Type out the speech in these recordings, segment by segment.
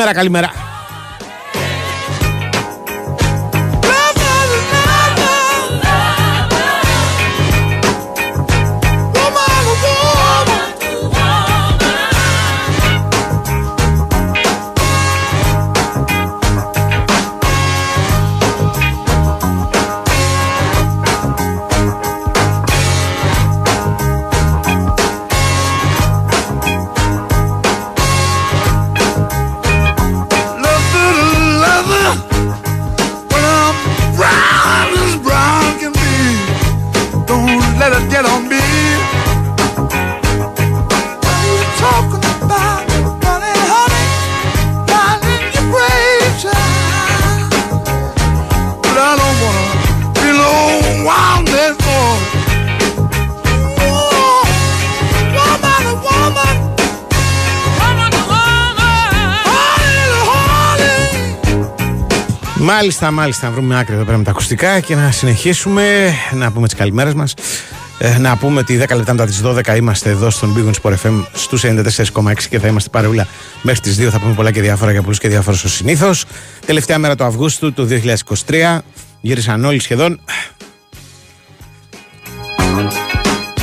Καλημέρα, καλημέρα. Μάλιστα, μάλιστα, να βρούμε άκρη εδώ πέρα με τα ακουστικά και να συνεχίσουμε να πούμε τις καλημέρες μας. Ε, να πούμε ότι 10 λεπτά μετά τις 12 είμαστε εδώ στον Big Sport FM στους 94,6 και θα είμαστε παρεούλα μέχρι τις 2. Θα πούμε πολλά και διάφορα για πολλούς και διάφορα ως συνήθως. Τελευταία μέρα του Αυγούστου του 2023. Γύρισαν όλοι σχεδόν.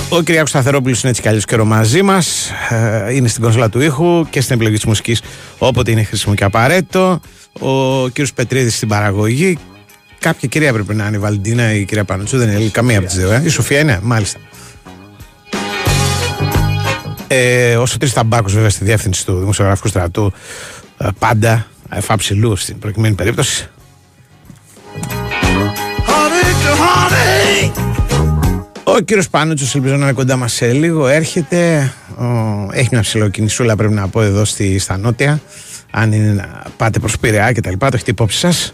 Ο Κυριάκος Σταθερόπουλος είναι έτσι κι αλλιώς καιρό μαζί μας. Ε, είναι στην κονσόλα του ήχου και στην επιλογή της μουσικής όποτε είναι χρήσιμο και απαραίτητο ο κύριος Πετρίδης στην παραγωγή. Κάποια κυρία πρέπει να είναι η Βαλντίνα ή η κυρία Πανουτσού, δεν είναι καμία από τις δύο. Ε. Η Σοφία είναι, μάλιστα. Ε, ο Σωτήρης Ταμπάκος βέβαια στη διεύθυνση του Δημοσιογραφικού Στρατού ε, πάντα εφάψηλού στην προκειμένη περίπτωση. Ο κύριος Πάνουτσος, ελπίζω να είναι κοντά μας σε λίγο. Έρχεται. Ο, έχει μια ψηλοκινησούλα, πρέπει να πω, εδώ στη, στα νότια αν είναι να πάτε προς Πειραιά και τα λοιπά, το έχετε υπόψη σας.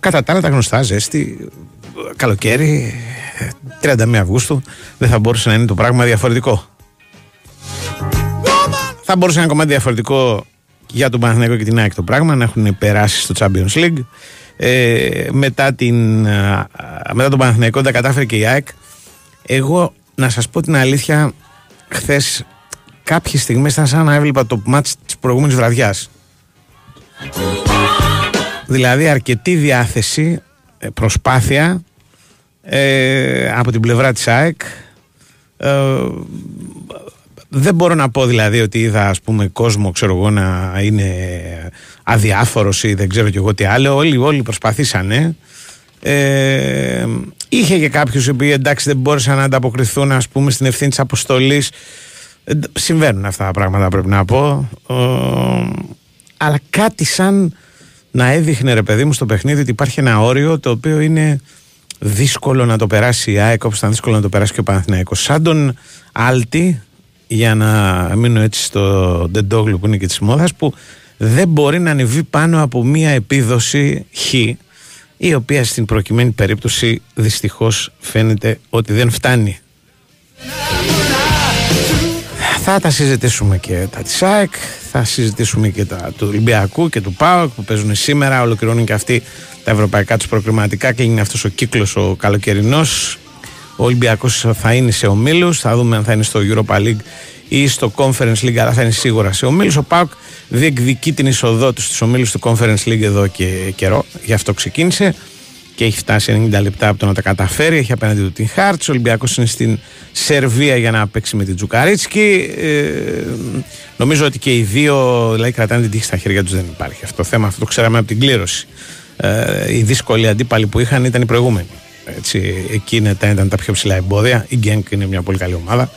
κατά τα άλλα τα γνωστά, ζέστη, καλοκαίρι, 31 Αυγούστου, δεν θα μπορούσε να είναι το πράγμα διαφορετικό. Θα μπορούσε να είναι κομμάτι διαφορετικό για τον Παναθηναϊκό και την ΑΕΚ το πράγμα, να έχουν περάσει στο Champions League. Ε, μετά, την, μετά τον Παναθηναϊκό τα κατάφερε και η ΑΕΚ. Εγώ, να σας πω την αλήθεια, χθες κάποιες στιγμές ήταν σαν να έβλεπα το μάτς της προηγούμενης βραδιάς. Δηλαδή αρκετή διάθεση, ε, προσπάθεια ε, από την πλευρά της ΑΕΚ. Ε, δεν μπορώ να πω δηλαδή ότι είδα ας πούμε κόσμο ξέρω εγώ να είναι αδιάφορος ή δεν ξέρω κι εγώ τι άλλο. Όλοι, όλοι προσπαθήσανε. Ε, είχε και κάποιους οι οποίοι εντάξει δεν μπόρεσαν να ανταποκριθούν ας πούμε στην ευθύνη της αποστολής ε, συμβαίνουν αυτά τα πράγματα πρέπει να πω αλλά κάτι σαν να έδειχνε ρε παιδί μου στο παιχνίδι ότι υπάρχει ένα όριο το οποίο είναι δύσκολο να το περάσει η ΑΕΚ όπως ήταν δύσκολο να το περάσει και ο Παναθηναϊκός σαν τον Άλτη για να μείνω έτσι στο Ντεντόγλου που είναι και της μόδας που δεν μπορεί να ανεβεί πάνω από μία επίδοση χ η οποία στην προκειμένη περίπτωση δυστυχώς φαίνεται ότι δεν φτάνει θα τα συζητήσουμε και τα της ΑΕΚ, θα συζητήσουμε και τα του Ολυμπιακού και του ΠΑΟΚ που παίζουν σήμερα. Ολοκληρώνουν και αυτοί τα ευρωπαϊκά τους προκριματικά. Κλείνει αυτός ο κύκλος ο καλοκαιρινός. Ο Ολυμπιακός θα είναι σε ομίλους. Θα δούμε αν θα είναι στο Europa League ή στο Conference League, αλλά θα είναι σίγουρα σε ομίλους. Ο ΠΑΟΚ διεκδικεί την εισοδό του στους ομίλους του Conference League εδώ και καιρό. Γι' αυτό ξεκίνησε και έχει φτάσει 90 λεπτά από το να τα καταφέρει. Έχει απέναντι του την Χάρτς. Ο Ολυμπιακός είναι στην Σερβία για να παίξει με την Τζουκαρίτσκι. Ε, νομίζω ότι και οι δύο δηλαδή, κρατάνε την τύχη στα χέρια τους. Δεν υπάρχει αυτό το θέμα. Αυτό το ξέραμε από την κλήρωση. Ε, οι δύσκολοι αντίπαλοι που είχαν ήταν οι προηγούμενοι. Έτσι, εκεί ήταν τα πιο ψηλά εμπόδια. Η Γκένκ είναι μια πολύ καλή ομάδα.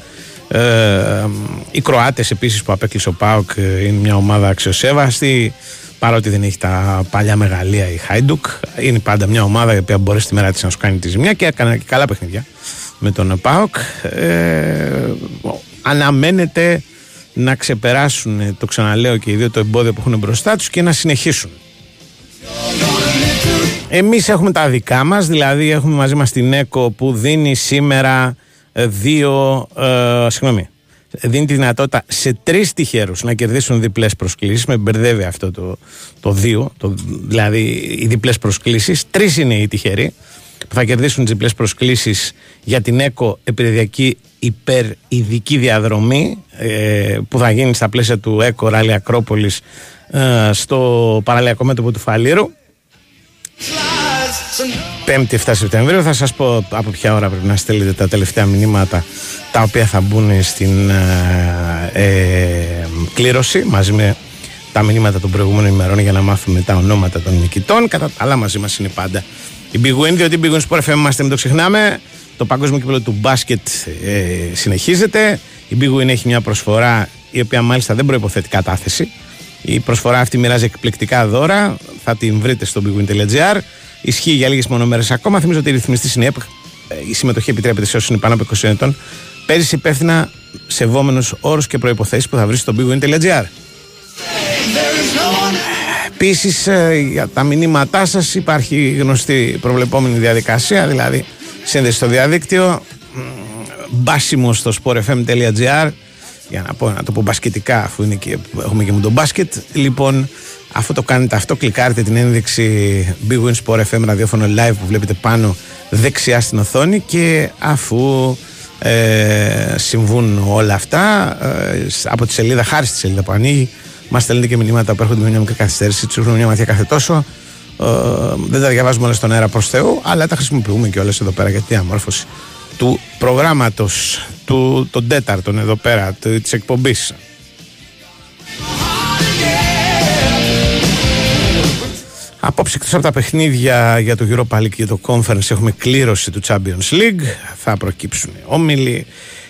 Ε, οι Κροάτες επίσης που απέκλεισε ο Πάοκ ε, είναι μια ομάδα αξιοσέβαστη παρότι δεν έχει τα παλιά μεγαλεία η Χάιντουκ. Είναι πάντα μια ομάδα η οποία μπορείς στη μέρα της να σου κάνει τη ζημιά και έκανε και καλά παιχνίδια με τον ΠΑΟΚ. Ε, αναμένεται να ξεπεράσουν, το ξαναλέω και οι δύο, το εμπόδιο που έχουν μπροστά τους και να συνεχίσουν. Εμείς έχουμε τα δικά μας, δηλαδή έχουμε μαζί μας την ΕΚΟ που δίνει σήμερα δύο, ε, συγγνώμη, δίνει τη δυνατότητα σε τρεις τυχερούς να κερδίσουν διπλές προσκλήσεις. Με μπερδεύει αυτό το, το δύο, το, δηλαδή οι διπλές προσκλήσεις. Τρεις είναι οι τυχεροί που θα κερδίσουν τις διπλές προσκλήσεις για την ΕΚΟ Επιρρεδιακή υπερ ειδική διαδρομή ε, που θα γίνει στα πλαίσια του ΕΚΟ Ράλι Ακρόπολης ε, στο παραλιακό μέτωπο του Φαλήρου 5η 7 Σεπτεμβρίου θα σας πω από ποια ώρα πρέπει να στέλνετε τα τελευταία μηνύματα τα οποία θα μπουν στην ε, κλήρωση μαζί με τα μηνύματα των προηγούμενων ημερών για να μάθουμε τα ονόματα των νικητών. Κατά τα άλλα, μαζί μας είναι πάντα η Big Win, διότι η Big Win Sport FM είμαστε, μην το ξεχνάμε. Το παγκόσμιο κύπελο του μπάσκετ ε, συνεχίζεται. Η Big Win έχει μια προσφορά η οποία μάλιστα δεν προποθέτει κατάθεση. Η προσφορά αυτή μοιράζει εκπληκτικά δώρα. Θα την βρείτε στο bigwin.gr. Ισχύει για λίγες μονομέρες ακόμα. Θυμίζω ότι η ρυθμιστή είναι η συμμετοχή επιτρέπεται σε όσους είναι πάνω από 20 ετών. Παίζει υπεύθυνα σεβόμενου όρους και προποθέσει που θα βρεις στο bigwin.gr. Επίσης, ε, για τα μηνύματά σας υπάρχει γνωστή προβλεπόμενη διαδικασία, δηλαδή σύνδεση στο διαδίκτυο, μπάσιμο στο sportfm.gr για να, πω, να το πω μπασκετικά αφού είναι και, έχουμε και με τον μπάσκετ λοιπόν αφού το κάνετε αυτό κλικάρετε την ένδειξη Big Win Sport FM ραδιόφωνο live που βλέπετε πάνω δεξιά στην οθόνη και αφού ε, συμβούν όλα αυτά ε, από τη σελίδα, χάρη στη σελίδα που ανοίγει Μας στέλνετε και μηνύματα που έρχονται με μια μικρή καθυστέρηση, τους μια ματιά κάθε τόσο. Ε, δεν τα διαβάζουμε όλα στον αέρα προς Θεού, αλλά τα χρησιμοποιούμε και όλες εδώ πέρα για τη διαμόρφωση του προγράμματος, του των τέταρτων εδώ πέρα, της εκπομπής. Απόψε εκτός από τα παιχνίδια για το Europa League και το Conference έχουμε κλήρωση του Champions League. Θα προκύψουν όμιλοι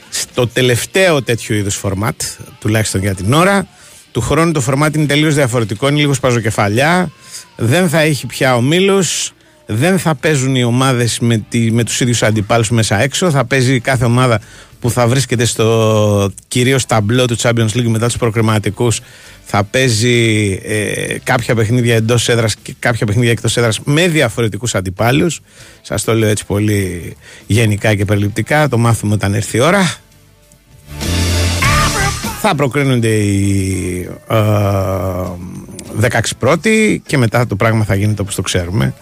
στο τελευταίο τέτοιο είδους φορμάτ, τουλάχιστον για την ώρα. Του χρόνου το φορμάτι είναι τελείως διαφορετικό, είναι λίγο σπαζοκεφαλιά. Δεν θα έχει πια ομίλους. Δεν θα παίζουν οι ομάδες με, με τους ίδιους αντιπάλους μέσα έξω. Θα παίζει κάθε ομάδα που θα βρίσκεται στο κυρίως ταμπλό του Champions League μετά τους προκριματικούς. Θα παίζει ε, κάποια παιχνίδια εντός έδρας και κάποια παιχνίδια εκτός έδρας με διαφορετικούς αντιπάλους. Σας το λέω έτσι πολύ γενικά και περιληπτικά. Το μάθουμε όταν έρθει η ώρα. Θα προκρίνονται οι ε, 16 πρώτοι και μετά το πράγμα θα γίνεται όπως το ξέρουμε.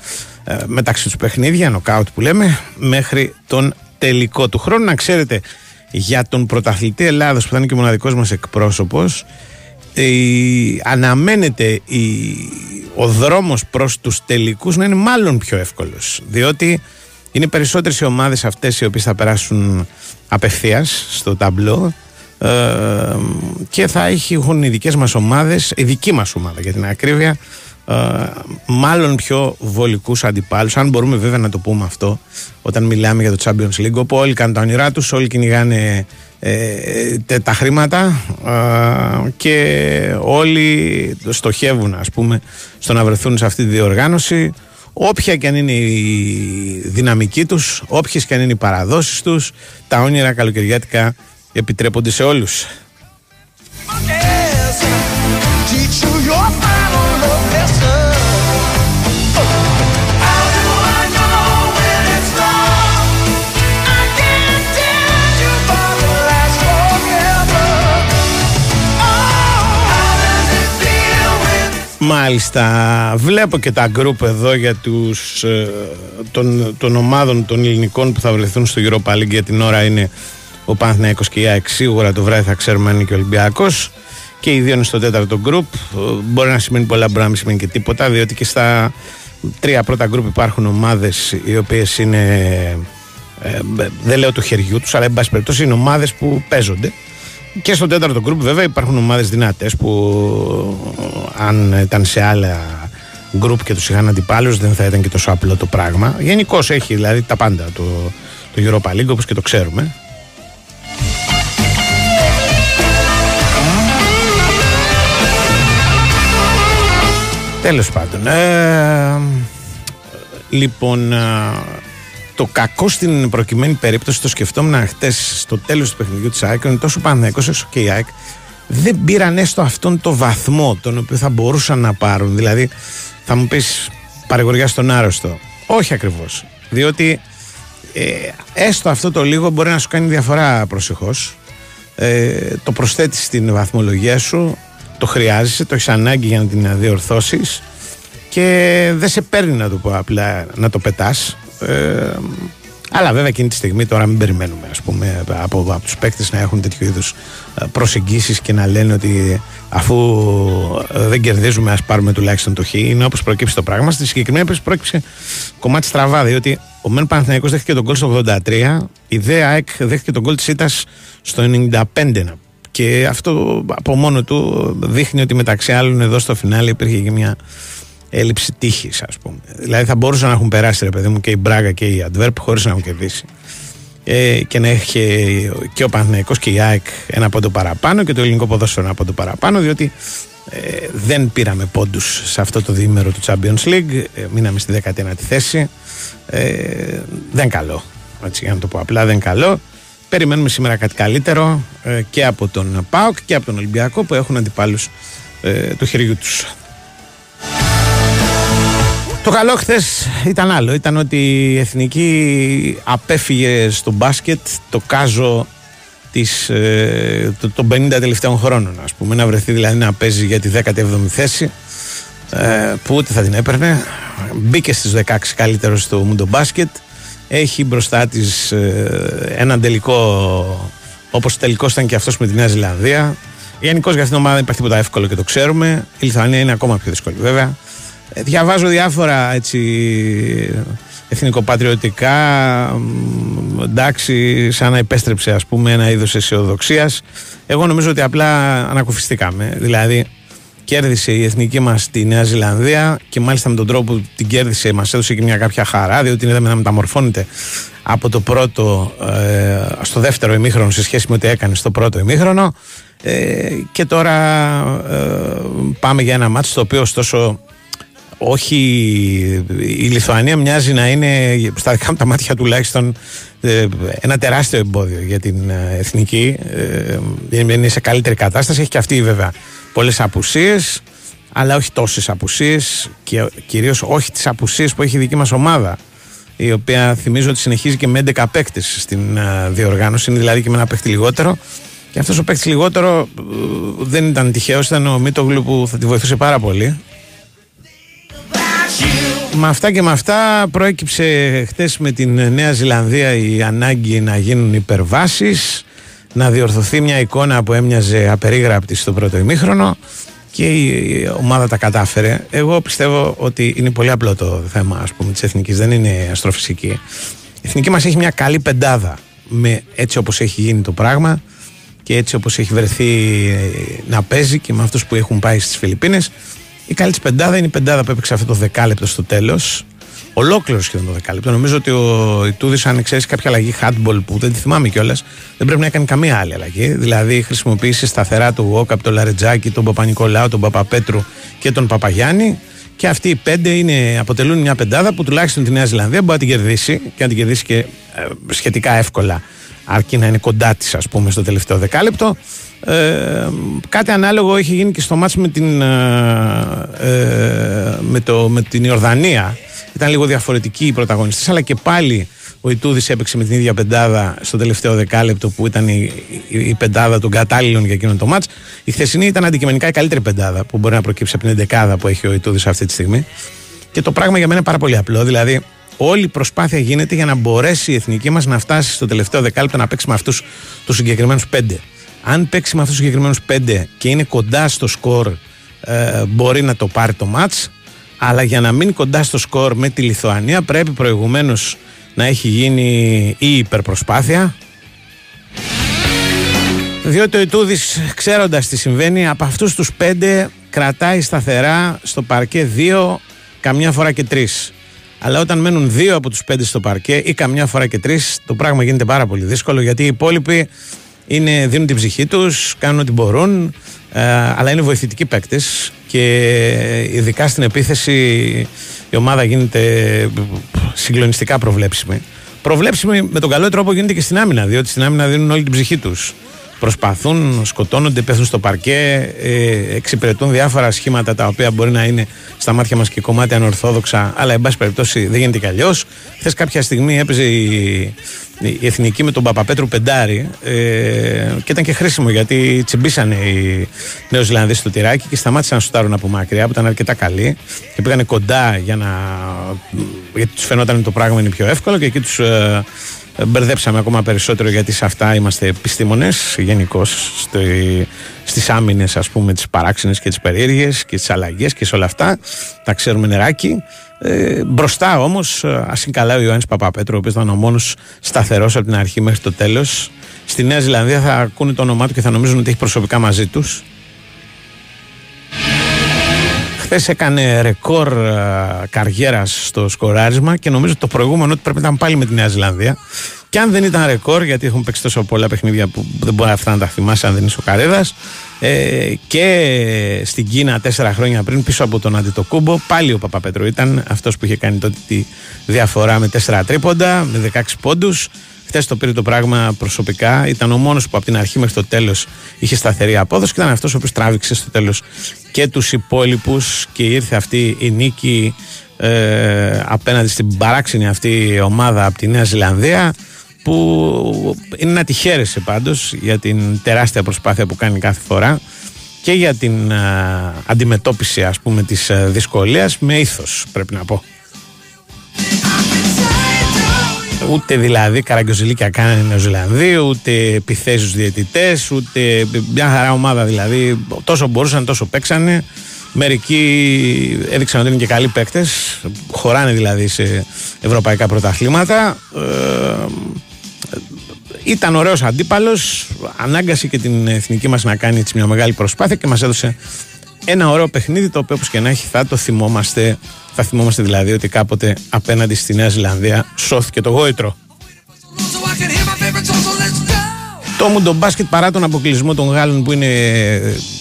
Ε, μεταξύ τους παιχνίδια, νοκάουτ που λέμε μέχρι τον τελικό του χρόνου. Να ξέρετε για τον πρωταθλητή Ελλάδος που θα είναι και ο μοναδικός μας εκπρόσωπος η, αναμένεται η, ο δρόμος προς τους τελικούς να είναι μάλλον πιο εύκολος διότι είναι περισσότερες οι ομάδες αυτές οι οποίες θα περάσουν απευθείας στο ταμπλό ε, και θα έχουν οι δικές μας ομάδες, η δική μας ομάδα για την ακρίβεια, ε, μάλλον πιο βολικούς αντιπάλους. Αν μπορούμε βέβαια να το πούμε αυτό όταν μιλάμε για το Champions League όπου όλοι κάνουν τα όνειρά τους, όλοι κυνηγάνε ε, τα χρήματα και όλοι στοχεύουν ας πούμε στο να βρεθούν σε αυτή τη διοργάνωση. Όποια και αν είναι η δυναμική τους όποιες και αν είναι οι παραδόσεις τους τα όνειρα καλοκαιριάτικα επιτρέπονται σε όλους. Μάλιστα, βλέπω και τα γκρουπ εδώ για τους ε, των, των ομάδων των ελληνικών που θα βρεθούν στο Europa League για την ώρα είναι ο Παναθηναϊκός και η ΑΕΚ σίγουρα το βράδυ θα ξέρουμε αν είναι και ο Ολυμπιακός. Και οι δύο είναι στο τέταρτο γκρουπ. Μπορεί να σημαίνει πολλά, μπορεί να μην σημαίνει και τίποτα διότι και στα τρία πρώτα γκρουπ υπάρχουν ομάδες οι οποίες είναι ε, δεν λέω του χεριού τους αλλά εν πάση περιπτώσει είναι ομάδες που παίζονται. Και στο τέταρτο γκρουπ βέβαια υπάρχουν ομάδες δυνατές που αν ήταν σε άλλα γκρουπ και τους είχαν αντιπάλους δεν θα ήταν και τόσο απλό το πράγμα. Γενικώς έχει δηλαδή τα πάντα το, το Europa League όπως και το ξέρουμε Τέλος πάντων. Ε, λοιπόν, ε, το κακό στην προκειμένη περίπτωση το σκεφτόμουν χτες στο τέλος του παιχνιδιού της ΑΕΚ είναι τόσο Παναθηναϊκός όσο και η ΑΕΚ δεν πήραν έστω αυτόν το βαθμό τον οποίο θα μπορούσαν να πάρουν. Δηλαδή, θα μου πεις παρηγοριά στον άρρωστο. Όχι ακριβώς. Διότι ε, έστω αυτό το λίγο μπορεί να σου κάνει διαφορά προσεχώς. Ε, το προσθέτεις στην βαθμολογία σου το χρειάζεσαι, το έχεις ανάγκη για να την διορθώσεις και δεν σε παίρνει να το πω απλά να το πετάς ε, Αλλά βέβαια εκείνη τη στιγμή τώρα μην περιμένουμε ας πούμε, από, από τους παίκτες να έχουν τέτοιου είδους ε, προσεγγίσεις και να λένε ότι αφού ε, δεν κερδίζουμε, ας πάρουμε τουλάχιστον το χ. Είναι όπως προκύψει το πράγμα. Στη συγκεκριμένη περίπτωση πρόκειψε κομμάτι στραβά, διότι ο Μεν Παναθηναϊκός δέχτηκε τον κόλ στο 83, η ΔΕΑ ΑΕΚ δέχτηκε τον κόλ της ΣΥΤΑ στο 95. Και αυτό από μόνο του δείχνει ότι μεταξύ άλλων εδώ στο φινάλε υπήρχε και μια έλλειψη τύχης, ας πούμε. Δηλαδή θα μπορούσαν να έχουν περάσει, ρε παιδί μου, και η Μπράγκα και η Αντβέρπ χωρίς να έχουν κερδίσει. Ε, και να έχει και ο Παναθηναϊκός και η ΑΕΚ ένα πόντο παραπάνω και το ελληνικό ποδόσφαιρο ένα πόντο παραπάνω, διότι ε, δεν πήραμε πόντους σε αυτό το διήμερο του Champions League. Ε, μείναμε στη 19η θέση. Ε, δεν καλό. Έτσι, για να το πω απλά, δεν καλό. Περιμένουμε σήμερα κάτι καλύτερο ε, και από τον ΠΑΟΚ και από τον Ολυμπιακό που έχουν αντιπάλους ε, του χεριού τους. Το καλό χθες ήταν άλλο. Ήταν ότι η εθνική απέφυγε στο μπάσκετ το κάζο της, ε, των 50 τελευταίων χρόνων. Ας πούμε, να βρεθεί δηλαδή να παίζει για τη 17η θέση ε, που ούτε θα την έπαιρνε. Μπήκε στις 16 καλύτερος στο Μουντο Μπάσκετ. Έχει μπροστά της ε, έναν τελικό όπως τελικός ήταν και αυτός με τη Νέα Ζηλανδία. Γενικώς για αυτήν την ομάδα δεν υπάρχει τίποτα εύκολο και το ξέρουμε. Η Λιθουανία είναι ακόμα πιο δύσκολη βέβαια. Ε, διαβάζω διάφορα έτσι εθνικοπατριωτικά εντάξει σαν να επέστρεψε ας πούμε ένα είδος αισιοδοξίας. εγώ νομίζω ότι απλά ανακουφιστήκαμε δηλαδή κέρδισε η εθνική μας τη Νέα Ζηλανδία και μάλιστα με τον τρόπο που την κέρδισε μας έδωσε και μια κάποια χαρά διότι είδαμε να μεταμορφώνεται από το πρώτο ε, στο δεύτερο ημίχρονο σε σχέση με ό,τι έκανε στο πρώτο ημίχρονο ε, και τώρα ε, πάμε για ένα μάτσο το οποίο ωστόσο όχι η Λιθουανία μοιάζει να είναι στα δικά μου τα μάτια τουλάχιστον ε, ένα τεράστιο εμπόδιο για την ε, εθνική. Ε, είναι σε καλύτερη κατάσταση. Έχει και αυτή βέβαια πολλές απουσίες αλλά όχι τόσες απουσίες και κυρίως όχι τις απουσίες που έχει η δική μας ομάδα η οποία θυμίζω ότι συνεχίζει και με 11 παίκτες στην διοργάνωση. Είναι δηλαδή και με ένα παίκτη λιγότερο. Και αυτός ο παίκτης λιγότερο δεν ήταν τυχαίος ήταν ο Μίτογλου που θα τη βοηθούσε πάρα πολύ με αυτά και με αυτά προέκυψε χτες με την Νέα Ζηλανδία η ανάγκη να γίνουν υπερβάσεις, να διορθωθεί μια εικόνα που έμοιαζε απερίγραπτη στο πρώτο ημίχρονο και η ομάδα τα κατάφερε. Εγώ πιστεύω ότι είναι πολύ απλό το θέμα ας πούμε, της εθνικής, δεν είναι αστροφυσική. Η εθνική μας έχει μια καλή πεντάδα με έτσι όπως έχει γίνει το πράγμα και έτσι όπως έχει βρεθεί να παίζει και με αυτούς που έχουν πάει στις Φιλιππίνες η καλή της πεντάδα είναι η πεντάδα που έπαιξε αυτό το δεκάλεπτο στο τέλος. Ολόκληρο σχεδόν το δεκάλεπτο. Νομίζω ότι ο Ιτούδης, αν εξαιρέσει κάποια αλλαγή hardball που δεν τη θυμάμαι κιόλας, δεν πρέπει να έκανε καμία άλλη αλλαγή. Δηλαδή, χρησιμοποίησε σταθερά του Βόκαπ, τον Λαρετζάκη, τον Παπα-Νικολάου, τον Παπαπέτρου και τον Παπαγιάννη. Και αυτοί οι πέντε είναι, αποτελούν μια πεντάδα που τουλάχιστον τη Νέα Ζηλανδία μπορεί να την κερδίσει και να την κερδίσει και ε, σχετικά εύκολα, αρκεί να είναι κοντά της, ας πούμε, στο τελευταίο δεκάλεπτο. Ε, κάτι ανάλογο έχει γίνει και στο μάτς με την, ε, ε, με, το, με την Ιορδανία. Ήταν λίγο διαφορετικοί οι πρωταγωνιστές, αλλά και πάλι ο Ιτούδης έπαιξε με την ίδια πεντάδα στο τελευταίο δεκάλεπτο που ήταν η, η, πεντάδα των κατάλληλων για εκείνον το μάτς. Η χθεσινή ήταν αντικειμενικά η καλύτερη πεντάδα που μπορεί να προκύψει από την δεκάδα που έχει ο Ιτούδης αυτή τη στιγμή. Και το πράγμα για μένα είναι πάρα πολύ απλό. Δηλαδή, όλη η προσπάθεια γίνεται για να μπορέσει η εθνική μας να φτάσει στο τελευταίο δεκάλεπτο να παίξει με αυτούς τους συγκεκριμένους πέντε αν παίξει με αυτούς τους συγκεκριμένους πέντε και είναι κοντά στο σκορ, ε, μπορεί να το πάρει το μάτς. Αλλά για να μείνει κοντά στο σκορ με τη Λιθουανία, πρέπει προηγουμένως να έχει γίνει η υπερπροσπάθεια. Διότι ο Ιτούδης, ξέροντας τι συμβαίνει, από αυτούς τους πέντε κρατάει σταθερά στο παρκέ δύο, καμιά φορά και τρεις. Αλλά όταν μένουν δύο από τους πέντε στο παρκέ ή καμιά φορά και τρεις, το πράγμα γίνεται πάρα πολύ δύσκολο γιατί οι υπόλοιποι είναι, δίνουν την ψυχή τους, κάνουν ό,τι μπορούν, ε, αλλά είναι βοηθητικοί παίκτες και ειδικά στην επίθεση η ομάδα γίνεται συγκλονιστικά προβλέψιμη. Προβλέψιμη με τον καλό τρόπο γίνεται και στην άμυνα, διότι στην άμυνα δίνουν όλη την ψυχή τους. Προσπαθούν, σκοτώνονται, πέφτουν στο παρκέ, ε, εξυπηρετούν διάφορα σχήματα τα οποία μπορεί να είναι στα μάτια μας και κομμάτια ανορθόδοξα, αλλά εν πάση περιπτώσει δεν γίνεται κι αλλιώς. Χθες κάποια στιγμή έπαιζε η, η εθνική με τον Παπαπέτρου Πεντάρη ε, και ήταν και χρήσιμο γιατί τσιμπήσανε οι Νέο Ζηλανδοί στο τυράκι και σταμάτησαν να σουτάρουν από μακριά που ήταν αρκετά καλοί και πήγανε κοντά για να. γιατί τους φαινόταν το πράγμα είναι πιο εύκολο και εκεί τους ε, μπερδέψαμε ακόμα περισσότερο γιατί σε αυτά είμαστε επιστήμονες γενικώς στις άμυνες, ας πούμε, τις παράξενες και τις περίεργες και τις αλλαγές και σε όλα αυτά. Τα ξέρουμε νεράκι. Ε, μπροστά όμως, ας είναι καλά ο Ιωάννης Παπαπέτρου, ο οποίος ήταν ο μόνος σταθερός από την αρχή μέχρι το τέλος. Στη Νέα Ζηλανδία θα ακούνε το όνομά του και θα νομίζουν ότι έχει προσωπικά μαζί τους. Χθες έκανε ρεκόρ καριέρας στο σκοράρισμα και νομίζω το προηγούμενο ότι πρέπει να ήταν πάλι με τη Νέα Ζηλανδία. Και αν δεν ήταν ρεκόρ, γιατί έχουν παίξει τόσο πολλά παιχνίδια που δεν μπορεί αυτά να τα θυμάσαι αν δεν είσαι ο Καρέδας. Ε, και στην Κίνα τέσσερα χρόνια πριν, πίσω από τον Αντιτοκούμπο, πάλι ο Παπαπέτρο ήταν αυτός που είχε κάνει τότε τη διαφορά με τέσσερα τρίποντα, με 16 πόντους. Χθες το πήρε το πράγμα προσωπικά. Ήταν ο μόνος που από την αρχή μέχρι το τέλος είχε σταθερή απόδοση και ήταν αυτός ο οποίος τράβηξε στο τέλος και τους υπόλοιπους και ήρθε αυτή η νίκη ε, απέναντι στην παράξενη αυτή ομάδα από τη Νέα Ζηλανδία που είναι να τη χαίρεσαι πάντως για την τεράστια προσπάθεια που κάνει κάθε φορά και για την αντιμετώπιση ας πούμε της α, δυσκολίας με ήθος πρέπει να πω. Ούτε δηλαδή καραγκιοζηλίκια κάνανε οι Νεοζηλανδοί, ούτε επιθέσεις στους διαιτητές, ούτε μια χαρά ομάδα δηλαδή. Τόσο μπορούσαν, τόσο παίξανε. Μερικοί έδειξαν ότι είναι και καλοί παίκτες, χωράνε δηλαδή σε ευρωπαϊκά πρωταθλήματα. Ε, ήταν ωραίος αντίπαλος, ανάγκασε και την εθνική μας να κάνει έτσι μια μεγάλη προσπάθεια και μας έδωσε ένα ωραίο παιχνίδι το οποίο όπως και να έχει θα το θυμόμαστε θα θυμόμαστε δηλαδή ότι κάποτε απέναντι στη Νέα Ζηλανδία σώθηκε το γόητρο. Το μου το μπάσκετ παρά τον αποκλεισμό των Γάλλων που είναι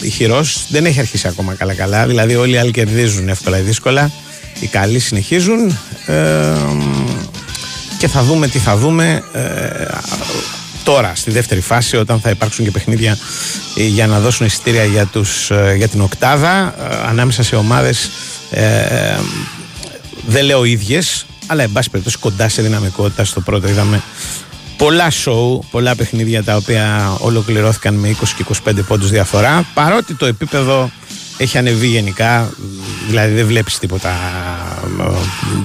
ηχηρός δεν έχει αρχίσει ακόμα καλά καλά. Δηλαδή όλοι οι άλλοι κερδίζουν εύκολα ή δύσκολα. Οι καλοί συνεχίζουν. Ε, και θα δούμε τι θα δούμε ε, τώρα στη δεύτερη φάση όταν θα υπάρξουν και παιχνίδια ε, για να δώσουν εισιτήρια για, τους, ε, για την οκτάδα ανάμεσα σε ομάδες δεν λέω ίδιες αλλά εν πάση περιπτώσει κοντά σε δυναμικότητα στο πρώτο είδαμε πολλά σοου, πολλά παιχνίδια τα οποία ολοκληρώθηκαν με 20 και 25 πόντους διαφορά παρότι το επίπεδο έχει ανεβεί γενικά, δηλαδή δεν βλέπεις τίποτα ε,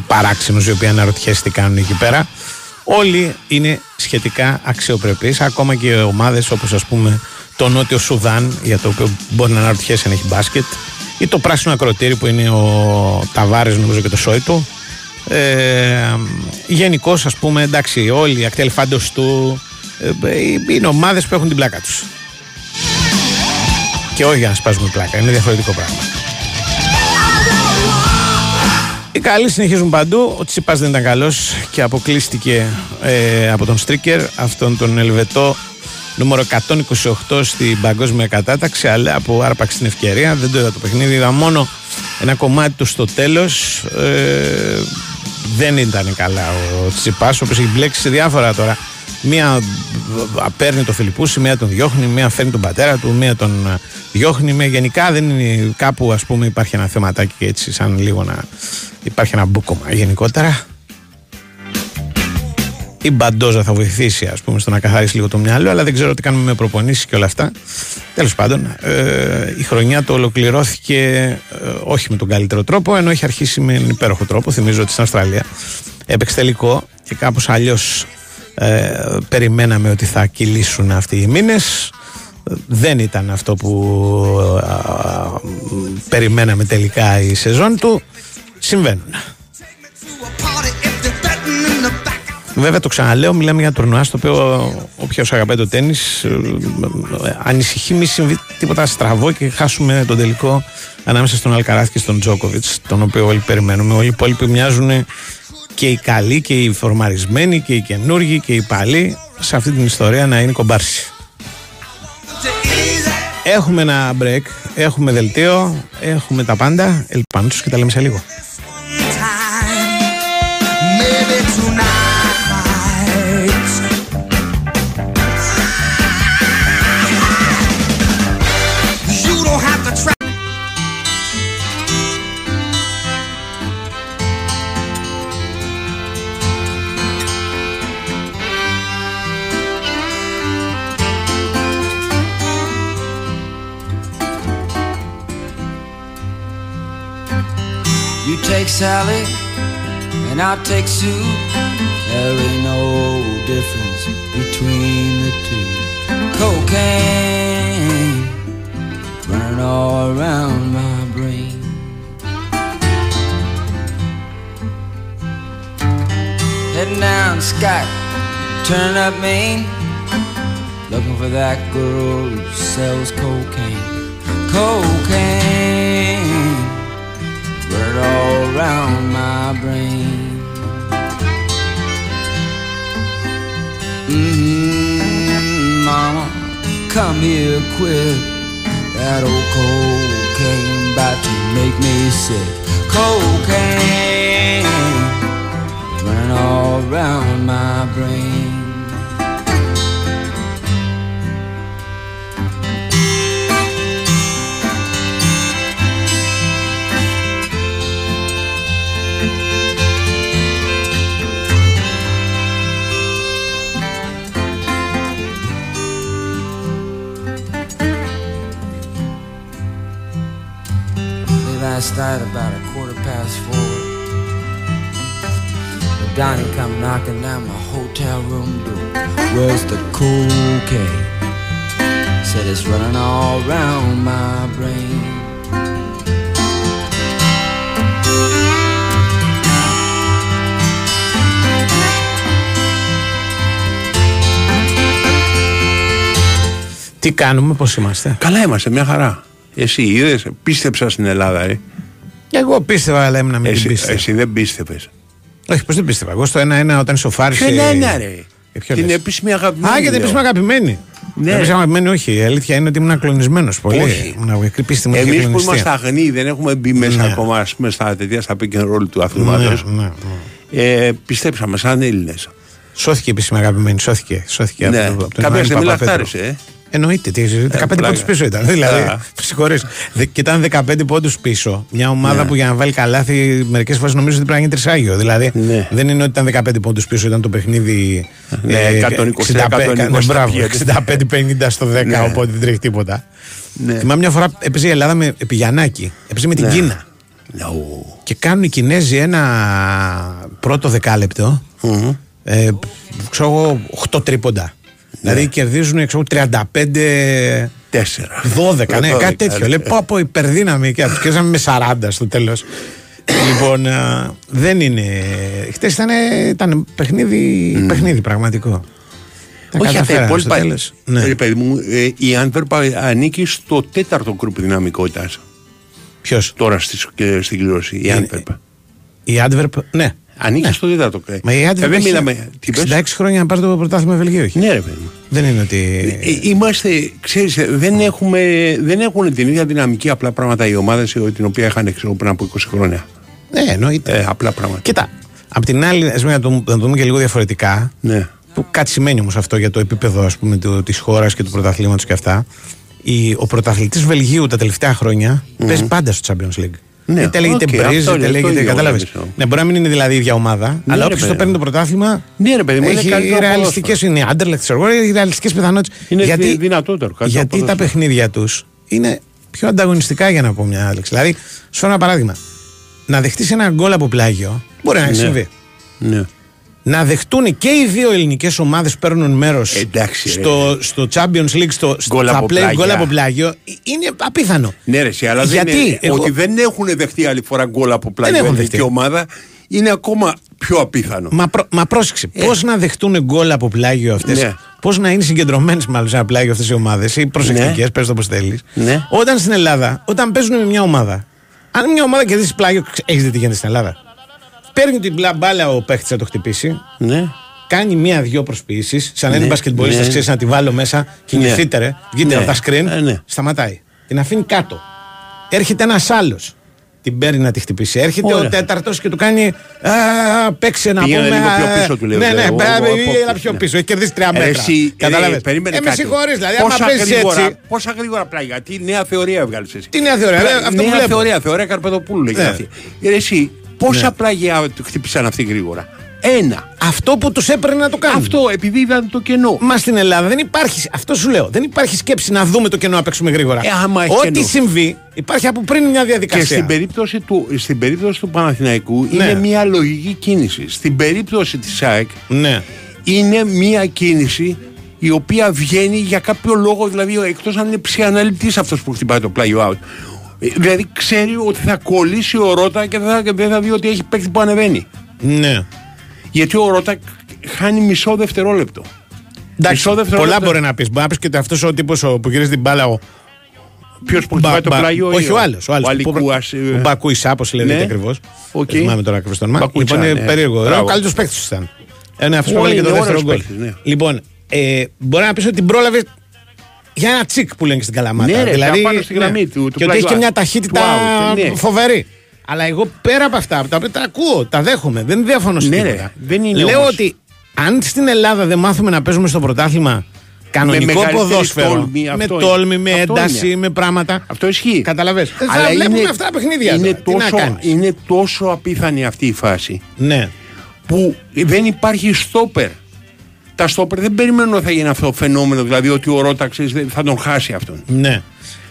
παράξενους οι οποίοι αναρωτιέσαι τι κάνουν εκεί πέρα. Όλοι είναι σχετικά αξιοπρεπείς, ακόμα και ομάδες όπως ας πούμε το Νότιο Σουδάν, για το οποίο μπορεί να αναρωτιέσαι αν έχει μπάσκετ, ή το πράσινο ακροτήρι που είναι ο Ταβάρες νομίζω και το Σόιτο. Ε, Γενικώς, ας πούμε, εντάξει, όλοι οι ακτέλφαντος του ε, ε, είναι ομάδες που έχουν την πλάκα τους. Και όχι για να σπάζουμε πλάκα, είναι διαφορετικό πράγμα. Οι καλοί συνεχίζουν παντού. Ο Τσίπας δεν ήταν καλός και αποκλείστηκε ε, από τον Στρίκερ, αυτόν τον Ελβετό νούμερο 128 στην παγκόσμια κατάταξη. Αλλά από άρπαξη την ευκαιρία, δεν το είδα το παιχνίδι. Είδα μόνο ένα κομμάτι του στο τέλος. Ε, δεν ήταν καλά ο Τσίπας, όπως έχει μπλέξει σε διάφορα τώρα Μία παίρνει το Φιλιππούση, μία τον διώχνει, μία φέρνει τον πατέρα του, μία τον ε, διώχνει. Μία γενικά δεν είναι κάπου ας πούμε υπάρχει ένα θεματάκι έτσι σαν λίγο να υπάρχει ένα μπούκομα γενικότερα. Η μπαντόζα θα βοηθήσει ας πούμε στο να καθαρίσει λίγο το μυαλό αλλά δεν ξέρω τι κάνουμε με προπονήσεις και όλα αυτά. Τέλος πάντων ε, η χρονιά του ολοκληρώθηκε ε, όχι με τον καλύτερο τρόπο ενώ έχει αρχίσει με υπέροχο τρόπο. Θυμίζω ότι στην Αυστραλία έπαιξε τελικό και κάπως αλλιώς ε, περιμέναμε ότι θα κυλήσουν αυτοί οι μήνες. Δεν ήταν αυτό που ε, περιμέναμε τελικά η σεζόν του. Συμβαίνουν. Βέβαια το ξαναλέω, μιλάμε για τουρνουά στο οποίο όποιος αγαπάει το τέννη ε, ανησυχεί μη συμβεί τίποτα στραβό και χάσουμε τον τελικό ανάμεσα στον Αλκαράθ και στον Τζόκοβιτς, τον οποίο όλοι περιμένουμε. Όλοι οι υπόλοιποι μοιάζουν και οι καλοί και οι φορμαρισμένοι και οι καινούργοι και οι παλιοί σε αυτή την ιστορία να είναι κομπάρσι. Έχουμε ένα break, έχουμε δελτίο, έχουμε τα πάντα. Ελπάνω και τα λέμε σε λίγο. Take Sally, and I'll take Sue. There ain't no difference between the two. Cocaine running all around my brain. Heading down Scott, turning up Maine, looking for that girl who sells cocaine. Cocaine around my brain. Mm-hmm, mama, come here quick. That old cocaine about to make me sick. Cocaine running all around my brain. last night about a quarter past four. Donnie come knocking down my hotel room door. Where's the cocaine? Said it's running all around my brain. Τι κάνουμε, πώς είμαστε. Καλά είμαστε, μια χαρά. Εσύ είδες, πίστεψα στην Ελλάδα, ε. Εγώ πίστευα, αλλά έμεινα με την Εσύ, πίστη. εσύ δεν πίστευες. Όχι, πώς δεν πίστευα. Εγώ στο 1-1 όταν σοφάρισε. Ποιο είναι ένα, ρε; Ε, ποιο Την λες; επίσημη αγαπημένη. Α, γιατί λέω. επίσημα αγαπημένη. Ναι. Επίσημα αγαπημένη, όχι. Η αλήθεια είναι ότι ήμουν κλονισμένο πολύ. Όχι. Ήμουν μικρή πίστη μου. είχε Εμείς που κλονιστεί. είμαστε αγνοί, δεν έχουμε μπει μέσα Ναι. ακόμα ας πούμε, στα τέτοια, στα pick and roll του Ναι, αθλήματος. ναι, ναι. Ε, πιστέψαμε σαν Έλληνες. Σώθηκε η επίσημα αγαπημένη. Σώθηκε. σώθηκε Ναι. από, από τον Κάποια Ιωάννη στιγμή Παπαπέτρου. λαχτάρισε, ε. Εννοείται. Τι, 15 πλάκα. πόντους πίσω ήταν. Δηλαδή, Α. συγχωρείς. Δε- Και ήταν 15 πόντους πίσω. Μια ομάδα Ναι. που για να βάλει καλάθι μερικές φορές νομίζω ότι πρέπει να γίνει τρισάγιο. Δηλαδή Ναι. δεν είναι ότι ήταν 15 πόντους πίσω, ήταν το παιχνίδι. Ναι, ε, 120, 65, 120 ναι, μπράβο, πήγαινε. 65-50 στο 10, Ναι. οπότε δεν τρέχει τίποτα. Ναι. Θυμάμαι μια φορά έπαιζε η Ελλάδα με επί Γιαννάκη. Έπαιζε με την Ναι. Κίνα. Νο. Και κάνουν οι Κινέζοι ένα πρώτο δεκάλεπτο. Μμμ. Ε, ξέρω εγώ, 8 τρίποντα. Δηλαδή κερδίζουν ξέρω, 35. Τέσσερα. 12, ναι, κάτι Δώδεκα, τέτοιο. ναι. Λέει πω από υπερδύναμη και του κέρδισαμε με 40 στο τέλος. λοιπόν, α, δεν είναι. Χθε ήταν, ήταν παιχνίδι, παιχνίδι πραγματικό. Τα Όχι αυτά τα καταφέρανε στο υπόλοιπα. τέλος. Ναι. Ρε παιδί μου, ε, η Άντερπα ανήκει στο τέταρτο γκρουπ δυναμικότητας. Ποιος, Τώρα στις, και στην κλήρωση. Η Άντερπα. η Adverb, ναι. Ανήκει Ναι. στο τέταρτο. ε. Μα η Ε, Adverb δεν έχει μιλάμε. Τι πες; 66 χρόνια να πάρει το πρωτάθλημα Βελγίου. έχει. Ναι, ρε παιδί μου. Δεν είναι ότι. Ε, είμαστε, ξέρεις, ε, δεν, έχουμε, δεν έχουν την ίδια δυναμική απλά πράγματα οι ομάδες την οποία είχαν ξέρω, πριν από 20 χρόνια. Ναι, εννοείται. Ε, απλά πράγματα. Κοίτα, απ' την άλλη, ας πούμε, να το, να το δούμε και λίγο διαφορετικά. Ναι. Που κάτι σημαίνει όμως αυτό για το επίπεδο ας πούμε, του, της χώρας και του πρωταθλήματος και αυτά. Η, ο πρωταθλητής Βελγίου τα τελευταία χρόνια παίζει πάντα στο Champions League. Ναι, είτε λέγεται οκ, Μπρίζ, αυτό είτε είναι, το λέγεται. ίδιο Κατάλαβες. νομίζω. Ναι, μπορεί να μην είναι δηλαδή η ίδια ομάδα, αλλά ρε όποιος παιδί το μου. παίρνει το πρωτάθλημα. Ναι, ρε παιδί μου, είναι έχει καλύτερο ρεαλιστικές είναι. Άντερλεχτ, ξέρω εγώ, έχει ρεαλιστικές πιθανότητες. Είναι δι- δυνατότερο, κάτι γιατί από τα ποδόσφαιρο. παιχνίδια τους είναι πιο ανταγωνιστικά για να πω μια λέξη. Δηλαδή, σου φέρω ένα παράδειγμα. Να δεχτείς ένα γκολ από πλάγιο μπορεί να Ναι. συμβεί. Ναι. Να δεχτούν και οι δύο ελληνικές ομάδες που παίρνουν μέρος Εντάξει, ρε. στο, στο Champions League, στο, Γκολ στα από play πλάγια. γκολ από πλάγιο, ε, είναι απίθανο. Ναι, ρε, εσύ, αλλά Γιατί, δεν είναι, εγώ- ότι δεν έχουν δεχτεί άλλη φορά γκολ από πλάγιο έχουν ελληνική δεχτεί. ομάδα είναι ακόμα πιο απίθανο. Μα, προ, μα πρόσεξε, πώς να δεχτούν γκολ από πλάγιο αυτές, Ε. Ναι. πώς να είναι συγκεντρωμένες μάλλον σε ένα πλάγιο αυτές οι ομάδες; Ή προσεκτικές, Ναι. πες το όπω θέλεις. Ναι. Όταν στην Ελλάδα, όταν παίζουν με μια ομάδα, αν μια ομάδα κερδίσει πλάγιο, έχεις δει τι γίνεται στην Ελλάδα. Παίρνει την μπλα- μπάλα ο παίχτης να το χτυπήσει, Ναι. κάνει μία-δυο προσποιήσεις, σαν να είναι Ναι, μπασκετμπολίστας, ναι. ξέρεις να τη βάλω μέσα, κινηθείτε ρε, βγείτε Ναι. από τα screen, Ε, ναι. σταματάει. Την αφήνει κάτω. Έρχεται ένας άλλος. Την παίρνει να τη χτυπήσει. Έρχεται Ωραία. ο τέταρτος και του κάνει. Α, παίξε να Πήγαινε πούμε. λίγο πιο α, πίσω, του λέω, Ναι, ναι, εγώ, μπράβο, εγώ, έλα από- πιο ναι. πίσω. Έχει κερδίσει τρία Ρε, μέτρα. εσύ, Κατάλαβε. ε, περίμενε Ε, με κάτι. συγχωρείς, δηλαδή, άμα Πόσα παίζει γρήγορα- έτσι. Πόσα γρήγορα πλάγια, τι νέα θεωρία έβγαλες εσύ. Τι νέα θεωρία, Πλά- ε, αυτό που νέα βλέπω. θεωρία, θεωρία Καρπεδοπούλου λέγεται Ναι. αυτή. Ε, Εσύ, πόσα πλάγια χτύπησαν αυτοί γρήγορα; Ένα. Αυτό που τους έπαιρνε να το κάνουν. Αυτό επειδή είδαν το κενό. Μα στην Ελλάδα δεν υπάρχει, αυτό σου λέω, δεν υπάρχει σκέψη να δούμε το κενό να παίξουμε γρήγορα. Ε, άμα έχει Ό,τι κενό. συμβεί υπάρχει από πριν μια διαδικασία. Και στην περίπτωση του, στην περίπτωση του Παναθηναϊκού Ναι. είναι μια λογική κίνηση. Στην περίπτωση της ΑΕΚ Ναι. είναι μια κίνηση η οποία βγαίνει για κάποιο λόγο, δηλαδή εκτός αν είναι ψυχαναλυτής αυτός που χτυπάει το πλάγιο out. Ε, Δηλαδή ξέρει ότι θα κολλήσει ο Ρότα και δεν θα, και δεν θα δει ότι έχει παίκτη που ανεβαίνει. Ναι. Γιατί ο Ρότα χάνει μισό δευτερόλεπτο. Εντάξει, Μισό δευτερόλεπτο. πολλά μπορεί να πεις. Μπορεί να πεις και ότι αυτός ο τύπος που γυρίζει την μπάλα. Ο... Ποιος που χτυπάει το Μπα- πλάγιο, Όχι, ο άλλος. Ο, άλλος Ο που- Αλικούας, ε, Ο Μπακούι Σάπο λέγεται ναι. ακριβώς. Οκ. Δεν θυμάμαι τώρα ακριβώς το όνομα. Μπακούιτσα, Λοιπόν, είναι ναι. περίεργο. Είναι ο Μπράβο. καλύτερος παίκτης του ήταν. Είναι αυτός που Όλοι έβαλε και το είναι δεύτερο ωραίος γκολ. παίκτης, ναι. Λοιπόν, ε, μπορεί να πεις ότι την πρόλαβες για ένα τσικ που λένε και στην Καλαμάτα. Ναι, ρε, δηλαδή, πάνω στη γραμμή του- του Και ότι έχει και πλάγιου μια out. ταχύτητα Του out, ναι. φοβερή. Αλλά εγώ πέρα από αυτά, από τα οποία τα ακούω, τα δέχομαι, δεν διαφωνώ σε Ναι, ρε, τίποτα. δεν είναι Λέω όμως. ότι αν στην Ελλάδα δεν μάθουμε να παίζουμε στο πρωτάθλημα κανονικό μεγαλύτερη ποδόσφαιρο, τόλμη, με αυτό τόλμη, είναι. με Αυτό ένταση, είναι. με πράγματα. Αυτό ισχύει. Καταλαβες. Δεν θα Αλλά βλέπουμε είναι- αυτά τα παιχνίδια Είναι τώρα. Τι να τόσο, κάνεις. είναι τόσο απίθανη αυτή η φάση Ναι. που δεν υπάρχει στόπερ. Τα στόπερ δεν περιμένουν ότι θα γίνει αυτό το φαινόμενο, δηλαδή ότι ο Ρότα ξέρεις, δεν- θα τον χάσει αυτόν. Ναι.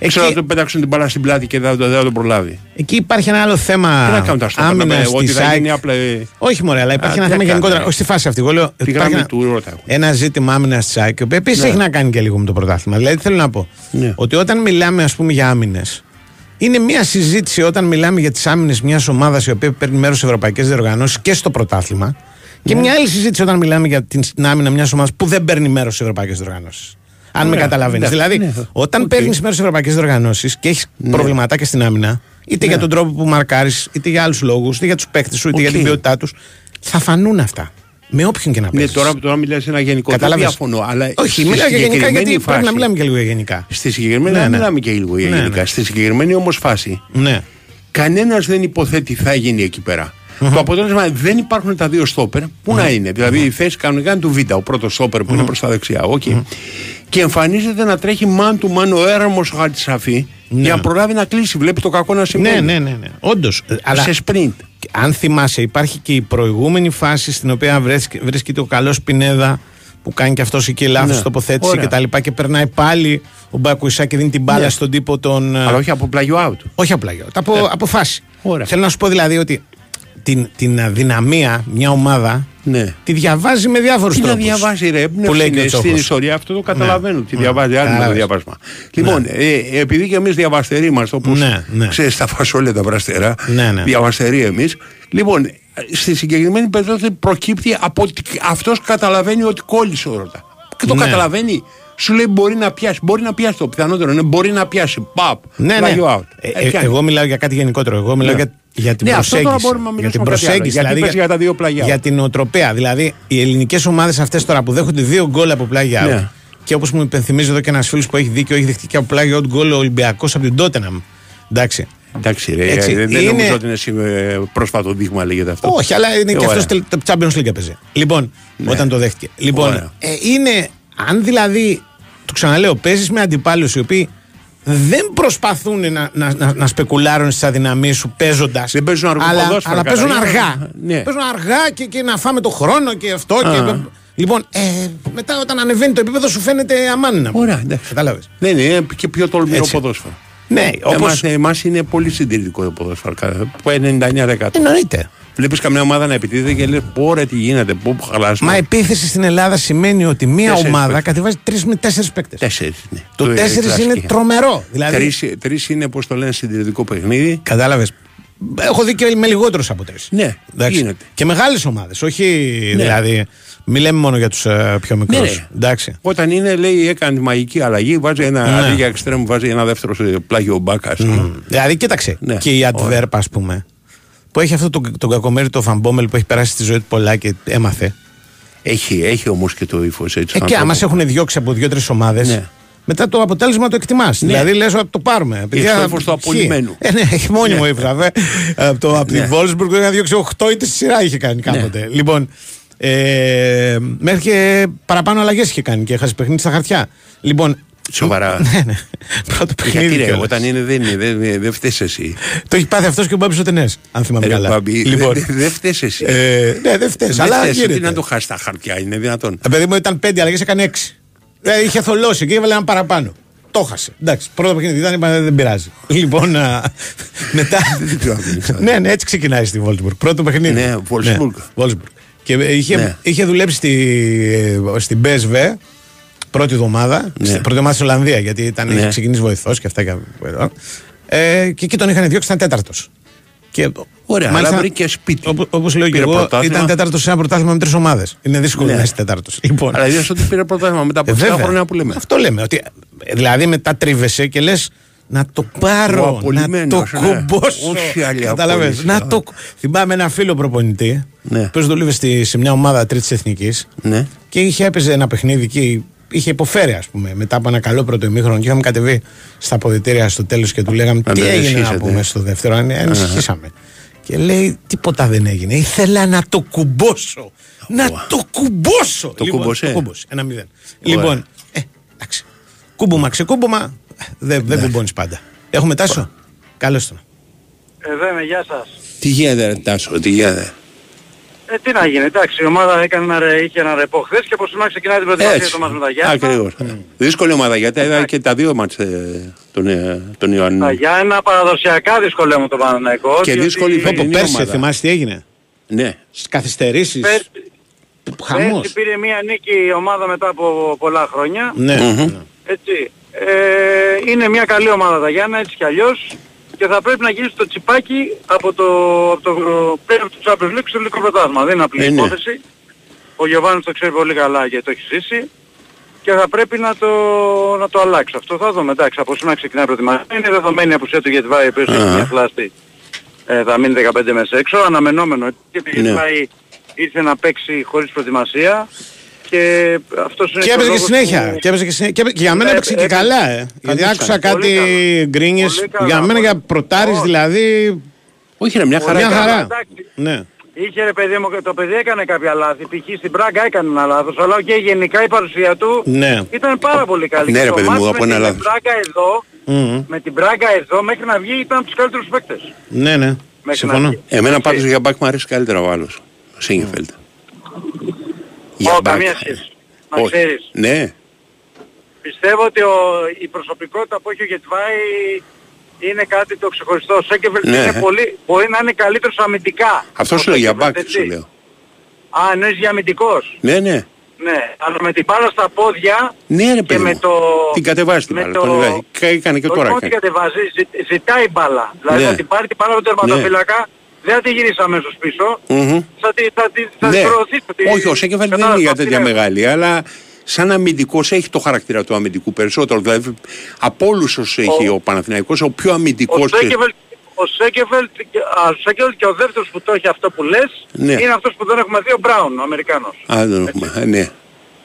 Ξέρω Εκεί, να του πετάξουν την μπάλα στην πλάτη και δεν θα, δεν θα τον προλάβει. εκεί υπάρχει ένα άλλο Τι θέμα να κάνουν τα στόπερ, να άμυνας πέ- ότι της θα ΑΕΚ. γίνει απλά. ε, Όχι, μωρέ, αλλά υπάρχει Α, ένα τι θέμα να γενικότερα. κάνουμε. Όχι στη φάση αυτή. Εγώ λέω. Τη υπάρχει γραμμή ένα, του Ρότα. έχω. ένα ζήτημα άμυνας της ΑΕΚ, που επίσης Ναι. έχει να κάνει και λίγο με το πρωτάθλημα. Δηλαδή θέλω να πω Ναι. ότι όταν μιλάμε, ας πούμε, για άμυνες, είναι μια συζήτηση όταν μιλάμε για τις άμυνες μιας ομάδας η οποία παίρνει μέρος σε ευρωπαϊκές διοργανώσεις και στο πρωτάθλημα. Και Ναι. μια άλλη συζήτηση όταν μιλάμε για την άμυνα μιας ομάδας που δεν παίρνει μέρος σε ευρωπαϊκές διοργανώσεις. Αν με Ωραία. καταλαβαίνεις. Εντάξει, Δηλαδή, ναι. όταν Οκ. παίρνεις μέρος σε ευρωπαϊκές διοργανώσεις και έχεις προβληματάκια στην άμυνα, είτε για τον τρόπο που μαρκάρεις, είτε για άλλους λόγους, είτε για τους παίκτες σου, είτε για Οκ. την ποιότητά τους, θα φανούν αυτά. Με όποιον και να Ναι, παίζει. τώρα, τώρα μιλάς σε ένα γενικό. Δεν Κατάλαβες; διαφωνώ. Αλλά Όχι, στη μιλάω για γενικά συγκεκριμένη γιατί πρέπει να φάση- μιλάμε και λίγο για γενικά. Στη συγκεκριμένη Ναι, δεν ναι. μιλάμε και λίγο για Ναι, γενικά. ναι. Στη συγκεκριμένη όμως φάση, Ναι. κανένας δεν υποθέτει τι θα γίνει εκεί πέρα. Το αποτέλεσμα δεν υπάρχουν τα δύο στόπερ. Πού να είναι. Δηλαδή η θέση κανονικά είναι του Β, ο πρώτος στόπερ που είναι προς τα δεξιά. οκ. Και εμφανίζεται να τρέχει man to man ο έρμος ο Χατζισαφί για να προλάβει να κλείσει. Βλέπει το κακό να Ναι, συμβαίνει. ναι, ναι. ναι. Όντως. Αλλά Σε sprint. αν θυμάσαι, υπάρχει και η προηγούμενη φάση στην οποία βρίσκει- βρίσκεται ο καλός Πινέδα που κάνει και αυτός εκεί λάθος Ναι. τοποθέτηση Ωραία. και τα λοιπά και περνάει πάλι ο Μπακουισά και δίνει την μπάλα Ναι. στον τύπο των. ε, Αλλά όχι από πλάγιο out. Όχι απλά για από, από φάση. Ωραία. Θέλω να σου πω δηλαδή ότι την, την αδυναμία μια ομάδα Ναι. τη διαβάζει με διάφορους Τι να τρόπους. διαβάζει ρε, Που λέει και ο είναι στην Τσόχος. ιστορία αυτό το καταλαβαίνω. Τι Ναι. διαβάζει, άλλο το Κατάλαβες. διαβάσμα. Λοιπόν, ε, επειδή και εμείς διαβαστεροί είμαστε, όπως Ναι, ναι. ξέρεις τα φασόλια τα βραστερά, Ναι, ναι. διαβαστεροί εμείς. Λοιπόν, στη συγκεκριμένη περίπτωση προκύπτει από ότι αυτός καταλαβαίνει ότι κόλλησε ο Ρώτα. Και το Ναι. καταλαβαίνει. Σου λέει μπορεί να πιάσει, μπορεί να πιάσει το πιθανότερο είναι μπορεί να πιάσει. Παπ, Ναι, ναι. πλάγιο out. Ε, Ε, ε, πιάνει. εγώ μιλάω για κάτι γενικότερο. Εγώ μιλάω Ναι. για, για την Ναι, αυτό τώρα προσέγγιση. μπορούμε να για την μιλήσουμε κάτι άλλο. προσέγγιση. Γιατί δηλαδή, πες για τα δύο πλάγια out. Για την οτροπία. Δηλαδή, οι ελληνικές ομάδες αυτές τώρα που δέχονται δύο γκολ από πλάγια out. Ναι. Και όπως μου υπενθυμίζει εδώ και ένας φίλος που έχει δίκιο, έχει δεχτεί και από πλάγια out γκολ ο Ολυμπιακός από την Τότεναμ. Εντάξει. Εντάξει, ρε, Έτσι, δεν, δεν είναι- νομίζω ότι είναι σι- ε, πρόσφατο δείγμα λέγεται αυτό. Όχι, αλλά είναι Ε, και ωραία. αυτό το Champions League έπαιζε. Λοιπόν, Ναι. όταν το δέχτηκε. Λοιπόν, Ωραία. ε, είναι, αν δηλαδή, το ξαναλέω, παίζεις με αντιπάλους οι οποίοι δεν προσπαθούν να, να, να, να σπεκουλάρουν στις αδυναμίες σου παίζοντας. Δεν παίζουν αργό αλλά, ποδόσφαιρο, αλλά παίζουν κατάλαβα. αργά. Ναι. Παίζουν αργά και, και να φάμε το χρόνο και αυτό. Και, λοιπόν, ε, μετά όταν ανεβαίνει το επίπεδο σου φαίνεται αμάνι να Ωραία, εντάξει. Κατάλαβες. Δεν είναι και πιο τολμηρό Έτσι. ποδόσφαιρο. Ναι, όπω. Εμάς, εμάς είναι πολύ συντηρητικό το ποδόσφαιρο. κα- Που 99%. Εννοείται. Βλέπεις καμιά ομάδα να επιτίθεται και λες: Πω ρε, τι γίνεται, πού που χαλάσουμε. Μα επίθεση στην Ελλάδα σημαίνει ότι μία Τέσσερις ομάδα παίκτες. κατεβάζει τρεις με τέσσερις παίκτες. Τέσσερις. Ναι. Το ε, τέσσερις κλασική. είναι τρομερό. Δηλαδή, Τρεις, τρεις είναι, πώς το λένε, συντηρητικό παιχνίδι. Κατάλαβες. Έχω δει και με λιγότερους από τρεις. Ναι, γίνεται. Και μεγάλες ομάδες. Όχι δηλαδή. Μην λέμε μόνο για τους πιο μικρούς. Ναι, ρε. Εντάξει. Όταν είναι, λέει, έκανε τη μαγική αλλαγή, βάζει ένα. Ναι. Αντί για εξτρέμου, βάζει ένα δεύτερο σε πλάγιο μπάκα. ας πούμε. Δηλαδή, κοίταξε. Ναι, Και η ωραία. Adverb, ας πούμε, που έχει αυτό τον, τον κακομέρι το Φαμπόμελ που έχει περάσει στη ζωή του πολλά και έμαθε. Έχει, έχει όμως και το ύφος έτσι. Ε, και ανθρώπου. άμα σε έχουν διώξει από δύο-τρει ομάδες. Ναι. Μετά το αποτέλεσμα το εκτιμάς. Δηλαδή λες ότι το πάρουμε. Παιδιά, το ύφος του χ. απολυμμένου. Ε, ναι, έχει μόνιμο ύφος, βέβαια. Από το- από Ναι. την Wolfsburg το είχα διώξει 8 είτε στη σειρά είχε κάνει κάποτε. Λοιπόν, ε, μέχρι και παραπάνω αλλαγές είχε κάνει και έχασε παιχνίδι στα χαρτιά. Λοιπόν, Σοβαρά. Ναι, ναι. Πρώτο παιχνίδι. Γιατί ρε, κιόλας. όταν είναι δεν είναι, δεν, δεν φταίς εσύ. Το έχει πάθει αυτός και ο Μπάμπης ο Τενές, αν θυμάμαι Ρε, καλά. Μπάμπη, λοιπόν, δεν δεν φταίς εσύ. ε, ναι, δεν φταίει. Δεν Αλλά φταίς, γίνεται. τι να το χάσει τα χαρτιά, είναι δυνατόν. Ε, παιδί μου ήταν πέντε αλλαγέ, έκανε έξι. Ε, είχε θολώσει και έβαλε ένα παραπάνω. Το χάσε. Εντάξει, πρώτο παιχνίδι ήταν, είπα, δεν πειράζει. Λοιπόν, α, μετά. Δεν ξέρω αν δεν ήξερα. ναι, ναι, έτσι ξεκινάει στη Βόλσμπουργκ. Πρώτο παιχνίδι. Ναι, Wolfsburg. Wolfsburg. Και είχε, Ναι. είχε δουλέψει στη, ε, στην BSV πρώτη εβδομάδα. Ναι. Στην πρώτη εβδομάδα στην Ολλανδία, γιατί ήταν, Ναι. είχε ξεκινήσει βοηθός και αυτά. Και, ε, και εκεί τον είχαν διώξει, ήταν τέταρτος. Και, Ωραία, αλλά βρήκε σπίτι. Όπως λέω και Πήρε εγώ, πρωτάθλημα. ήταν τέταρτος σε ένα πρωτάθλημα με τρεις ομάδες. Είναι δύσκολο Ναι. να είσαι τέταρτος. Λοιπόν, Αλλά είδες ότι πήρε πρωτάθλημα μετά από ε, 7 βέβαια. χρόνια που λέμε. Αυτό λέμε. Ότι, ε, δηλαδή μετά τρίβεσαι και λες να το Ο πάρω, να το απολυμμένος, ναι. κουμπώσω. Όση άλλη Κατάλαβες. απόλυση, Να α. το... Θυμάμαι ένα φίλο προπονητή Ναι. που δούλευε στη, σε μια ομάδα τρίτης εθνικής Ναι. και είχε έπαιζε ένα παιχνίδι και είχε υποφέρει, ας πούμε, μετά από ένα καλό πρώτο ημίχρονο. Και είχαμε κατεβεί στα αποδητήρια στο τέλος και του λέγαμε Να τι τον έγινε να ενισχύσετε. πούμε στο δεύτερο. Αν- Ανησυχήσαμε. Και λέει τίποτα δεν έγινε. Ήθελα να το κουμπώσω. Να το κουμπώσω. Το λοιπόν, κούμπωσε. Το κούμπωσε. Ένα μηδέν. Λοιπόν, ε, εντάξει. Κούμπομα, ξεκούμπομα, δεν, δεν κουμπώνεις πάντα. Έχουμε τάσο. Καλώς τον. Εδώ είμαι, γεια σας. Τι γίνεται, ρε Τάσο, τι γίνεται. Ε, τι να γίνει, εντάξει, η ομάδα έκανε ένα, ρε- είχε ένα ρεπό χθες και από σήμερα ξεκινάει την προετοιμασία Έτσι. του μας με τα Γιάννα. Ακριβώς. Δύσκολη ομάδα γιατί είδα και τα δύο μάτς ε, των, ε, των Τα Ιωαννίνων. Γιάννα παραδοσιακά δυσκολεύουν τον Παναναϊκό. Και δύσκολη Από φετινή πέρσι, ομάδα. θυμάσαι τι έγινε; Ναι. Καθυστερήσεις. Πέρσι, Χαμός. πέρσι πήρε μία νίκη η ομάδα μετά από πολλά χρόνια. Ναι. Μμμ. Έτσι. Ε, είναι μια καλή ομάδα τα Γιάννα, έτσι κι αλλιώς. Και θα πρέπει να γίνει το τσιπάκι από το, από το πλέον του Champions League στο ελληνικό πρωτάθλημα. Δεν είναι απλή Ε, ναι. υπόθεση. Ο Γιωβάνης το ξέρει πολύ καλά και το έχει ζήσει. Και θα πρέπει να το, να το αλλάξει. Αυτό θα δούμε. Εντάξει, από σήμερα ξεκινάει η προετοιμασία. Είναι δεδομένη η απουσία του Γετβάη, ο οποίος έχει Αχα. μια φλάστη. Ε, θα μείνει 15 μέσα έξω. Αναμενόμενο. Και ο Ναι. Γετβάη ήρθε να παίξει χωρίς προετοιμασία. Και αυτός είναι Και ο έπαιζε και λόγος συνέχεια. που- Και, έπαιζε και, συνέχεια. και, και για μένα Ναι, έπαιξε και έπαιζε. καλά, ε. Γιατί Καλή άκουσα ήταν. κάτι Πολύ καλά. γκρίνιες. Πολύ καλά, Για μένα πολύ. για προτάρεις Όχι. δηλαδή. Όχι ρε, μια χαρά. Μια καλά, χαρά. εντάξει. Ναι. Είχε ρε παιδί μου, το παιδί έκανε κάποια λάθη. Π.χ. στην Πράγκα έκανε ένα λάθος, αλλά και γενικά η παρουσία του Ναι. ήταν πάρα πολύ καλή. Ναι, Και ρε το παιδί μου, μάτς από με ένα την λάθος. Πράγκα εδώ, Μμμ. με την Πράγκα εδώ μέχρι να βγει ήταν από τους καλύτερους παίκτες. Ναι, ναι. Μέχρι Συμφωνώ. να βγει. Εμένα Έτσι. πάντως για μπακ μου αρέσει καλύτερα ο άλλος. Ο Σίνγεφελτ. Ω, καμία σχέση. Να Όχι. ξέρεις. Ναι. Πιστεύω ότι ο, η προσωπικότητα που έχει ο Γετβάη είναι κάτι το ξεχωριστό. Ο Σέκεβελτ Ναι. είναι πολύ, μπορεί να είναι καλύτερος αμυντικά. Αυτός Ο σου λέω για Σέκεβελτ, μπακ έτσι. σου λέω. Α, εννοείς για αμυντικός. Ναι, ναι. Ναι, αλλά με την μπάλα στα πόδια Ναι ρε και παιδί με μου. το... Την κατεβάζει την με μπάλα. το- Τον είδα. Κα- Έκανε και όχι τώρα. μόνο την έκανε. κατεβάζει, ζη- ζητάει μπάλα. Δηλαδή Ναι. θα την πάρει την μπάλα με τον τερματοφύλακα, δεν θα τη γυρίσει αμέσως πίσω, Μμμ. θα τη, θα τη, θα Ναι. τη προωθήσει. θα τη- Όχι, ο Σέκεφελτ δεν κατάλαβες είναι για τι τέτοια λέω. μεγάλη, αλλά σαν αμυντικός έχει το χαρακτήρα του αμυντικού περισσότερο. Δηλαδή από όλους όσους έχει ο Παναθηναϊκός, ο πιο Ο αμυντικός. και- Σέκεβελτ, ο Σέκεβελτ, και- α, ο Σέκεβελτ και ο δεύτερος που το έχει αυτό που λες, Ναι. είναι αυτός που δεν έχουμε δει, ο Μπράουν, ο Αμερικάνος. Α, δεν έχουμε. Ε, Ναι.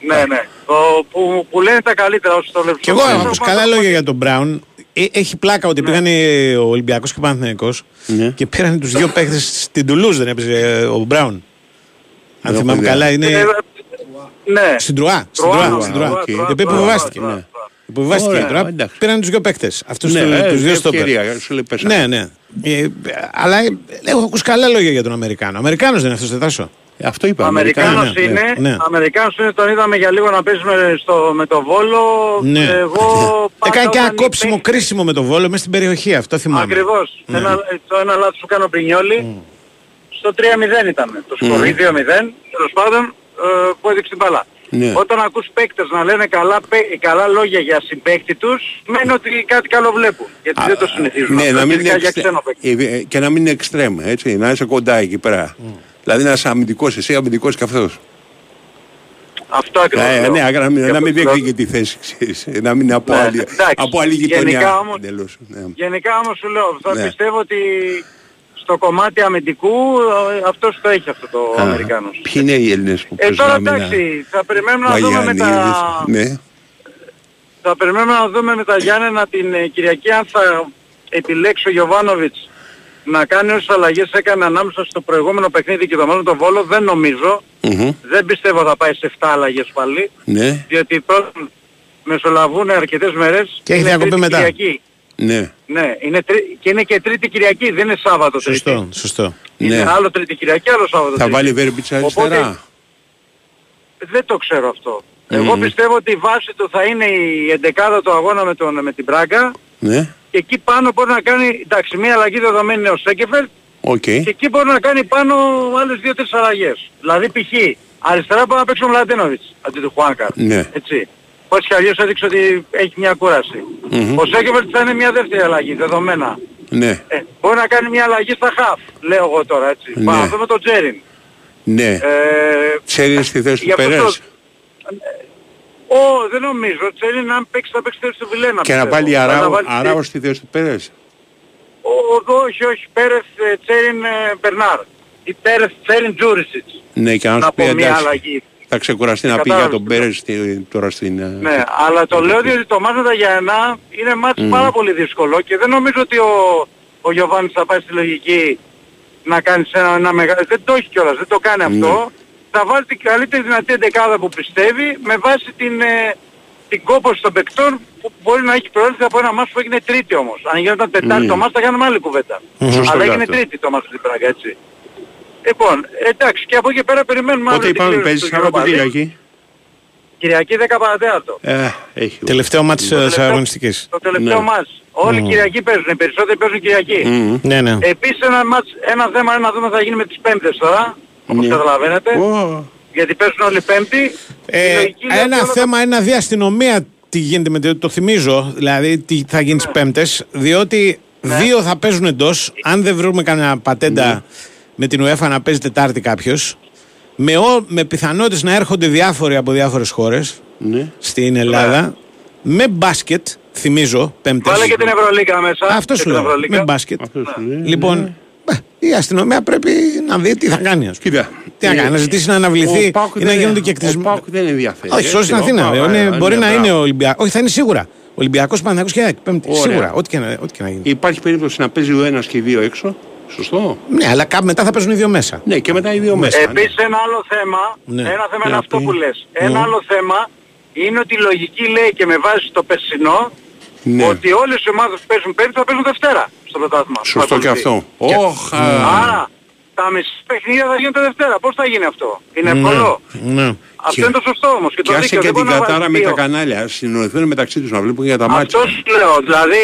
Ναι, ναι. Ο, που, που λένε τα καλύτερα όσοι το βλέπουν. Και εγώ στο έχω βίντεο, ακούσει πάντα καλά το- λόγια για τον Μπράουν. Ε, Έχει πλάκα ότι πήγαν οι- ο Ολυμπιακός και ο Παναθηναϊκός Ναι. και πήραν τους δύο παίχτες στην Τουλούζ, δεν έπαιζε ε, ο Μπράουν. Αν έχω θυμάμαι ιδέα. καλά, Ε, είναι. Ναι. Στην Τρουά. Στην Τρουά, Τρουά. Τρουά, στην Τρουά. οκ. Τρουά, Και Τρουά, υποβιβάστηκε. Τρουά, ναι. Τρουά. Υποβιβάστηκε η Ωραία, Τρουά. εντάξει. Πήραν τους δύο παίχτες. Αυτούς Ναι, του ε, δύο στόπερ. ευκαιρία, σου λέει πέσανε. Ναι, ναι. Ε, αλλά ε, έχω ακούσει καλά λόγια για τον Αμερικάνο. Αμερικάνος δεν είναι αυτός, δεν τάσο. Ε, Αυτό είπα. Αμερικάνος Αμερικάνοι. ναι, είναι, ναι. Αμερικάνος είναι, τον είδαμε για λίγο να παίζει με, στο, με το Βόλο. Ναι. Εγώ πάντα Έκανε και ένα όταν κόψιμο υπήρχε- κρίσιμο με το βόλο μέσα στην περιοχή. Αυτό θυμάμαι. Ακριβώς. Ναι. Ένα, το ένα λάθος που κάνει ο Πρινιόλη στο 3-0 ήταν. Το σκορ ή 2-0, τέλος πάντων, ε, που έδειξε την μπάλα. Ναι. Όταν ακούς παίκτες να λένε καλά, παί- καλά λόγια για συμπαίκτη τους, σημαίνει ότι κάτι καλό βλέπουν. Γιατί δεν το συνηθίζουν. Ναι, αυτό, να μην ειδικά είναι για εξτρέ- ξένο παίκτη. ε, ε, και να μην είναι εξτρέμ, έτσι, να είσαι κοντά εκεί πέρα. Δηλαδή να είσαι αμυντικός εσύ, αμυντικός και αυτός. Αυτό ακριβώς. Ε, λέω. ναι, να μην, Και να μην αυτό λέω. διεκδικεί τη θέση, ξέρεις, ε, να μην είναι από Ναι, άλλη, εντάξει. από άλλη Γενικά γειτονιά. όμως- εντελώς, ναι. Γενικά όμως σου λέω, θα Ναι. πιστεύω ότι στο κομμάτι αμυντικού ε, αυτός το έχει αυτό το Α, Αμερικάνος. Ποιοι είναι οι Έλληνες που Ε, παίζουν τώρα άμυνα; εντάξει, θα περιμένουμε να δούμε με τα... Βαγιανίδης, Ναι. Θα περιμένουμε να δούμε με τα Γιάννενα την ε, Κυριακή αν θα επιλέξει ο Γιωβάνοβιτς να κάνει όσες αλλαγές έκανε ανάμεσα στο προηγούμενο παιχνίδι και το μέλλον το Βόλο. Δεν νομίζω. Μμμ. Δεν πιστεύω θα πάει σε 7 αλλαγές πάλι. Ναι. Διότι πρώτον μεσολαβούν αρκετές μέρες. Και έχει είναι διακοπή Τρίτη μετά. Κυριακή. Ναι. Ναι, είναι τρι... και είναι και Τρίτη Κυριακή, δεν είναι Σάββατο Σωστό, Τρίτη. σωστό. Είναι Ναι. άλλο Τρίτη Κυριακή, άλλο Σάββατο Θα Τρίτη. βάλει βέρμπιτσα Οπότε- αριστερά. Δεν το ξέρω αυτό. Εγώ Μμμ. πιστεύω ότι η βάση του θα είναι η εντεκάδα του αγώνα με, τον, με την Μπράγκα Ναι. Και εκεί πάνω μπορεί να κάνει, εντάξει, μία αλλαγή δεδομένη είναι ο Σέκεφελτ Οκ. και εκεί μπορεί να κάνει πάνω άλλες δύο-τρεις αλλαγές. Δηλαδή π.χ. αριστερά μπορεί να παίξει ο Μλαντένοβιτς αντί του Χουάνκαρ. Ναι. Έτσι. Πώς και αλλιώς έδειξε ότι έχει μια κούραση. Μμμ. Ο Σένκεφελντ θα είναι μια δεύτερη αλλαγή, δεδομένα. Ναι. Ε, μπορεί να κάνει μια αλλαγή στα χαφ, λέω εγώ τώρα έτσι. Ναι. Πάμε να δούμε τον Τσέριν. Ναι. Ε, Ξέρεις στη θέση γι' του αυτό το- Περές. Ω, δεν νομίζω. Ο Τζέριν αν παίξει θα παίξει θέση του Βιλένα. Και να πιστεύω. βάλει Θα αράο, βάλει- αράος στη θέση του Περές. Ο, όχι, όχι. Πέρεθ, ε, Τσέριν, ε, Μπερνάρ. Ή Πέρεθ, Τσέριν, Τζούρισιτς. Ναι, και αν Να σου πει πω μια εντάξει, αλλαγή. θα ξεκουραστεί να πει Κατάλαβες για τον τι λέω. Πέρες στη- τώρα στην... ε, Ναι, αλλά το λέω διότι το μάτς με τα Γιαννά είναι μάτς πάρα πολύ δύσκολο και δεν νομίζω ότι ο, ο Γιωβάνης θα πάει στη λογική να κάνει σε ένα, ένα μεγάλο... Δεν το έχει κιόλας, δεν το κάνει αυτό. Θα βάλει την καλύτερη δυνατή εντεκάδα που πιστεύει με βάση την, ε, την κόπωση των παικτών που μπορεί να έχει προέλθει από ένα μάτς που έγινε τρίτη όμως. Αν γινόταν τετάρτη το μάτς θα κάνουμε άλλη κουβέντα. Σωστό Αλλά και έγινε αυτό. τρίτη το μάτς στην Πράγκα, έτσι. Λοιπόν, εντάξει και από εκεί πέρα περιμένουμε Πότε αύριο την είπαμε κλήρωση παίζεις του Europa Σάββατο League. Κυριακή. Κυριακή 10 παρατέταρτο. Ε, έχει. Τελευταίο μάτι τη τελευταίο- αγωνιστική. Το τελευταίο Ναι. μάτς. Όλοι Κυριακή παίζουν, οι περισσότεροι παίζουν Κυριακή. Μμμ. Ναι, ναι. Επίσης ένα, μάτς, ένα θέμα είναι να δούμε τι θα γίνει με τις πέμπτες τώρα, όπως Ναι. καταλαβαίνετε, Ω, γιατί παίζουν όλοι πέμπτη. Η Ε, λογική λέει ένα ότι όλα θέμα είναι να δει αστυνομία τι γίνεται με το, το θυμίζω, δηλαδή τι θα γίνει τι πέμπτες, διότι Ναι. δύο θα παίζουν εντός. Αν δεν βρούμε κανένα πατέντα Ναι. με την UEFA να παίζει Τετάρτη κάποιος, με, ο- με πιθανότητες να έρχονται διάφοροι από διάφορες χώρες Ναι. στην Ελλάδα, με μπάσκετ, θυμίζω, πέμπτες. τα- Βάλε και την Ευρωλίγκα μέσα. Αυτό και σου την λέω. Ευρωλίγκα. Με μπάσκετ. Αυτό σου λέει. Λοιπόν, ε, η αστυνομία πρέπει να δει τι θα κάνει. ας πούμε. Κοίτα. Τι να κάνει, να ζητήσει να αναβληθεί Ο Πάουκ ή να δεν- γίνονται και Ο εκτισμοί. Πάουκ δεν ενδιαφέρει. Όχι, σώσει στην έτσι, Αθήνα. ο ρε. Πάουκ, Είναι- ε, μπορεί ναι, να μπράβο. είναι Ολυμπιακό. Όχι, θα είναι σίγουρα. Ολυμπιακός Παναγιώ και ΑΕΚ. Πέμπτη. Ωραία. Σίγουρα. Ό,τι και, να, ό,τι και να γίνει. Υπάρχει περίπτωση να παίζει ο ένας και οι δύο έξω. Σωστό; Ναι, αλλά κάπου μετά θα παίζουν οι δύο μέσα. Ναι, και μετά οι δύο μέσα. ναι. Επίσης ένα άλλο θέμα, Ναι. ένα θέμα Για είναι αυτό πει. που λες. Ένα άλλο θέμα είναι ότι η λογική λέει και με βάση το περσινό Ναι. ότι όλες οι ομάδες που παίζουν πέμπτη θα παίζουν Δευτέρα στο πρωτάθλημα. Σωστό και αυτό. Όχ, α, Άρα τα μισή παιχνίδια θα γίνονται Δευτέρα. Πώς θα γίνει αυτό; Είναι εύκολο. Ναι. Αυτό Και- είναι το σωστό όμως. Και, Και το άσε δίκαιο. και Δεν την μπορεί να κατάρα βάλεις με τα δύο. κανάλια. Συνοηθούν μεταξύ τους να βλέπουν για τα Αυτό μάτια. σου λέω. Δηλαδή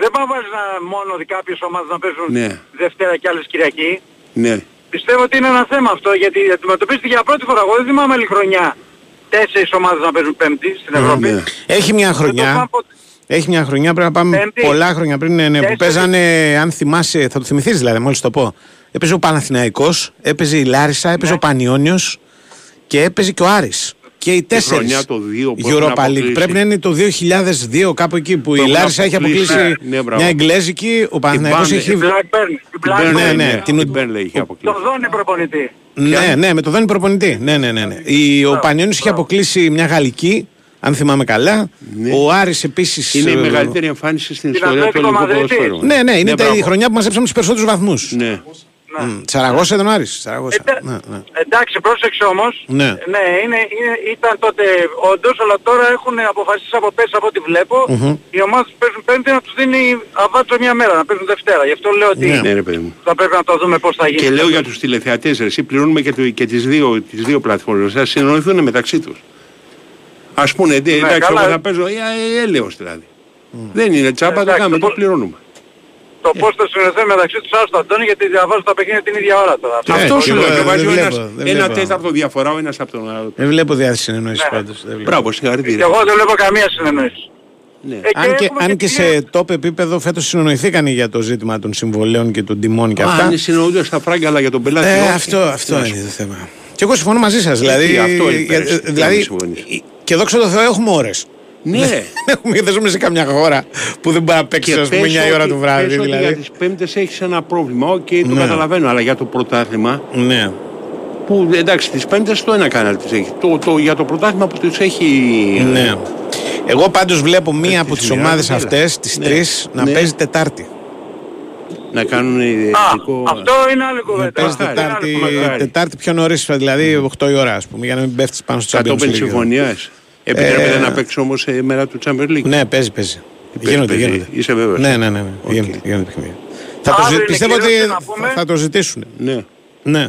δεν πάει να βάζεις να, μόνο ότι κάποιες ομάδες να παίζουν Ναι. Δευτέρα και άλλες Κυριακή. Ναι. Πιστεύω ότι είναι ένα θέμα αυτό γιατί αντιμετωπίστηκε για πρώτη φορά. Εγώ δεν θυμάμαι άλλη χρονιά τέσσερις ομάδες να παίζουν πέμπτη στην Ευρώπη. ναι. Έχει μια Δεν το χρονιά. Θυμάμαι ποτέ. Έχει μια χρονιά, πρέπει να πάμε Πέμπτη. πολλά χρόνια πριν, ναι, ναι, που Τέσσερις. παίζανε, αν θυμάσαι, θα το θυμηθείς δηλαδή, μόλις το πω. Έπαιζε ο Παναθηναϊκός, έπαιζε η Λάρισα, έπαιζε Ναι. ο Πανιόνιος και έπαιζε και ο Άρης. Και οι τέσσερις χρονιά το δύο που έχουν Europa League. αποκλείσει. Πρέπει να είναι το 2002 κάπου εκεί που η έχουν Λάρισα έχει αποκλείσει. αποκλείσει Ναι, μπράβο. μια Εγγλέζικη, ο Παναθηναϊκός Burnley. έχει... Η Blackburn. Η Την Blackburn. Ναι, Burnley, ναι, την- Την Burnley είχε Το αποκλείσει. δόνει προπονητή. Ναι, ναι, με το δόνι προπονητή. Ναι, ναι, ναι. ναι. Η, ο Πανιόνιος είχε αποκλείσει μια Γαλλική, αν θυμάμαι καλά. Ναι. Ο Άρης επίσης... Είναι η ε, μεγαλύτερη εμφάνιση στην Την ιστορία του Ατλέτικο ελληνικού Μαδρίτης. ποδοσφαίρου. Ναι, ναι, είναι τα- η μπράβο. χρονιά που μαζέψαμε τους περισσότερους βαθμούς. Ναι. Ναι. Μμ, Σαραγώσα ήταν ο Άρης. Σαραγώσα. Εντα- Ναι, ναι. Εντάξει, πρόσεξε όμως. Ναι. είναι, είναι, ήταν τότε όντως, αλλά τώρα έχουν αποφασίσει από πέρσι από ό,τι βλέπω, οι ομάδες που παίζουν πέμπτη να τους δίνει αβάτσο μια μέρα, να παίζουν Δευτέρα. Γι' αυτό λέω ότι Ναι, ρε παιδί μου. θα πρέπει να το δούμε πώς θα γίνει. Και λέω για τους τηλεθεατές, ρε, εσύ πληρώνουμε και, το, και τις, δύο, τις δύο πλατφόρμες, θα συνοηθούν μεταξύ τους. Ας πούνε, «Ε, εντάξει, καλά. εγώ θα παίζω, ε, ε, έλεος δηλαδή. Δεν είναι τσάμπα, το Εντάξει, κάνουμε, το το πώς- πληρώνουμε. Το πώς θα συνεχθούν μεταξύ τους άστο Αντώνη γιατί διαβάζω τα παιχνίδια την ίδια ώρα τώρα. Ε, Αυτό σου εγώ λέω, και δεν βάζει ο βλέπω, ένας δεν ένα βλέπω. τέταρτο διαφορά ο ένας από τον άλλο. Δεν βλέπω διάθεση συνεννόησης Ναι. πάντως. δεν βλέπω. Μπράβο, Και συγχαρητήρια. εγώ δεν βλέπω καμία συνεννόηση. Ναι. Ε, Αν και, έχουμε αν και τη- σε top επίπεδο φέτος συνεννοηθήκαν για το ζήτημα των συμβολαίων και των τιμών και Α, αυτά. Αν συνεννοούνται στα φράγκα αλλά για τον πελάτη. Ε, όχι. αυτό αυτό είναι το θέμα. Και εγώ συμφωνώ μαζί σας. Δηλαδή, τι, αυτό είναι για- πέρυσι, τι να δηλαδή μην συμφωνήσω. Και δόξα τω Θεώ έχουμε ώρες. Ναι. Δεν έχουμε γιατί δεν ζούμε σε καμιά χώρα που δεν μπορεί να παίξει ας πούμε πες 9 η ώρα ότι- το βράδυ. πες ότι Δηλαδή. για τις πέμπτες έχεις ένα πρόβλημα. Οκ, το Ναι. καταλαβαίνω. Αλλά για το πρωτάθλημα Ναι. που εντάξει τις πέμπτες το ένα κανάλι τις έχεις. Το, το, για το πρωτάθλημα που τους έχει... Ναι. Εγώ πάντως βλέπω μία Ε, από τις τις ομάδες μοιράζονται, αυτές, τις ναι. τρεις, να Ναι. παίζει Τετάρτη. Να κάνουν Α, ειδικό... αυτό είναι άλλη Να κουβέντα. παίζει Αυτό είναι άλλη Τετάρτη, μακάρι. τετάρτη πιο νωρίς, δηλαδή 8 η ώρα, ας πούμε, για να μην πέφτεις πάνω στο Champions Κατόπιν League. Συμφωνίας. Επιτρέπεται Ε, να παίξει όμως η μέρα του Champions League; Ναι, παίζει, παίζει. Παίζει, Γίνονται, παίζει. γίνονται. Είσαι βέβαιος. Ναι, ναι, ναι. ναι. Οκ. Γίνονται, γίνονται παιχνίδια. Θα το Αύριο ζη... είναι Πιστεύω ότι κλήρωση, να πούμε. θα το ζητήσουν. Ναι. Ναι.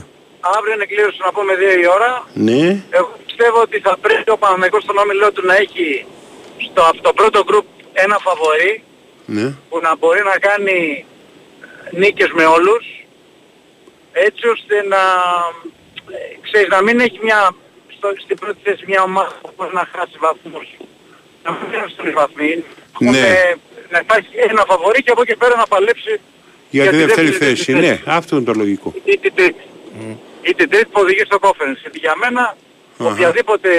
Αύριο είναι κλήρωση να πούμε 2 η ώρα. Ναι. Εγώ πιστεύω ότι θα πρέπει ο Παναγικός στον όμιλό του να έχει στο, από το πρώτο γκρουπ ένα φαβορί ναι. που να μπορεί να κάνει νίκες με όλους έτσι ώστε να, ε, ξέρεις, να μην έχει μια, στο, στην πρώτη θέση μια ομάδα που μπορεί να χάσει βαθμούς. Να μην είναι στους βαθμοί. Ναι. Με- να υπάρχει ένα φαβορί και από εκεί πέρα να παλέψει Για τη δεύτερη θέση. θέση. Ναι, αυτό είναι το λογικό. Ή την τρίτη. Ή την τρίτη που οδηγεί στο conference. Γιατί για μένα Αχα. οποιαδήποτε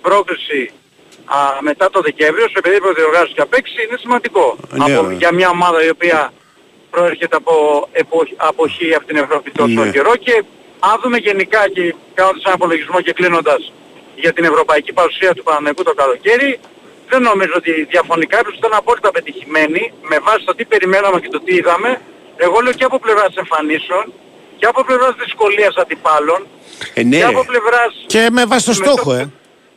πρόκληση α, μετά το Δεκέμβριο, σε οποιαδήποτε διοργάνωση και απέξει, είναι σημαντικό. Ναι, από, ναι. για μια ομάδα η οποία προέρχεται από εποχή, αποχή από την Ευρώπη τόσο Ναι. καιρό και αν δούμε γενικά και κάνοντας ένα απολογισμό και κλείνοντας για την ευρωπαϊκή παρουσία του Παναγενικού το καλοκαίρι, δεν νομίζω ότι διαφωνικά έπρεπε ήταν απόλυτα πετυχημένοι με βάση το τι περιμέναμε και το τι είδαμε. Εγώ λέω και από πλευράς εμφανίσεων και από πλευράς δυσκολίας αντιπάλων Ε, ναι. και από πλευράς... Και με βάση το Με στόχο, το- ε.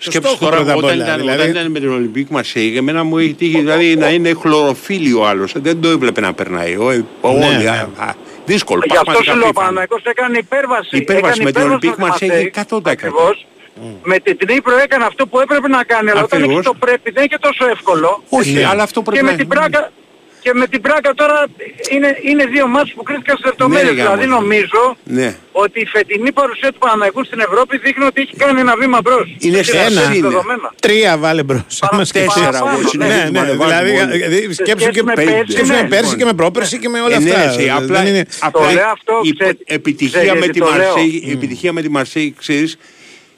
Το Σκέψου στόχο τώρα πρώτα απ' όταν, όλα, ήταν, δηλαδή. όταν ήταν με την Ολυμπίκ Μαρσέη, εμένα μου έχει τύχει δηλαδή να είναι χλωροφίλιο ο άλλος. Δεν το έβλεπε να περνάει. Ο, ο, Ναι, όλοι, ναι. α, α, δύσκολο. Γι' αυτό πραγματικά σου λέω ο απίθανο. Παναθηναϊκός έκανε υπέρβαση. Υπέρβαση έκανε με την υπέρβαση Ολυμπίκ με τη Μαρσέη Μαρσέη, 100%. Ακριβώς. Με την Ντνίπρο έκανε αυτό που έπρεπε να κάνει, αλλά όταν Ακριβώς. έχει το πρέπει δεν είναι και τόσο εύκολο. Όχι, Ναι. αλλά αυτό πρέπει Και να με την Μπράγκα, και με την Πράγκα τώρα είναι, είναι δύο μάτς που κρίθηκαν σε λεπτομέρειες. Ναι, ρε, δηλαδή γάμο. νομίζω Ναι. ότι η φετινή παρουσία του Παναγικού στην Ευρώπη δείχνει ότι έχει κάνει ένα βήμα μπρος. Είναι Και σε τα ένα. ξέρεις Είναι. δεδομένα. Τρία βάλε μπρος. Παρα- Άμα σκεφτείς. Τέσσερα, παραπάνω, εγώ συνεχίζω Ναι, να ναι, ανεβάζω δηλαδή όλοι. δηλαδή, σκέψου σχέση και με πέρσι, πέρσι, σκέψου με ναι. πέρσι και με πρόπερσι και με όλα Ε, ναι, αυτά. εσύ, απλά, Δεν είναι- απλά Το λέω αυτό, η ξέρετε- επιτυχία, ξέρετε με γιατί τη το λέω. Μαρσέη, η επιτυχία με τη Μαρσέη, ξέρεις,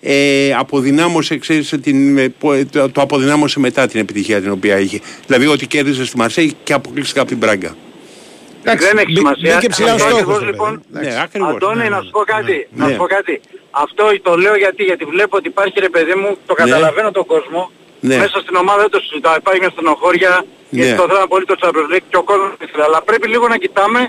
ε, αποδυνάμωσε, ξέρεις, την, ε, πο- το, το αποδυνάμωσε μετά την επιτυχία την οποία είχε. Δηλαδή ότι κέρδισε στη Μαρσέη και αποκλείστηκε από την Πράγκα. Εντάξει, Δεν έχει μπή- σημασία. Μπήκε ψηλά ο Αυτό στόχος. ακριβώς, ρε παιδί. λοιπόν, Εντάξει. Ναι, ακριβώς. Αντώνη, να σου πω κάτι. Να Ναι. σου πω κάτι. Αυτό το λέω γιατί, γιατί βλέπω ότι υπάρχει ρε παιδί μου, το καταλαβαίνω τον κόσμο. Ναι. Μέσα στην ομάδα δεν το συζητάω. Υπάρχει μια στενοχώρια Ναι. γιατί το θέλουν πολύ το Champions League και ο κόσμος το ήθελε. Αλλά πρέπει λίγο να κοιτάμε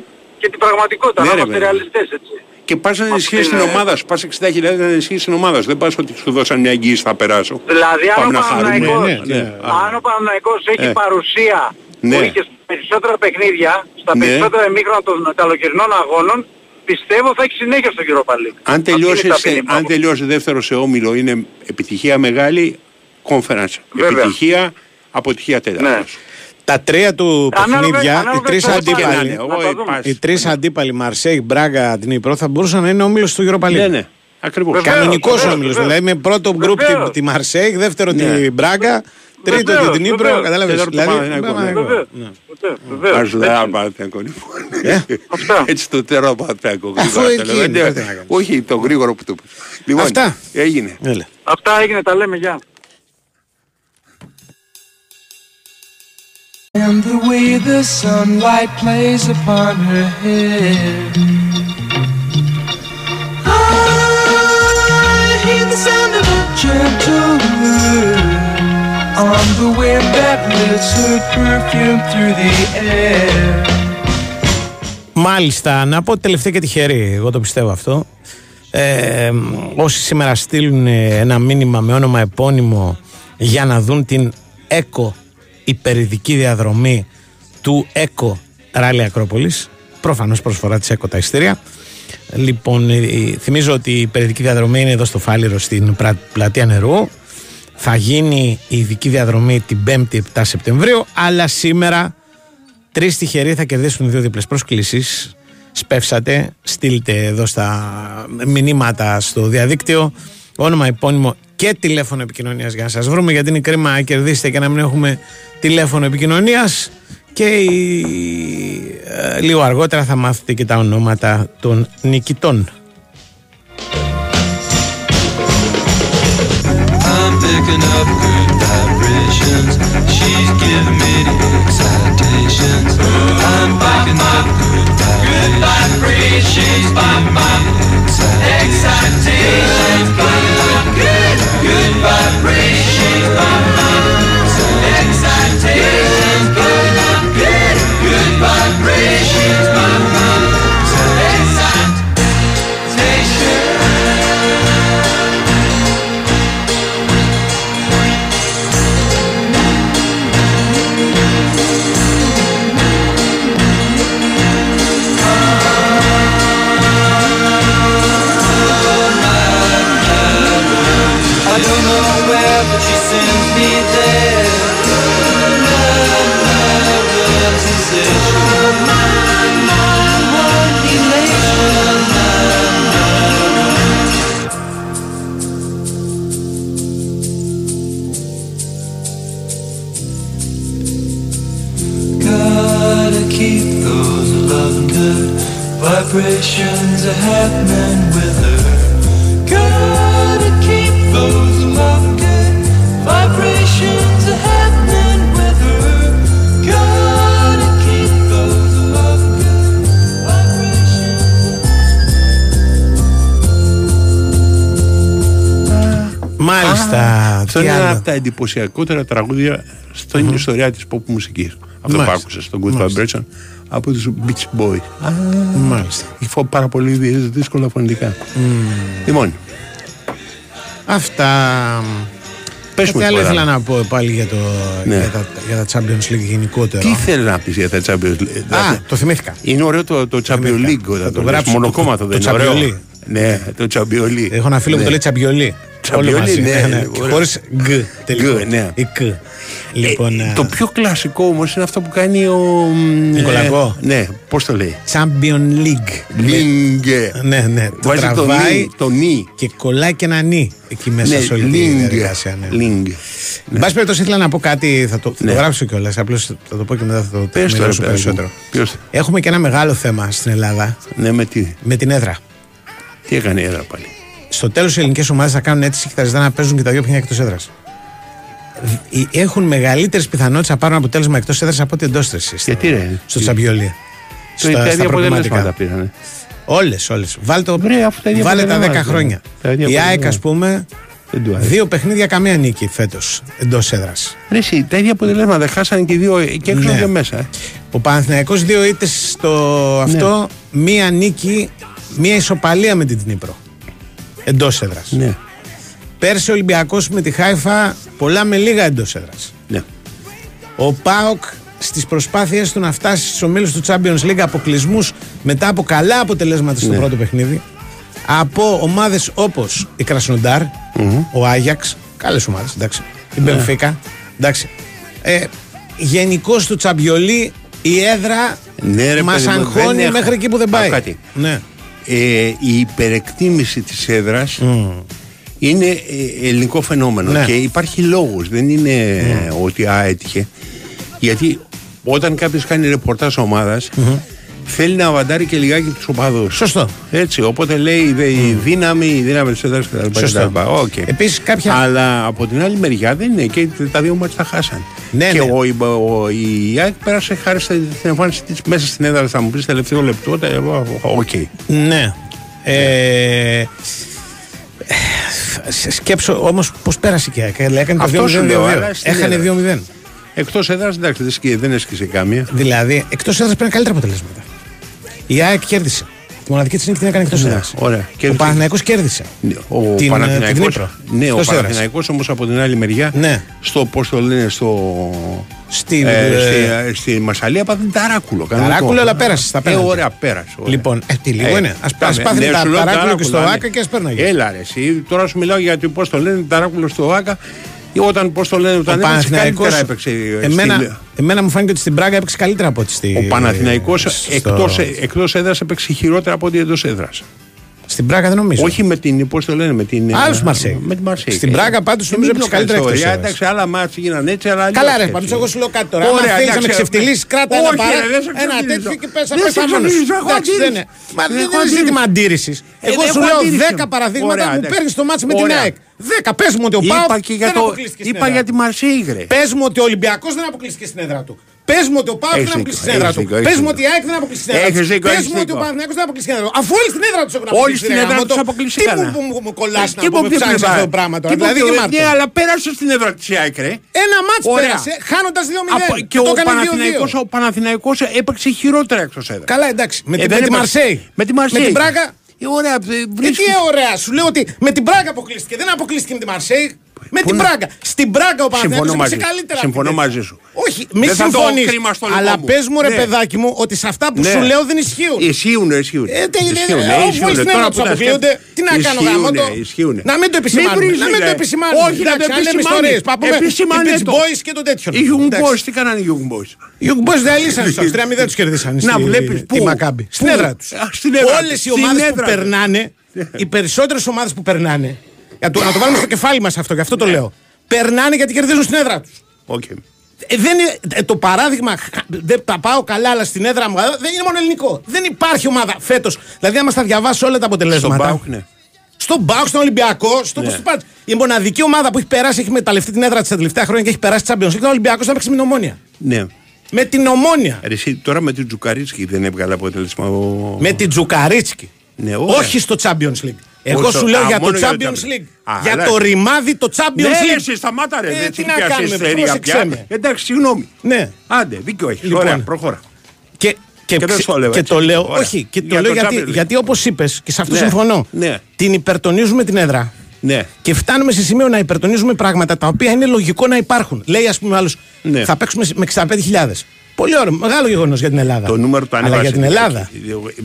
και την πραγματικότητα. Ναι, να ρε είμαστε παιδί. ρεαλιστές έτσι. Και πας να Αυτή ενισχύσεις την είναι- ομάδα σου. Πας 60.000 να ενισχύσεις την ομάδα σου. Δεν πας ότι σου δώσαν μια εγγύηση θα περάσω. Δηλαδή αν Πάμε ο να χαρούμε. Παναθηναϊκός, Ναι, ναι, αν ο Παναθηναϊκός έχει Ε. παρουσία Ναι. που είχε στα περισσότερα παιχνίδια, στα Ναι. περισσότερα ημίχρονα των καλοκαιρινών αγώνων, πιστεύω θα έχει συνέχεια στο Europa League. Αν Αυτή τελειώσει, είναι η σε, ταπεινή μου αν άποψη. τελειώσει δεύτερο σε όμιλο είναι επιτυχία μεγάλη, conference. Βέβαια. Επιτυχία, αποτυχία τέταρτος. Τα τρία του Ανάλογα- παιχνίδια, οι ανάλογα τρεις το πώς Και να αντίπαλοι, είναι, Να εγώ τα δούμε. πας- οι τρεις αντίπαλοι, Μαρσέη, Μπράγκα, Νύπρο, θα μπορούσαν να είναι όμιλος του Europa League. Ναι, ναι. Ακριβώς. Βεβαίως. Κανονικός βεβαίως, όμιλος, βεβαίως. δηλαδή με πρώτο γκρουπ τη, Βεβαίως. τη Μαρσέη, δεύτερο Ναι. την Μπράγκα, τρίτο Βεβαίως, την Νύπρο, βεβαίως. κατάλαβες. Τέταρτο Δηλαδή, Παναθηναϊκό, ναι. Παναθηναϊκό. Βεβαίως. Ναι. Βεβαίως, βεβαίως. Βάζω Έτσι. ένα Παναθηναϊκό, λοιπόν. Ε, Αυτά. Έτσι το τερό Παναθηναϊκό. Αφού γρήγορα εκεί θέλω. είναι, Δεν- τι να κάνεις. Όχι, το γρήγορο που το πεις. Λοιπόν, Αυτά. Έγινε. Έλα. Αυτά έγινε, τα λέμε, γεια. Μάλιστα, να πω τελευταία και τυχερή, εγώ το πιστεύω αυτό. Ε, όσοι σήμερα στείλουν ένα μήνυμα με όνομα επώνυμο για να δουν την έκο υπερηδική διαδρομή του ΕΚΟ Ράλι Ακρόπολης προφανώς προσφορά της ΕΚΟ τα ειστήρια λοιπόν ε, θυμίζω ότι η υπερηδική διαδρομή είναι εδώ στο Φάληρο στην Πρα- πλατεία νερού. Θα γίνει η ειδική διαδρομή την 5η 7 Σεπτεμβρίου αλλά σήμερα Τρεις τυχεροί θα κερδίσουν δύο διπλές πρόσκλησει. Σπεύσατε, στείλτε εδώ στα μηνύματα στο διαδίκτυο όνομα, επώνυμο και τηλέφωνο επικοινωνίας για να σας βρούμε. Γιατί είναι κρίμα να κερδίσετε και να μην έχουμε τηλέφωνο επικοινωνίας. Και η- ε, λίγο αργότερα θα μάθετε και τα ονόματα των νικητών. I'm picking up good vibrations. She's giving me the excitations. I'm picking up good vibrations. She's giving me the excitations. vibration of my select I take. Μάλιστα. Είναι ένα από τα εντυπωσιακότερα τραγούδια στην ιστορία της pop μουσικής. Αυτό που άκουσες στο Good Vibration από τους Beach Boys. Α, Μάλιστα. Έχει φο- πάρα πολύ δυ- δύσκολα φωνητικά. Λοιπόν, Αυτά. πες Κάτι μου άλλο τώρα. ήθελα να πω πάλι για, το, Ναι. για, τα, για τα Champions League γενικότερα. Τι θέλεις να πεις για τα Champions League; Α, Δηλαδή, το θυμήθηκα. Είναι ωραίο το, το Champions Θυμήθηκα. League Θα όταν το το γράψω. γράψει. Μονοκόμματο Το- δεν το είναι ωραίο. Champions League. Ναι, το Champions League. Έχω ένα φίλο που Ναι. το λέει τσαμπιολί. Τσαμπιολί, Όλο μαζί. ναι, ωραίο. Χωρίς γκ τελικό. Γκ, ναι. Η κ. Λοιπόν, Ε, ε, το πιο κλασικό όμως είναι αυτό που κάνει ο... μ, Νικολακό. ε, ναι, πώς το λέει; Champion League. Λίγκε. Ναι, ναι. Το Βάζει το τραβάει νι, το νι. και κολλάει και ένα νι εκεί μέσα Ναι, σε όλη τη λίγκε. διαδικασία. ναι. Λίγκε. Εν πάση περιπτώσει, ήθελα να πω κάτι. Θα το, θα το Ναι. γράψω κιόλας. Απλώς θα το πω και μετά θα το Πες το ρε μοιράσω παιδάκι μου. περισσότερο. Ποιος- Έχουμε και ένα μεγάλο θέμα στην Ελλάδα Ναι, με τι; με την έδρα. Τι έκανε η έδρα πάλι; Στο τέλος οι ελληνικές ομάδες θα κάνουν αίτηση και θα ζητάνε να παίζουν και τα δύο παιχνίδια εκτός έδρας. Έχουν μεγαλύτερες πιθανότητες να πάρουν αποτέλεσμα εκτός έδρας από ότι εντός έδρας. Γιατί, ρε; Στο τσαμπιόλι. Το τα ίδια αποτελέσματα πήρανε. Όλες, όλες. Βάλε, το, Βρε, αφού τα ίδια βάλε τα 10 αποτελέσματα. χρόνια. Τα ίδια Η ΑΕΚ, ας αποτελέσματα. πούμε, Δεν του άρεσε. δύο παιχνίδια καμία νίκη φέτος εντός έδρας. Ρε εσύ, τα ίδια αποτελέσματα χάσανε και οι δύο ε, και έξω Ναι. και μέσα. ε. Ο Παναθηναϊκός δύο ήττες στο αυτό, Ναι. μία νίκη, μία ισοπαλία με την Δνήπρο. Εντός έδρας. Ναι, Πέρσι ο Ολυμπιακός με τη Χάιφα πολλά με λίγα εντός έδρας. ναι. Ο Πάοκ στις προσπάθειε του να φτάσει στους ομίλους του Champions League αποκλεισμούς μετά από καλά αποτελέσματα στο Ναι. πρώτο παιχνίδι από ομάδες όπως η κρασνονταρ ο Άγιαξ, καλές ομάδες, εντάξει, η Ναι. Μπενφίκα, εντάξει. Ε, Γενικώς του Τσαμπιολί η έδρα Ναι, ρε μας παιδί μου, αγχώνει δεν έχω- μέχρι εκεί που δεν Άκου πάει. κάτι. Ναι. Ε, η υπερεκτίμηση της έδρας είναι ε, ελληνικό φαινόμενο Ναι. και υπάρχει λόγος, δεν είναι ε, ότι α, έτυχε. Γιατί όταν κάποιος κάνει ρεπορτάζ ομάδας, θέλει να αβαντάρει και λιγάκι τους οπαδούς. Σωστό. Έτσι, οπότε λέει δε, η δύναμη, η δύναμη της έδρας κτλ. Σωστό. κτλ. Οκ. Επίσης κάποια- Αλλά από την άλλη μεριά δεν είναι και τα δύο μάτια τα χάσαν. Ναι, και ναι. Ο, η- ο, η ΑΕΚ πέρασε χάρη στην εμφάνιση της μέσα στην έδρα, θα μου πεις τελευταίο λεπτό, τε- οκ. Ναι. Ε, σε- σκέψω όμως πώς πέρασε και η ΑΕΚ. Έκανε το Αυτός σου λέω, 2-0. αλλά στην Έχανε έδρα. 2-0. Εκτός έδρας, εντάξει, δεν σκι- δεν έσκησε κάμια. Δηλαδή, εκτός έδρας πήραν καλύτερα αποτελέσματα. Η ΑΕΚ κέρδισε. Τη μοναδική της νίκη την έκανε εκτός Ναι, έδρας. ωραία. Ο Κέρδισε. Παναθηναϊκός κέρδισε. Ο Την, ε, την Παναθηναϊκός, Ντνίπρο. ναι, ο Εκτός έδρας. Παναθηναϊκός όμως από την άλλη μεριά, Ναι. στο πώς το λένε, στο, Στην, ε, ε, στη, ε, στη Μασαλία πάθει ταράκουλο. κανονικό. Ταράκουλο, αλλά πέρασε στα Ε, πέναλτι. ωραία, πέρασε. ωραία. Λοιπόν, ε, τι λίγο είναι. Ας- κάμε. ας πάθει Ναι, τα σου λέω ταράκουλο και στο ταράκουλο, Άκα ναι. και ας πέρναγε. Έλα ρε, εσύ, τώρα σου μιλάω για το πώς το λένε ταράκουλο στο Άκα ή όταν πώς το λένε, Ο όταν έπαιξε Παναθηναϊκός, καλύτερα έπαιξε. ε, εμένα, στην- εμένα μου φάνηκε ότι στην Πράγκα έπαιξε καλύτερα από ότι στη. Ο Παναθηναϊκός στο- εκτός, εκτός έδρας έπαιξε χειρότερα από ότι εντός έδρας. Στην Πράγκα δεν νομίζω. Όχι με την, πώς το λένε, με την... Άλλους ε, Μαρσέη. Με τη Μαρσέη. Στην Πράγα πάντως νομίζω Μην έπαιξε το κάνεις καλύτερα εκτός ωραία, έδρας. Εντάξει, άλλα μάτια γίνανε έτσι, αλλά αλλιώς Καλά, ρε, έτσι. πάντως εγώ σου λέω κάτι τώρα. Ωραία, Αν θέλει να με εντάξει, ξεφτυλίσεις, κράτα ένα όχι, παρά. ρε, δεν σε Ένα ξεφτυλίζω. τέτοιο και πες Δεν πες σε τα μόνος σου. ξεφτυλίζω, έχω Εντάξει, δεν αντίρρηση. είναι. Μα Δεν δεν έχω είναι ζήτημα αντίρρησης. αντίρρηση. Ε, Εγώ δεν σου έχω λέω αντίρρηση. 10 παραδείγματα Ωραία, μου εντάξει. παίρνεις το μάτσο με την Ωραία. ΑΕΚ. 10. Πες μου ότι ο Είπα Πάοκ και για δεν το. αποκλείστηκε στην Είπα έδρα για τη του. Μαρσέη, ρε. Πες μου ότι ο Ολυμπιακός δεν αποκλείστηκε στην έδρα του. Πες μου ότι ο Πάοκ Έχεις δεν δίκιο, αποκλείστηκε στην έδρα έχεις του. δίκιο, έχεις Πες μου δίκιο. ότι η ΑΕΚ δεν αποκλείστηκε στην έδρα Έχεις του. δίκιο, Πες έχεις μου ότι ο δίκιο. Παναθηναϊκός δεν αποκλείστηκε στην έδρα του. Αφού όλοι στην έδρα τους έχουν Όλοι αποκλείσει. στην ρε έδρα γάμο τους το. αποκλειστήκανε. Τι μου- μου- μου κολλάς να Τι πούμε, μου ψάχνεις πει, αυτό το πράγμα τώρα. τι μου Δηλαδή πεις, και Ναι, Μάρτιο. αλλά πέρασε στην έδρα της ΑΕΚ, ρε. Ένα μάτς Ωραία. πέρασε χάνοντας 2-0. Από- Και το ο έκανε 2-2. Παναθηναϊκός, ο Παναθηναϊκός έπαιξε χειρότερα εκτός έδρας. Καλά, εντάξει. Με, Ε, την- δεν με τη έπαιξε. Μαρσέη. Με τη Μαρσέη. Με την Πράγκα. Ε, Ωραία, ε, Ε, βρίσκεις- τι ωραία, σου λέω ότι με την Πράγκα αποκλείστηκε. Δεν αποκλείστηκε με τη Μαρσέη. Με Πού την να- Πράγκα. Στην Πράγκα ο Παναθηναϊκός Συμφωνώ έπαιξε μαζί σου. καλύτερα. Συμφωνώ από την μαζί σου. Όχι, μη Δεν θα το συμφωνείς. κρίμα στο λαιμό Αλλά μου. πες μου, ρε Ναι. παιδάκι μου, ότι σε αυτά που Ναι. σου λέω δεν ισχύουν. Ισχύουν, ισχύουν. Ε, τε- Ισχύουν, ε, ε, όπου ισχύουν. όλοι στην Τώρα έδρα που τους τα αποκλείονται, σκέφτομαι, τι να κάνω ισχύουνε, γάμο το. ισχύουνε. Να μην το επισημάνουμε. βρίζεις, Να μην το ρε. επισημάνουμε. Όχι, να το Εντάξει, να λέμε επισημάνεις. ιστορίες. Πα πούμε, Επισημάνε οι Beach το. Boys και το τέτοιο. Οι Young Εντάξει. Boys, τι κάνανε οι Young Boys; Οι Young Boys δεν λύσανε στους 3-0 τους κερδίσαν. Να βλέπεις, πού; Η Μακάμπι. Στην Πού; έδρα τους. Α, στην έδρα Όλες τους. οι Στην ομάδες που έδρα τους. περνάνε, οι περισσότερες ομάδες που περνάνε, για το- να το βάλουμε στο κεφάλι μας αυτό, γι' αυτό το λέω. Περνάνε γιατί κερδίζουν στην έδρα τους. Οκ. Ε, δεν είναι, ε, το παράδειγμα, χ, δεν τα πάω καλά, αλλά στην έδρα μου ε, δεν είναι μόνο ελληνικό. Δεν υπάρχει ομάδα φέτος. Δηλαδή, άμα στα διαβάσει όλα τα Στον αποτελέσματα. ΠΑΟΚ, ναι. Στον ΠΑΟΚ, στον Ολυμπιακό, στο Ναι. στο ΠΑΟΚ. Η μοναδική ομάδα που έχει περάσει, έχει εκμεταλλευτεί την έδρα της τα τελευταία χρόνια και έχει περάσει τη Champions League ήταν ο Ολυμπιακός να παίξει με την Ομόνοια. ναι. Με την ομόνια. Ρε, εσύ, τώρα με την Τζουκαρίτσκι δεν έβγαλε αποτέλεσμα ο... Με την Τζουκαρίτσκι. Ναι, ωραία. Όχι στο Champions League. Εγώ Όχι στο- σου λέω α, για το μόνο για το Champions Champions. League. Α, για αλλά- το ρημάδι το Champions Ναι, League. εσύ σταμάτα ρε, Ε, δεν τι έχει να πιάσεις κάνουμε, εστερία πρόσεξέ πια. με. Εντάξει, συγγνώμη. Ναι. Άντε, δίκιο έχεις. Λοιπόν. Ωραία, προχώρα. Και, και, Και δεν ξε- το λέω και έτσι. το λέω, Ωραία. όχι, και το Για λέω το γιατί, Champions League. γιατί όπως είπες και σε αυτό Ναι. συμφωνώ. Ναι. Την υπερτονίζουμε την έδρα. Ναι. Και φτάνουμε σε σημείο να υπερτονίζουμε πράγματα τα οποία είναι λογικό να υπάρχουν. Λέει, ας πούμε, άλλος, Ναι. θα παίξουμε με 65.000. Πολύ ωραίο, μεγάλο γεγονός για την Ελλάδα. Το νούμερο το ανέβασε. Αλλά για την Ελλάδα.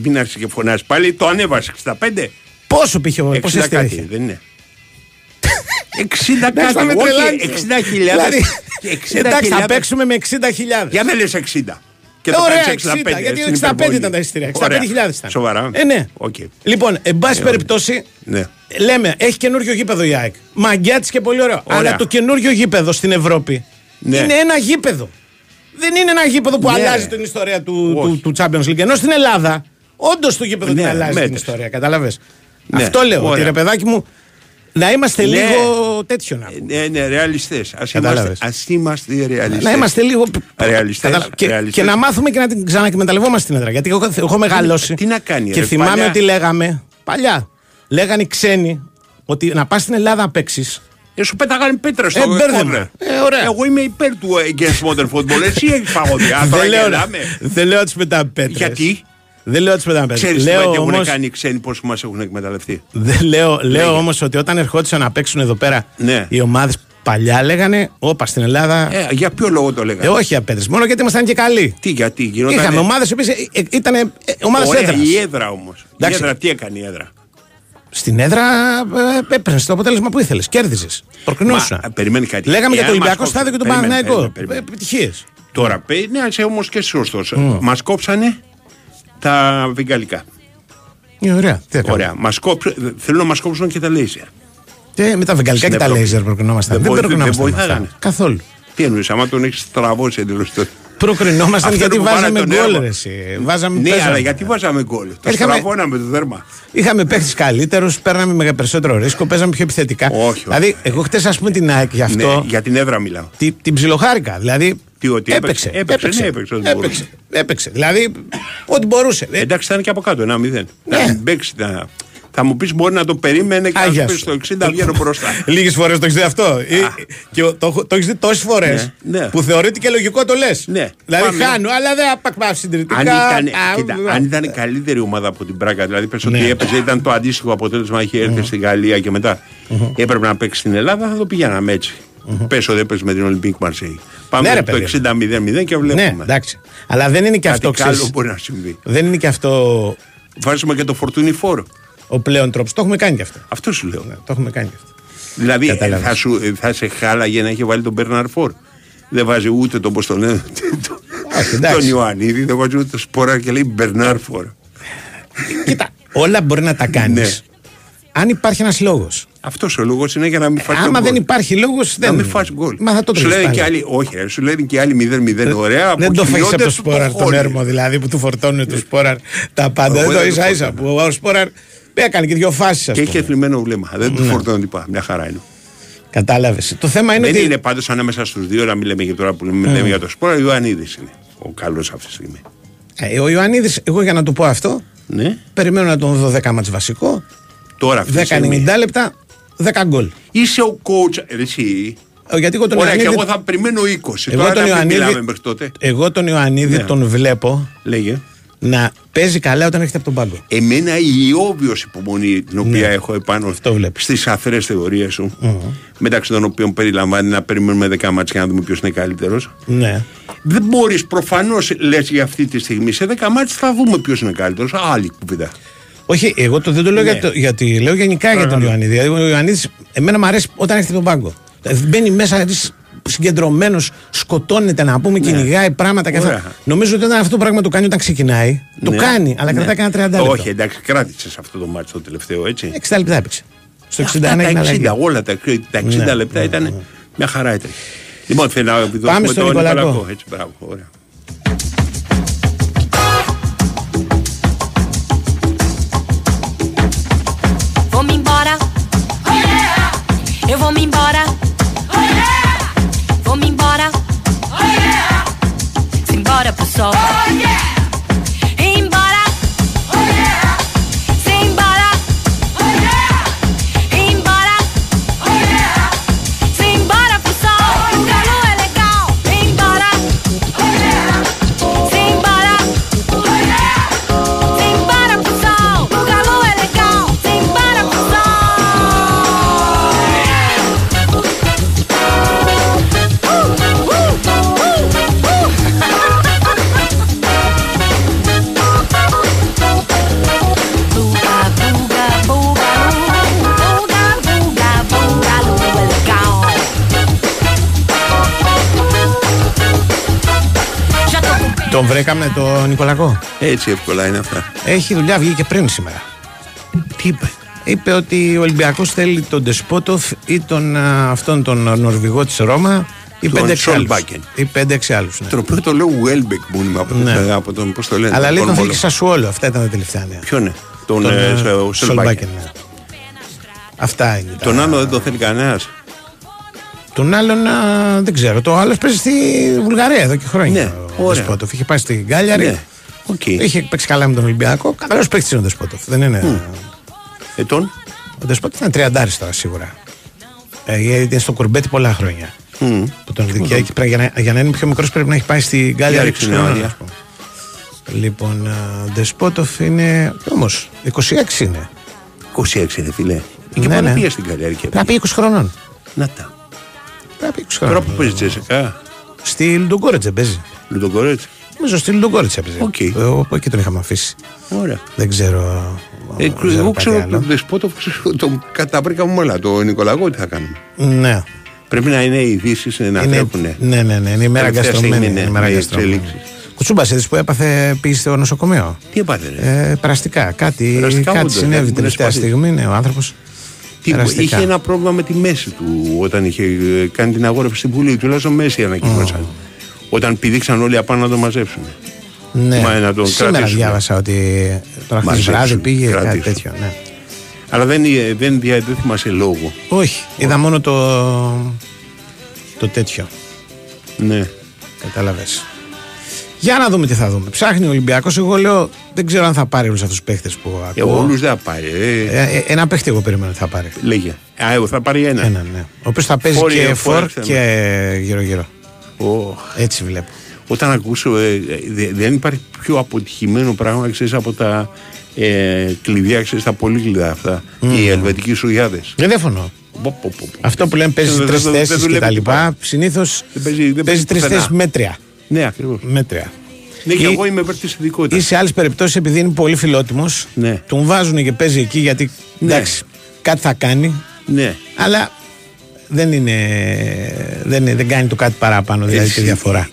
Μην άρχισε και φωνάζει πάλι, το ανέβασε 65. Πόσο πήγε ο 60 πόσες κάτι, είχε. δεν είναι. 60 Εντάξει, θα με κάτι, όχι τρελάνεις. 60 χιλιάδες. Δηλαδή, 60 εντάξει, θα χιλιάδες. παίξουμε με 60.000. Για δεν λες 60. Και Ε, το ωραία, κάνεις 60, 65. γιατί στην 65 υπερβολή. ήταν τα εισιτήρια. 65.000 Ωραία. ήταν. Σοβαρά. Ε, ναι. Οκ. Λοιπόν, εν πάση περιπτώσει, Ναι. λέμε, έχει καινούριο γήπεδο η ΑΕΚ. Μαγκιά τη και πολύ ωραίο. Ωραία. Αλλά το καινούριο γήπεδο στην Ευρώπη Ναι. είναι ένα γήπεδο. Δεν είναι ένα γήπεδο που Ναι. αλλάζει την ιστορία του, Όχι. του, του Champions League. Ενώ στην Ελλάδα, όντως το γήπεδο Ναι, την αλλάζει την μέτρες. ιστορία. Κατάλαβες. Ναι, Αυτό λέω. Ότι ωραία. ρε παιδάκι μου, να είμαστε Ναι. λίγο τέτοιο να πούμε. Ναι, ναι, ρεαλιστές. Ας Κατάλαβες. είμαστε, ας είμαστε ρεαλιστές. Να είμαστε λίγο. Ρεαλιστές, Κατάλαβα. Και, ρεαλιστές. και να μάθουμε και να την ξανακμεταλλευόμαστε την έδρα. Γιατί εγώ έχω μεγαλώσει. τι να κάνει, Και ρε, θυμάμαι παλιά. ότι λέγαμε παλιά. Λέγανε οι ξένοι ότι να πας στην Ελλάδα να παίξεις. Ε, σου πέταγαν πέτρα στο Ε, μπέρδεμα. corner. Ε, ωραία. Εγώ είμαι υπέρ του ε, against modern football. Εσύ έχεις παγωδιά. Τώρα Δεν λέω, γελάμε. δεν λέω ότι πετάμε πέτρες. Γιατί; Δεν λέω ότι πετάμε πέτρες. Ξέρεις τι Λέω έχουν όμως, κάνει οι ξένοι πώς μας έχουν εκμεταλλευτεί. δεν λέω, λέω Λέγε. όμως ότι όταν ερχόντουσαν να παίξουν εδώ πέρα Ναι. οι ομάδες παλιά λέγανε όπα στην Ελλάδα. Ε, για ποιο λόγο το Ε, λέγανε. όχι για πέτρες, μόνο γιατί ήμασταν και καλοί. Τι, γιατί γινόταν; Είχαμε ομάδες οι οποίες ε, ε, ήταν ε, ομάδες Ωραία, έδρας. η έδρα όμως. Η Εντάξει. έδρα τι έκανε η έδρα; Στην έδρα ε, έπαιρνες το αποτέλεσμα που ήθελες. Κέρδιζες. Προκρινώσουν. Μα, περιμένει κάτι. Λέγαμε για Εάν το μας Ολυμπιακό κόψουν- στάδιο και τον Περιμένε, Παναθηναϊκό. περιμένε, περιμένε. Επιτυχίες. Τώρα, πέ- ναι, είσαι όμως και σωστός. Μας κόψανε τα βεγγαλικά. Ε, ωραία. Τι έκανα. Ωραία. Μας κόψουν, θέλουν να μας κόψουν και τα λέιζερ. Και με τα βεγγαλικά Στην και τα Ευρώπη. λέιζερ προκρινόμασταν. Δεν Δεν βοηθ- δεν προκρινόμασταν. με αυτά. βοηθάγανε. Καθόλου. Τι εννοείς, άμα τον έχεις τραβώσει εντελώς τότε. Προκρινόμασταν Αυτό γιατί που βάλανε βάζαμε τον γκολ. έρμα. ρε εσύ. Βάζαμε, Ναι, παίζαμε. αλλά γιατί βάζαμε γκολ; Το Είχαμε- στραβώναμε το δέρμα. Είχαμε παίχτε καλύτερους, παίρναμε με περισσότερο ρίσκο, παίζαμε πιο επιθετικά. Όχι, όχι. Δηλαδή, εγώ χτες, ας πούμε, την ΑΕΚ γι' αυτό Ναι, για την έδρα μιλάω. τη- την ψιλοχάρηκα. Δηλαδή, Τι, ότι έπαιξε; έπαιξε. Έπαιξε, ναι, έπαιξε ό,τι έπαιξε, έπαιξε. Δηλαδή, ό,τι μπορούσε. Ε, Εντάξει, ήταν και από κάτω, ένα μηδέν. Ναι. Να μην παίξει, να- Θα μου πεις μπορεί να το περίμενε και να Άγιας σου πεις σου. στο 60 βγαίνω μπροστά. Λίγες φορές το έχεις δει αυτό. Ή- Και το, το έχεις δει τόσες φορές Ναι, ναι. που θεωρείται και λογικό το λες. Ναι. Δηλαδή Πάμε. χάνω, αλλά δεν απακμά συντηρητικά. Αν ήταν, Α, κοίτα, α, αν ήταν καλύτερη ομάδα από την Πράγκα, δηλαδή πες ότι Ναι. έπαιζε, ήταν το αντίστοιχο αποτέλεσμα, είχε έρθει στη Γαλλία και μετά έπρεπε να παίξει στην Ελλάδα, θα το πηγαίναμε έτσι. Πες ότι έπαιζε με την Ολυμπίκ Μαρσέη. Πάμε Ναι, ρε, το παιδί. 60-0-0 και Ναι, βλέπουμε. εντάξει. Αλλά δεν είναι και Κάτι αυτό καλό ξέρεις, μπορεί να συμβεί. Δεν είναι και αυτό Βάζουμε και το φορτούνι φόρο. ο πλέον τρόπος. Το έχουμε κάνει και αυτό. Αυτό σου λέω. Ναι, το έχουμε κάνει και αυτό. Δηλαδή ε, Κατάλαβες. θα, σου, ε, θα σε χάλαγε να έχει βάλει τον Μπέρναρ Φόρ. Δεν βάζει ούτε τον, πώς το λένε, Όχι, εντάξει. τον Ιωαννίδη, δεν βάζει ούτε το Σπορά και λέει Μπερνάρ Φόρ. Κοίτα, όλα μπορεί να τα κάνεις. Ναι. Αν υπάρχει ένας λόγος. Αυτός ο λόγος είναι για να μην φας τον Άμα δεν γκολ. υπάρχει λόγος, Να δεν. μην φας γκολ. Μα θα το σου τρώεις λένε πάλι. και άλλοι, όχι, ρε, σου λένε και άλλοι 0-0 ωραία. Δεν το φάγει από αποχυνιόνται το του Σπόραρ τον χώνει. έρμο δηλαδή που του φορτώνουν του Σπόραρ τα πάντα. Εγώ Δεν το δεν ίσα το ίσα φορτώνω. που ο Σπόραρ έκανε και δύο φάσεις. Και έχει θλιμμένο βλέμμα. Δεν του φορτώνει τίποτα. Μια χαρά είναι. Κατάλαβες. Το θέμα είναι Δεν ότι. είναι πάντως ανάμεσα στους δύο να μην λέμε και τώρα που λέμε, λέμε για το Σπόρα. Ο Ιωαννίδης είναι ο καλός αυτή τη στιγμή. Ε, Ο Ιωαννίδη, εγώ για να του πω αυτό, Ναι. περιμένω να τον δω 10 μάτς βασικό. Τώρα αυτή τη 10-90 στιγμή. λεπτά, 10 γκολ. Είσαι ο coach. ρε, Εσύ. Ε, Γιατί εγώ τον Ωραία, και Ιωαννίδη. εγώ θα περιμένω 20. Εγώ Τώρα τον να μην Ιωαννίδη- μιλάμε μέχρι τότε. Εγώ τον Ιωαννίδη Ναι. τον βλέπω Λέγε. να παίζει καλά όταν έρχεται από τον πάγκο. Εμένα η όβιος υπομονή την οποία έχω επάνω Ναι. Αυτό βλέπεις. στις αφαιρές θεωρίες σου μεταξύ των οποίων περιλαμβάνει να περιμένουμε 10 μάτς και να δούμε ποιος είναι καλύτερος Ναι. δεν μπορείς προφανώς λες για αυτή τη στιγμή σε 10 μάτς θα δούμε ποιος είναι καλύτερος άλλη κουβέντα Όχι, εγώ το, δεν το λέω Ναι. για το, γιατί λέω γενικά για τον Ιωαννίδη. Δηλαδή, ο Ιωαννίδης, εμένα μου αρέσει όταν έρχεται από τον πάγκο. Δηλαδή, μπαίνει μέσα συγκεντρωμένος, σκοτώνεται να πούμε, κυνηγάει πράγματα και αυτά. Ναι. Ωραία. Νομίζω ότι όταν αυτό το πράγμα το κάνει όταν ξεκινάει, το Ναι. κάνει, αλλά Ναι. κρατάει κανένα 30 λεπτά. όχι εντάξει κράτησες αυτό το μάτς το τελευταίο έτσι 60 λεπτά έπαιξε. Στο 61 Αυτά έγινε τα 60 αλλαγή. όλα τα, τα 60 Ναι, λεπτά ήταν μια χαρά έτρεχε Λοιπόν, θέλω να επιδώσουμε Πάμε στον τον Νικολακό. Νικολακό. Έτσι, μπράβο, ωραία. Eu vou me embora. Oh yeah! Vou me embora. Oh yeah! Simbora pro sol. Oh yeah! Τον βρήκαμε το Νικολακό. Έτσι εύκολα είναι αυτά. Έχει δουλειά, βγήκε πριν σήμερα. Τι είπε; Είπε ότι ο Ολυμπιακός θέλει τον Ντεσπότοφ ή τον, α, αυτόν τον Νορβηγό της Ρώμα ή Τον 5-6 άλλους. Solbakken. Ή 5-6 άλλους. Ναι. Το οποίο το λέω Welbeck που είναι από, Ναι. από τον, πώς το λένε. Αλλά τον λέει τον θέλει Κορμόλο. και Σασουόλο. Αυτά ήταν τα τελευταία νέα. Ποιο είναι; Τον, Τον, ε, ε, Σολμπάκεν. Σολμπάκεν, ναι. Αυτά είναι. τα- Τον άλλο δεν το θέλει κανένας. Τον άλλον α, δεν ξέρω. Το άλλος παίζει στη Βουλγαρία εδώ και χρόνια. Ναι, ο ωραία. Ντεσπότοφ. Είχε πάει στην Κάλιαρι. Ναι. Οκ. Είχε παίξει καλά με τον Ολυμπιακό. Καλός παίκτης είναι ο Ντεσπότοφ. Δεν είναι. Ε, τον; Ο Ντεσπότοφ είναι τριαντάρι τώρα σίγουρα. Ε, είναι στο κουρμπέτι πολλά χρόνια. Μμ. Που τον δικαίει και πρέπει- για, να, για να είναι πιο μικρός πρέπει να έχει πάει στην Γκάλια ρίξε 20 μια χρονών, άδεια. ας πούμε. Λοιπόν, ο Ντεσπότοφ είναι. Όμως, 26 είναι. 26 είναι φιλέ. Και Ναι, πότε ναι. πήγε στην Καλιάρη και Πρέπει να πει 20 χρονών. Να τα. Τώρα χρονών. που παίζεις Τζέσικα. Στη Λουντογκόρετσε παίζει. Λουτογκορέτ. Νομίζω στη Λουντογκόρετσε παίζει. Οκ. Ε, όπου εκεί τον είχαμε αφήσει. Ωραία. Δεν ξέρω. Ε, δεν ξέρω εγώ κάτι ξέρω άλλο. τον Δεσπότοφ, ξέρω τον καταβρήκαμε όλα. Το Νικολαγό τι θα κάνουμε. Ναι. Πρέπει να είναι οι ειδήσεις να Είναι, τρέχουν. ναι, ναι, ναι, είναι η μέρα Τελευταία γκαστρωμένη. στιγμή, είναι ναι, η μέρα με γκαστρωμένη. εξελίξεις. Κουτσούμπας, είδες που έπαθε πήγε στο νοσοκομείο; Τι έπαθε, ρε; Ε, περαστικά. Κάτι, Περαστικά κάτι όντως, συνέβη κάτι τελευταία μπορεί να στιγμή. Ναι, ο άνθρωπο. Τι, είχε ένα πρόβλημα με τη μέση του όταν είχε ε, κάνει την αγόρευση στην Βουλή. Τουλάχιστον μέση ανακοίνωσαν. Όταν πηδήξαν όλοι απάνω να το μαζέψουν. Ναι. Μα, να τον Σήμερα κρατήσουμε. διάβασα ότι τώρα χθες Μαζέψουν, βράδυ πήγε κάτι κρατήσουν. τέτοιο. Ναι. Αλλά δεν, ε, δεν, δια- δεν θυμάσαι λόγο. Όχι, είδα μόνο το, το τέτοιο. Ναι. Κατάλαβες. Για να δούμε τι θα δούμε. Ψάχνει ο Ολυμπιακός. Εγώ λέω δεν ξέρω αν θα πάρει όλους αυτούς τους παίχτες που Ε, ακούω. όλους δεν θα πάρει. Ε, Ε, ε, ένα παίχτη εγώ περίμενα ότι θα πάρει. λέγε. Α, εγώ θα πάρει ένα. Ένα, ναι. Ο οποίος θα παίζει Φόρη, και ε, φορ φόρεξ, ναι. και γύρω-γύρω. Ω, Έτσι βλέπω. Όταν ακούσω, ε, ε, δε- δεν υπάρχει πιο αποτυχημένο πράγμα, ξέρεις, από τα ε, κλειδιά, ξέρεις, τα πολύκλειδα αυτά. Οι ελβετικοί σουγιάδες. Δεν διαφωνώ. Πω, πω, πω, πω. Αυτό που λέμε παίζει Δεν- τρεις δεν- δεν θέσεις δουλεύει και τα τίποτα. λοιπά. Συνήθως Δεν παίζει- δεν παίζει παίζει τρεις πουθενά. θέσεις μέτρια. Ναι, ακριβώς. μέτρια. Ναι, και Ή- εγώ είμαι υπέρ της ειδικότητας. Ή σε άλλες περιπτώσεις, επειδή είναι πολύ φιλότιμος, Ναι. τον βάζουν και παίζει εκεί γιατί Ναι. εντάξει, κάτι θα κάνει. Ναι. Αλλά δεν είναι. Δεν, είναι- δεν κάνει το κάτι παραπάνω, δηλαδή Έτσι. τη διαφορά.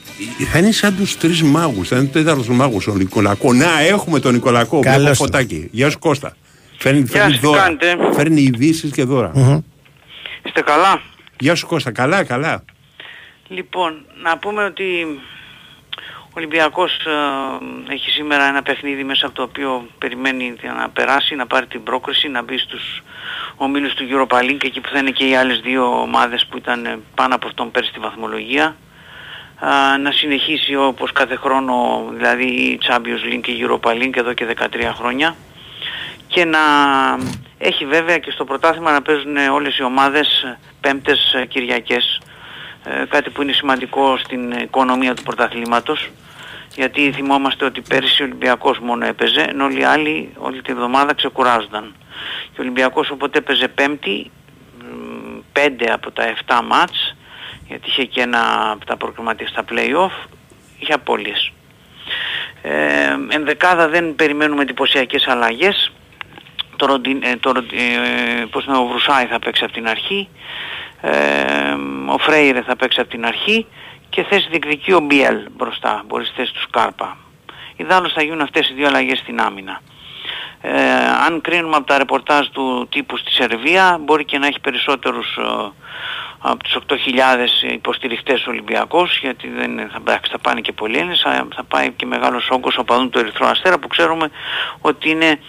Θα είναι σαν τους τρεις μάγους, θα είναι τέταρτος μάγος ο Νικολακό. Να, έχουμε τον Νικολακό, Καλώς βλέπω τον. φωτάκι. Γεια σου Κώστα. Φέρνει, Γεια φέρνει σας, τι δώρα. κάνετε; Φέρνει ειδήσεις και δώρα. Είστε καλά; Γεια σου Κώστα, καλά, καλά. Λοιπόν, να πούμε ότι ο Ολυμπιακός ε, έχει σήμερα ένα παιχνίδι μέσα από το οποίο περιμένει να περάσει, να πάρει την πρόκριση, να μπει στους ομίλους του Europa League, εκεί που θα είναι και οι άλλες δύο ομάδες που ήταν ε, πάνω από αυτόν πέρυσι στη βαθμολογία. Α, να συνεχίσει όπως κάθε χρόνο, δηλαδή η Champions League και η Europa League εδώ και 13 χρόνια. Και να έχει βέβαια και στο πρωτάθλημα να παίζουν όλες οι ομάδες πέμπτες ε, Κυριακές. ε, κάτι που είναι σημαντικό στην οικονομία του πρωταθλήματος γιατί θυμόμαστε ότι πέρυσι ο Ολυμπιακός μόνο έπαιζε ενώ όλοι οι άλλοι όλη τη εβδομάδα ξεκουράζονταν. Και ο Ολυμπιακός όποτε έπαιζε πέμπτη μ, πέντε από τα 7 μάτς γιατί είχε και ένα από τα προκριματικά στα play-off είχε απώλειες. Ε, ενδεκάδα δεν περιμένουμε εντυπωσιακές αλλαγές. Το, Ροντι- ε, το, Ροντι- ε, πώς είναι, ο Βρουσάη θα παίξει από την αρχή. ε, ο Φρέιρε θα παίξει από την αρχή και θέση διεκδικεί ο Μπιέλ μπροστά, μπορείς στη θέση του Σκάρπα. Ιδάλλως θα γίνουν αυτές οι δύο αλλαγές στην άμυνα. Ε, αν κρίνουμε από τα ρεπορτάζ του τύπου στη Σερβία, μπορεί και να έχει περισσότερους ε, από τους 8.000 υποστηριχτές Ολυμπιακός γιατί δεν είναι- θα, εντάξει, θα πάνε και πολλοί Έλληνες θα, θα πάει και μεγάλος όγκος οπαδών του Ερυθρού Αστέρα που ξέρουμε ότι είναι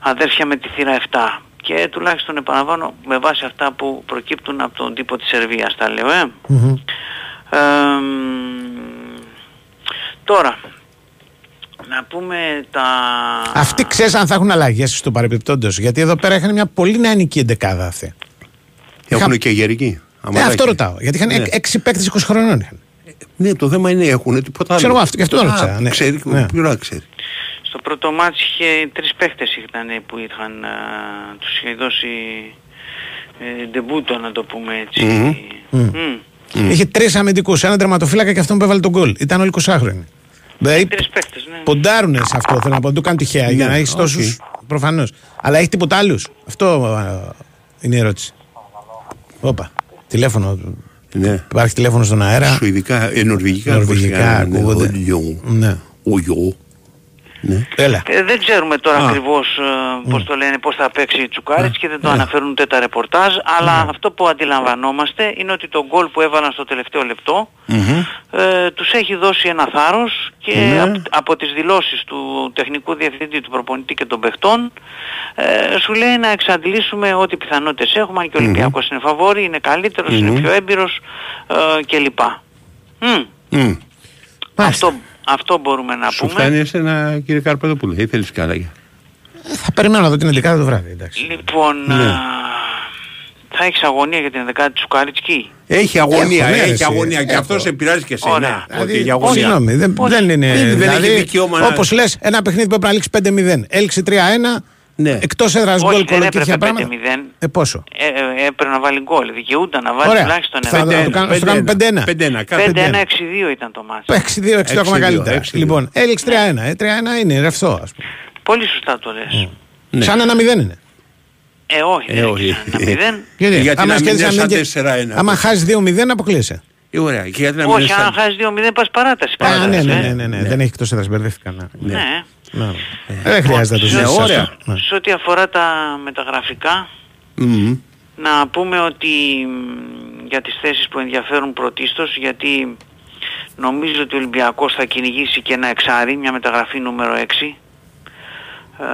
αδέρφια με τη θύρα 7 και τουλάχιστον επαναλαμβάνω με βάση αυτά που προκύπτουν από τον τύπο της Σερβίας τα λέω ε. Μμμ. Ε, μ, τώρα να πούμε τα... Αυτοί ξέρεις αν θα έχουν αλλαγές στο παρεμπιπτόντω. Γιατί εδώ πέρα είχαν μια πολύ νεανική εντεκάδα αυτή. Έχουν Είχα- και γερικοί. Ε, αμαράκι. αυτό ρωτάω. Γιατί είχαν Ναι. έξι 6 παίκτες 20 χρονών. Είχαν. Ναι, το θέμα είναι έχουν τίποτα άλλο. Ξέρω εγώ αυτό, γι' αυτό το Α, ρώτησα, ναι. Ξέρει, Ναι. ποιο να ξέρει. Στο πρώτο ματς είχε τρεις παίχτες ήταν που είχαν, α, τους είχε δώσει ε, ντεμπούτο να το πούμε έτσι. Μμμ. Μμ. Είχε τρεις αμυντικούς, έναν τερματοφύλακα και αυτόν που έβαλε τον γκολ. Ήταν όλοι 20χρονοι. Δηλαδή Τρεις παίχτες, ναι. ποντάρουνε σε αυτό. Θέλω να πω, δεν το κάνουν τυχαία για να έχεις οκ. τόσου. Προφανώς. Αλλά έχει τίποτα άλλους; Αυτό α, είναι η ερώτηση. Όπα. Τηλέφωνο. Ναι. Υπάρχει τηλέφωνο στον αέρα. Σουηδικά, ε, νορβηγικά. Νορβηγικά πώς λέγανε, ναι, ακούγονται. ο Λιό. Ναι. Ο Λιό. Ναι. Έλα. Ε, δεν ξέρουμε τώρα Α. ακριβώς ε, πώς το λένε, πώς θα παίξει η Τσουκάριτς και δεν Ναι. το αναφέρουν ούτε τα ρεπορτάζ, αλλά αυτό που αντιλαμβανόμαστε είναι ότι το γκολ που έβαλαν στο τελευταίο λεπτό Μμμ. ε, τους έχει δώσει ένα θάρρος και Ναι. απ- από τις δηλώσεις του τεχνικού διευθυντή, του προπονητή και των παιχτών ε, σου λέει να εξαντλήσουμε ό,τι πιθανότητες έχουμε αν και ο Ολυμπιακός είναι φαβόρη, είναι καλύτερος, είναι πιο έμπειρος ε, κλπ. Μμ. Μμ. Αυτό, αυτό μπορούμε να Σου πούμε. φτάνει εσένα κύριε Καρπαδοπούλου; Ήθελες καλά. Θα περιμένω να δω την 11 το βράδυ. Εντάξει. Λοιπόν, Ναι. α, θα έχεις αγωνία για την 11η του Σκάριτσκι. Έχει αγωνία, Έχω, ναι, έχει εσύ, αγωνία και έχω. αυτός σε πειράζει και εσένα. Ωραία. Ότι για αγωνία. Συγγνώμη, δεν, Πώς; δεν είναι. Δεν- δεν δηλαδή, έχει δικαίωμα να- Όπως λες, ένα παιχνίδι που έπρεπε να λήξει 5-0. Έληξε 3-1. Ναι. Εκτός έδρας Όχι, γκολ δεν κολοκύθια έπρεπε πράγματα. 5-0. Ε, πόσο; Ε, ε, έπρεπε να βάλει γκολ. Δικαιούταν να βάλει Ωραία. τουλάχιστον Θα ένα. το Πέντε-ένα, κάνω- στο κάνουμε πέντε-ένα. 5-1. Πέντε-ένα, κάθε 5-1, πέντε-ένα. 6-2 ήταν το μάτς. 6-2, 6 ακόμα 6-2, καλύτερα. 6-2. Λοιπόν, έληξε 3-1. Ε, 3-1 είναι ρευστό, ας πούμε. Πολύ σωστά το λες. Ναι. Σαν ένα 0 είναι. Ε, όχι, Ε, δεν όχι. έχει ένα μηδέν. Γιατί, γιατί άμα να μην σκέφτεσαι είναι σαν και- 4-1. Άμα χάσεις 2-0, αποκλείεσαι. Ε, Ωραία. Και γιατί να μην Όχι, είναι αν σαν... χάσει 2-0 πας παράταση. Α, ναι, παράταση, ναι, ε. ναι, ναι, ναι. Δεν έχει εκτός έδρας, μπερδεύτηκα. Ναι. Ναι. Ναι. Ε, Δεν χρειάζεται να το Σε- ζήσεις αυτό. ωραία. Ναι. Σε ό,τι αφορά τα μεταγραφικά, Μμμ. να πούμε ότι μ, για τις θέσεις που ενδιαφέρουν πρωτίστως γιατί νομίζω ότι ο Ολυμπιακός θα κυνηγήσει και ένα εξάρι, μια μεταγραφή νούμερο 6. Ε,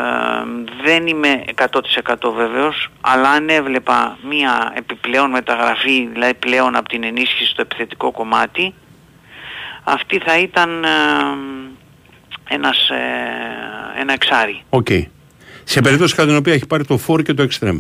δεν είμαι 100% βέβαιος, αλλά αν έβλεπα μια επιπλέον μεταγραφή, δηλαδή πλέον από την ενίσχυση στο επιθετικό κομμάτι, αυτή θα ήταν ε, ένας, ε, ένα εξάρι. Οκ. Σε περίπτωση κατά την οποία έχει πάρει το φόρ και το εξτρέμ.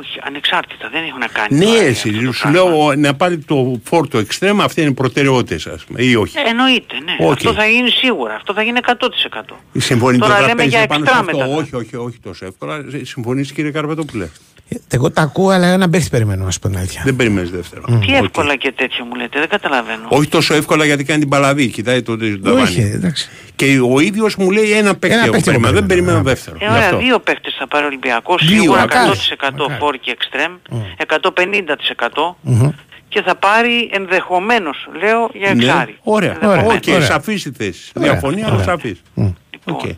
Όχι, ανεξάρτητα, δεν έχουν να κάνει. Ναι, τώρα εσύ, αυτό το σου πράγμα. λέω να πάρει το φόρ το εξτρέμ, αυτή είναι προτεραιότητες, ας πούμε, ή όχι. Ε, εννοείται, ναι. Οκ. Αυτό θα γίνει σίγουρα. Αυτό θα γίνει 100%. Συμφωνείτε Τώρα τώρα λέμε παίζει για πάνω έξτρα σε αυτό. μετά. Όχι, όχι, όχι τόσο εύκολα. Συμφωνείς κύριε Καρπατόπουλε. Ε, Εγώ τα ακούω, αλλά ένα παίχτη περιμένω, να σου πω την αλήθεια. Δεν περιμένεις δεύτερο. Τι Οκ. εύκολα και τέτοιο μου λέτε, δεν καταλαβαίνω. Όχι τόσο εύκολα γιατί κάνει την παλαβή, κοιτάει το Όχι, ταβάνι. εντάξει. Και ο ίδιος μου λέει ένα παίκτη. Ένα εγώ παίκτη εγώ περιμένω. Δεν περιμένω, περιμένω ναι. δεύτερο. Ε, Γι' ωραία, αυτό. δύο παίχτες θα πάρει ο Ολυμπιακός, Δύο, σίγουρα μακάρι, 100% μακάρι. Φόρ και εξτρέμ, 150% και θα πάρει ενδεχομένως, λέω, για Ναι. εξάρι. Ωραία. Ενδεχομένως. Οκ, Ωραία. σαφής η θέση. Ωραία. Διαφωνία, αλλά Ωραία. σαφής. Λοιπόν, Οκ. ε,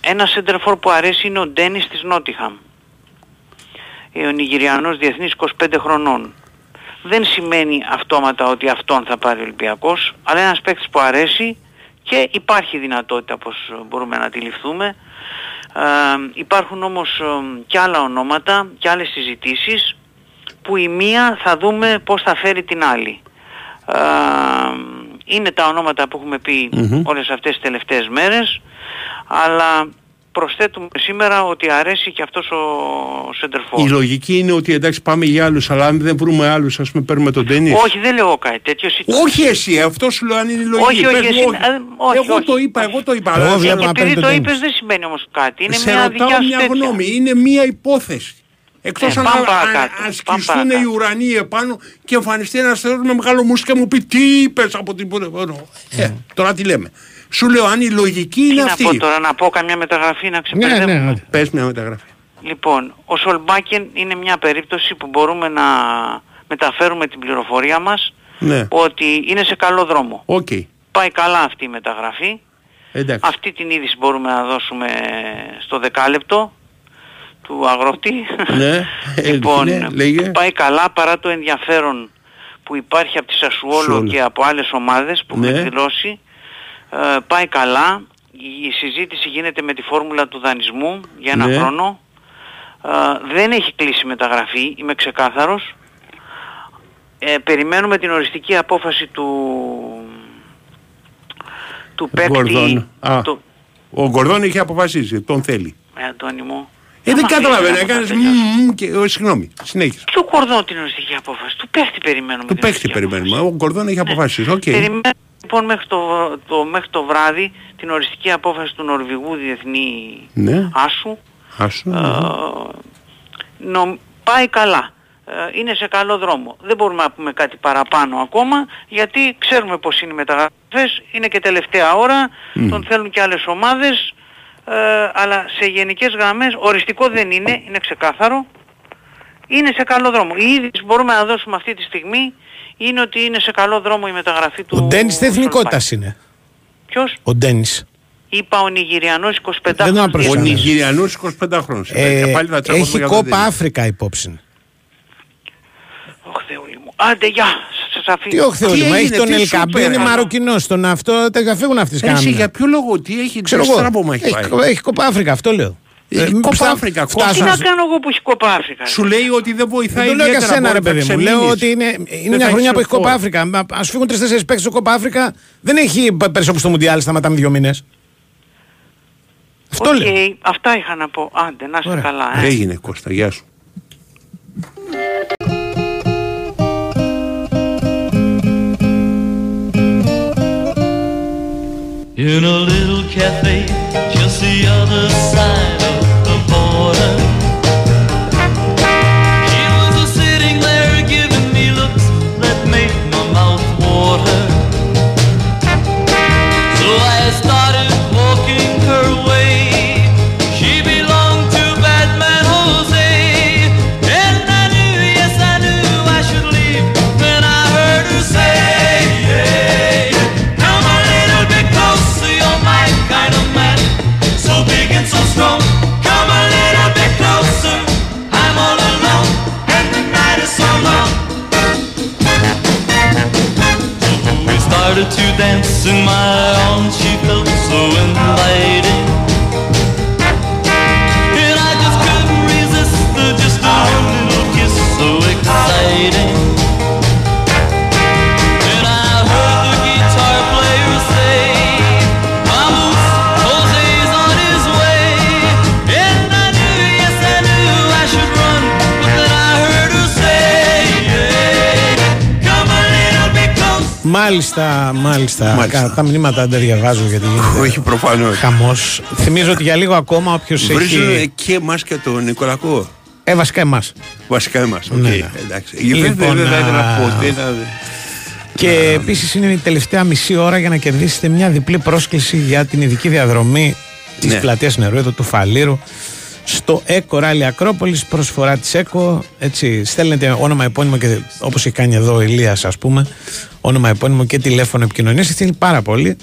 ένα center for που αρέσει είναι ο Ντένις της Νότιγχαμ. Ε, Ο Νιγηριανός διεθνής 25 χρονών. Δεν σημαίνει αυτόματα ότι αυτόν θα πάρει ο Ολυμπιακός, αλλά ένας παίκτης που αρέσει και υπάρχει δυνατότητα όπως μπορούμε να αντιληφθούμε. Ε, υπάρχουν όμως ε, και άλλα ονόματα και άλλες συζητήσεις που η μία θα δούμε πώς θα φέρει την άλλη. Ε, είναι τα ονόματα που έχουμε πει Μμμ. όλες αυτές τις τελευταίες μέρες, αλλά προσθέτουμε σήμερα ότι αρέσει και αυτός ο Σεντερφόρ. Η λογική είναι ότι εντάξει πάμε για άλλους, αλλά αν δεν βρούμε άλλους, ας πούμε παίρνουμε τον τέννη. Όχι, δεν λέω κάτι τέτοιο. εσύ το- Όχι εσύ, αυτό σου λέω αν είναι η λογική. Όχι, όχι, Πες μου, εσύ- α, όχι, εγώ όχι. το είπα, εγώ το είπα. Εγώ αλλά βλέπω Και να παίρνει επειδή το το τέννις. είπες δεν σημαίνει όμως κάτι. Είναι σε μια ρωτάω δικιά σου μια τέτοια. γνώμη. Είναι μια υπόθεση. Εκτός Ε, αν πάμε α- παρακάτω, αν πάμε ασκηθούν παρακάτω. οι ουρανοί επάνω και εμφανιστεί ένας θεό με μεγάλο μουσικό και μου πει τι είπες από την πορεία. Ε, τώρα τι λέμε. Σου λέω αν η λογική Τι είναι να αυτή. πω τώρα, να πω καμιά μεταγραφή να Ναι, ξεπερδεύουμε. ναι, ναι. Πες μια μεταγραφή. Λοιπόν, ο Σολμπάκεν είναι μια περίπτωση που μπορούμε να μεταφέρουμε την πληροφορία μας Ναι. ότι είναι σε καλό δρόμο. Οκ. Πάει καλά αυτή η μεταγραφή. Εντάξει. Αυτή την είδηση μπορούμε να δώσουμε στο δεκάλεπτο του αγρότη. Ναι, ε, λοιπόν, ναι, λέγε. πάει καλά παρά το ενδιαφέρον που υπάρχει από τη Σασουόλο Σουόλο. και από άλλες ομάδες που Ναι. έχουν εκδηλώσει. Ε, πάει καλά. Η συζήτηση γίνεται με τη φόρμουλα του δανεισμού για ένα Ναι. χρόνο. Ε, δεν έχει κλείσει μεταγραφή, είμαι ξεκάθαρος. Ε, περιμένουμε την οριστική απόφαση του, του παίκτη. Γκορδόν. Α. Το, Ο Γκορδόν είχε αποφασίσει, τον θέλει. ε, Αντώνη μου. Ε, δεν Άμα καταλαβαίνω, αφήσεις να έκανες τα τελειώσει. μμμ και... ο, Συγγνώμη, συνέχισε. Ποιο κορδόν την οριστική απόφαση. Του παίχτη περιμένουμε. Του την παίχτη οριστική περιμένουμε. απόφαση. Ο Γκορδόν έχει αποφασίσει. Οκ. Περιμένουμε λοιπόν μέχρι το, το, μέχρι το βράδυ την οριστική απόφαση του Νορβηγού Διεθνή Ναι. Άσου. Άσου. Ε, νο- πάει καλά. Ε, είναι σε καλό δρόμο. Δεν μπορούμε να πούμε κάτι παραπάνω ακόμα γιατί ξέρουμε πως είναι οι μεταγραφές, είναι και τελευταία ώρα, τον θέλουν και άλλες ομάδες, ε, αλλά σε γενικές γραμμές οριστικό δεν είναι, είναι ξεκάθαρο. Είναι σε καλό δρόμο. Η είδηση που μπορούμε να δώσουμε αυτή τη στιγμή είναι ότι είναι σε καλό δρόμο η μεταγραφή του. Ο Ντένις τι εθνικότητα Σολμπάι. είναι. Ποιος; Ο Ντένις. Είπα ο Νιγηριανός 25 Δεν τον Ο απροσανατολίζω. Νιγηριανός 25 χρόνος. Ε, Ε, πάλι θα τσακωθούμε έχει για το κόπα δίνει. Αφρικα υπόψη. Ωχ Θεούλη μου. Άντε γεια. Σας αφήνω. Τι όχι Θεόλη Τι μου, έχει έγινε, τον τι σου Ελκαμπή, είναι πέρασε. Μαροκινός. Τον αυτό τα θα φύγουν αυτοί Ρε, Εσύ σκάμια. για ποιο λόγο, τι έχει, Ξέρω τι εγώ. στράβωμα έχει Έχει, πάει; έχει κόπα Αφρικα, αυτό λέω. Έχει Ε, μήπως Κόπα θα Αφρικα, φτάσω Τι Φτάσω να να- κάνω εγώ που έχει κόπα Αφρικα. Σου λέει ότι δεν βοηθάει Δεν το λέω για ιδιαίτερα, σένα, ρε μπορεί να παιδί μου. Λέω ξεμείνεις. ότι είναι, Δεν είναι μια θα χρονιά έχεις που έχει φόρ. κόπα Αφρικα. Α φύγουν τρει-τέσσερι παίκτες στο κόπα Αφρικα. Δεν έχει πέρσι όπω το Μουντιάλ, σταματάμε δύο μήνες. Αυτό Οκ, λέω. Αυτά είχα να πω. Άντε, να είστε Ωραία. καλά. ε. Έγινε Κώστα, γεια σου. In a little cafe just the other side kissing my Μάλιστα, μάλιστα. Μάλιστα. Κα- Τα μηνύματα δεν τα διαβάζω γιατί γίνεται Όχι προφανώς. χαμός. Θυμίζω ότι για λίγο ακόμα όποιος Βρίζουν έχει. και εμάς και τον Νικολακό. Ε, βασικά εμάς. Βασικά εμάς. Οκ, Ναι, ναι. εντάξει. Λοιπόν, Λοιπόν, δεν θα ήθελα να α, πω. δεν θα- Και επίσης είναι η τελευταία μισή ώρα για να κερδίσετε μια διπλή πρόσκληση για την ειδική διαδρομή της Ναι. πλατείας Νερού, εδώ του Φαλήρου, στο ΕΚΟ Ράλι Ακρόπολη. Προσφορά της ΕΚΟ. Έτσι, στέλνετε όνομα, επώνυμο και όπως έχει κάνει εδώ ο Ηλίας, ας πούμε. Όνομα, επώνυμο και τηλέφωνο επικοινωνίας. Στέλνει πάρα πολύ.